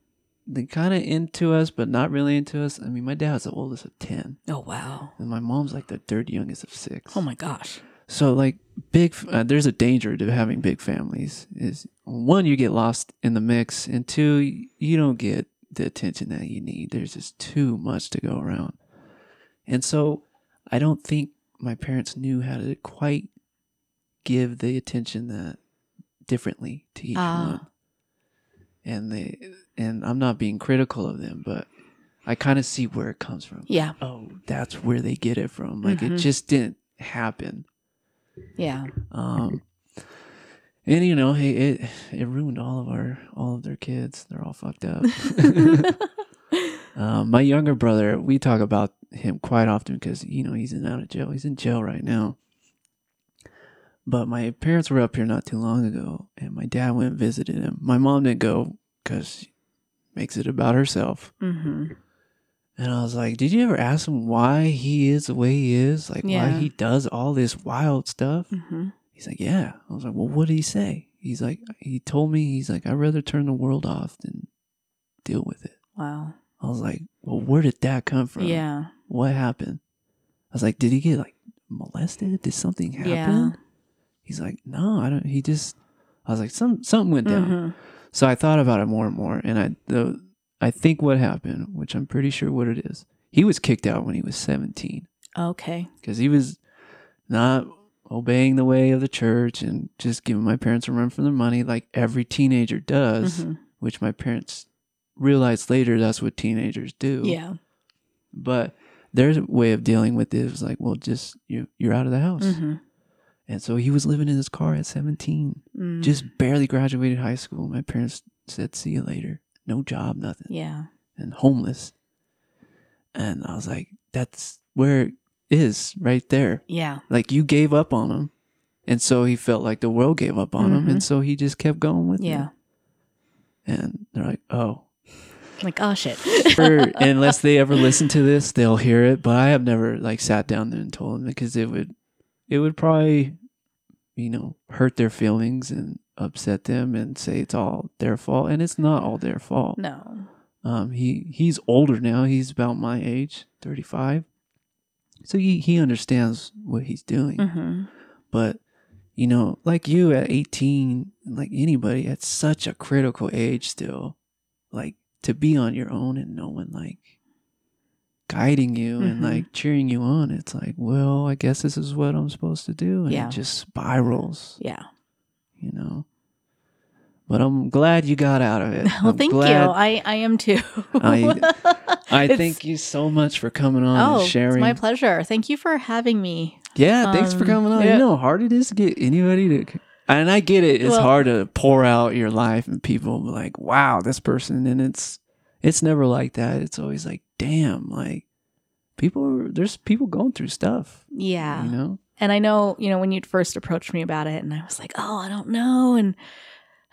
A: they kind of into us but not really into us. I mean, my dad's the oldest of 10
B: Oh, wow.
A: and my mom's like the third youngest of 6.
B: Oh, my gosh.
A: So like big, uh, there's a danger to having big families. Is one you get lost in the mix, and two you don't get the attention that you need. There's just too much to go around, and so I don't think my parents knew how to quite give the attention that differently to each
B: Ah.
A: one. And they and I'm not being critical of them, but I kind of see where it comes from.
B: Yeah.
A: Oh, that's where they get it from. Like
B: Mhm.
A: it just didn't happen.
B: Yeah.
A: Um, and you know, hey, it it ruined all of our all of their kids. They're all fucked up. um, my younger brother, we talk about him quite often because you know he's in out of jail. He's in jail right now. But my parents were up here not too long ago, and my dad went and visited him. My mom didn't go because she makes it about herself.
B: hmm
A: And I was like, Did you ever ask him why he is the way he is? Like, why he does all this wild stuff?
B: hmm
A: He's like, Yeah. I was like, Well, what did he say? He's like, He told me, he's like, I'd rather turn the world off than deal with it.
B: Wow.
A: I was like, Well, where did that come from?
B: Yeah.
A: What happened? I was like, Did he get like molested? Did something happen?
B: Yeah.
A: He's like, No, I don't. He just, I was like, Some, Something went down.
B: Mhm.
A: So I thought about it more and more, and I the I think what happened, which I'm pretty sure what it is, he was kicked out when he was 17
B: Okay.
A: because he was not obeying the way of the church and just giving my parents a run for their money like every teenager does,
B: Mhm.
A: which my parents realized later that's what teenagers do.
B: Yeah.
A: But their way of dealing with it was like, well, just you you're out of the house.
B: hmm
A: And so he was living in his car at 17,
B: Mm.
A: just barely graduated high school. My parents said, "See you later." No job, nothing.
B: yeah.
A: and homeless. And I was like, that's where it is right there.
B: Yeah.
A: Like you gave up on him. And so he felt like the world gave up on him.
B: Mhm.
A: And so he just kept going with
B: Yeah.
A: it. Yeah. And they're like, oh.
B: Like oh shit.
A: Or unless they ever listen to this, they'll hear it. But I have never like sat down there and told them because it would it would probably, you know, hurt their feelings and upset them and say it's all their fault. And it's not all their fault.
B: no.
A: Um, he he's older now. He's about my age, thirty five. So he he understands what he's doing.
B: hmm
A: But you know, like you at eighteen, like anybody at such a critical age still, like to be on your own and no one like guiding you and
B: Mhm.
A: like cheering you on. It's like, well, I guess this is what I'm supposed to do, and
B: Yeah.
A: it just spirals.
B: Yeah.
A: You know. But I'm glad you got out of it.
B: Well,
A: I'm
B: thank you. I I am too.
A: I- I thank you so much for coming on
B: Oh,
A: and sharing.
B: it's my pleasure. Thank you for having me.
A: yeah, thanks for
B: Um,
A: coming on.
B: yeah.
A: You know how hard it is to get anybody to, and I get it. It's
B: Well-
A: hard to pour out your life and people be like, wow, this person, and it's it's never like that. It's always like, damn, like people. There's people going through stuff.
B: Yeah.
A: you know.
B: And I know, you know, when you'd first approached me about it and I was like, "Oh, I don't know." And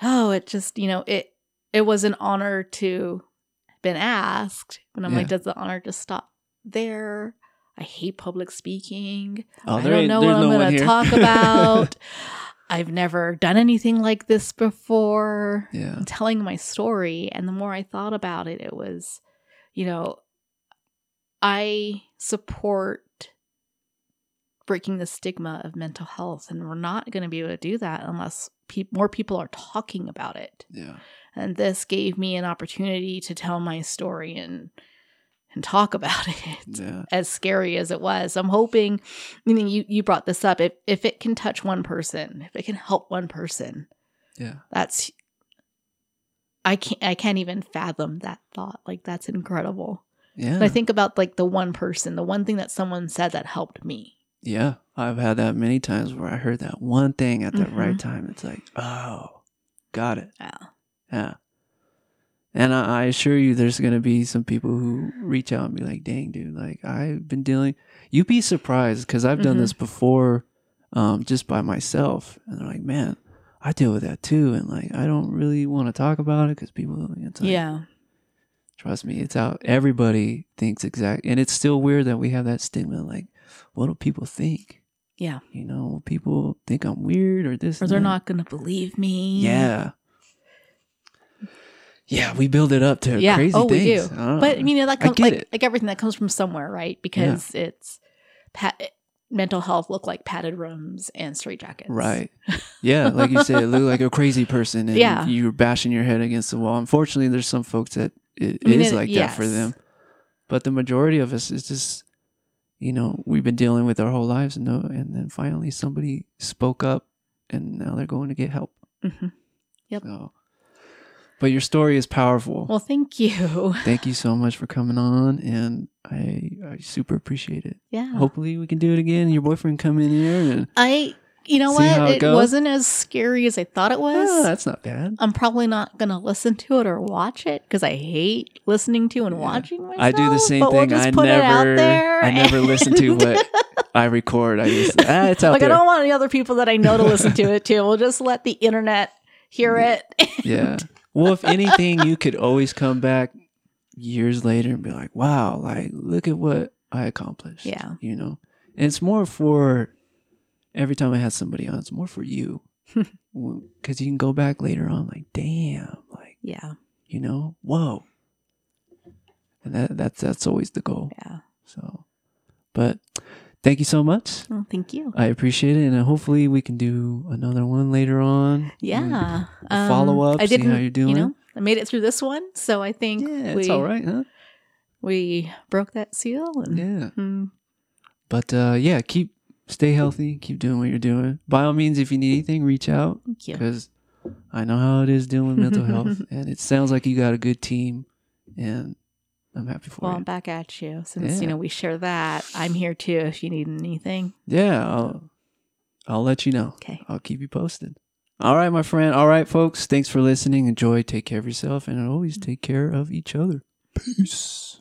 B: oh, it just, you know, it it was an honor to been asked. And I'm like, does the honor just stop there? I hate public speaking.
A: Oh,
B: I don't know what I'm
A: no
B: going to talk about. I've never done anything like this before.
A: yeah,
B: I'm telling my story. And the more I thought about it, it was, you know, I support breaking the stigma of mental health. And we're not going to be able to do that unless pe- more people are talking about it.
A: yeah,
B: And this gave me an opportunity to tell my story and and talk about it
A: yeah,
B: as scary as it was. I'm hoping, I mean, you, you brought this up. If, if it can touch one person, if it can help one person,
A: yeah,
B: that's, I can't, I can't even fathom that thought. Like, that's incredible.
A: yeah.
B: And I think about like the one person, the one thing that someone said that helped me.
A: Yeah, I've had that many times where I heard that one thing at the
B: Mhm.
A: right time. It's like, oh, got it.
B: Yeah.
A: Yeah. And I, I assure you, there's going to be some people who reach out and be like, dang, dude, like I've been dealing. You'd be surprised because I've done
B: Mhm.
A: this before um, just by myself. And they're like, man, I deal with that too. And like, I don't really want to talk about it because people, it's like,
B: yeah.
A: trust me, it's out. Everybody thinks exact. And it's still weird that we have that stigma. Like, what do people think?
B: Yeah.
A: You know, people think I'm weird or this.
B: Or they're not going to believe me.
A: Yeah. Yeah, we build it up to
B: Yeah.
A: crazy
B: oh, we
A: things.
B: do.
A: Don't
B: But you know that
A: I
B: comes like
A: it.
B: like everything that comes from somewhere, right? Because it's pat- mental health look like padded rooms and straight jackets.
A: Right. Yeah, like you said, look like a crazy person and
B: Yeah.
A: you're bashing your head against the wall. Unfortunately, there's some folks that it
B: I mean,
A: is
B: it-
A: like that for them. But the majority of us is just you know, we've been dealing with our whole lives and no and then finally somebody spoke up and now they're going to get help.
B: Mhm. Yep.
A: So but your story is powerful.
B: Well, thank you.
A: Thank you so much for coming on and I I super appreciate it.
B: Yeah.
A: Hopefully we can do it again. Your boyfriend come in here and
B: I, you know
A: See
B: what?
A: it
B: It, wasn't as scary as I thought it was.
A: oh, that's not bad.
B: I'm probably not going to listen to it or watch it because I hate listening to and
A: Yeah.
B: watching myself.
A: I do the same thing.
B: We'll
A: I never,
B: it out there.
A: I never listen to what I record. I just ah, it's out
B: like
A: there.
B: I don't want any other people that I know to listen to it too. We'll just let the internet hear it.
A: yeah. Well, if anything, you could always come back years later and be like, wow, like look at what I accomplished.
B: Yeah.
A: You know? And it's more for every time I had somebody on, it's more for you. Because you can go back later on, like, damn, like,
B: Yeah.
A: you know, whoa. And that that's that's always the goal.
B: Yeah.
A: So but thank you so much.
B: Well, thank you.
A: I appreciate it. And hopefully we can do another one later on.
B: Yeah.
A: A follow-up,
B: Um, I
A: see how you're doing.
B: You know, I made it through this one, so I think
A: Yeah,
B: we
A: it's all right, huh?
B: we broke that seal. And
A: Yeah.
B: Hmm.
A: But uh, yeah, keep stay healthy. Keep doing what you're doing. By all means, if you need anything, reach out because I know how it is dealing with mental health, and it sounds like you got a good team, and I'm happy for
B: Well,
A: you.
B: Well, I'm back at you since
A: Yeah.
B: you know we share that. I'm here too if you need anything.
A: Yeah, I'll I'll let you know.
B: Okay.
A: I'll keep you posted. All right, my friend. All right, folks. Thanks for listening. Enjoy. Take care of yourself, and always mm. take care of each other. Peace.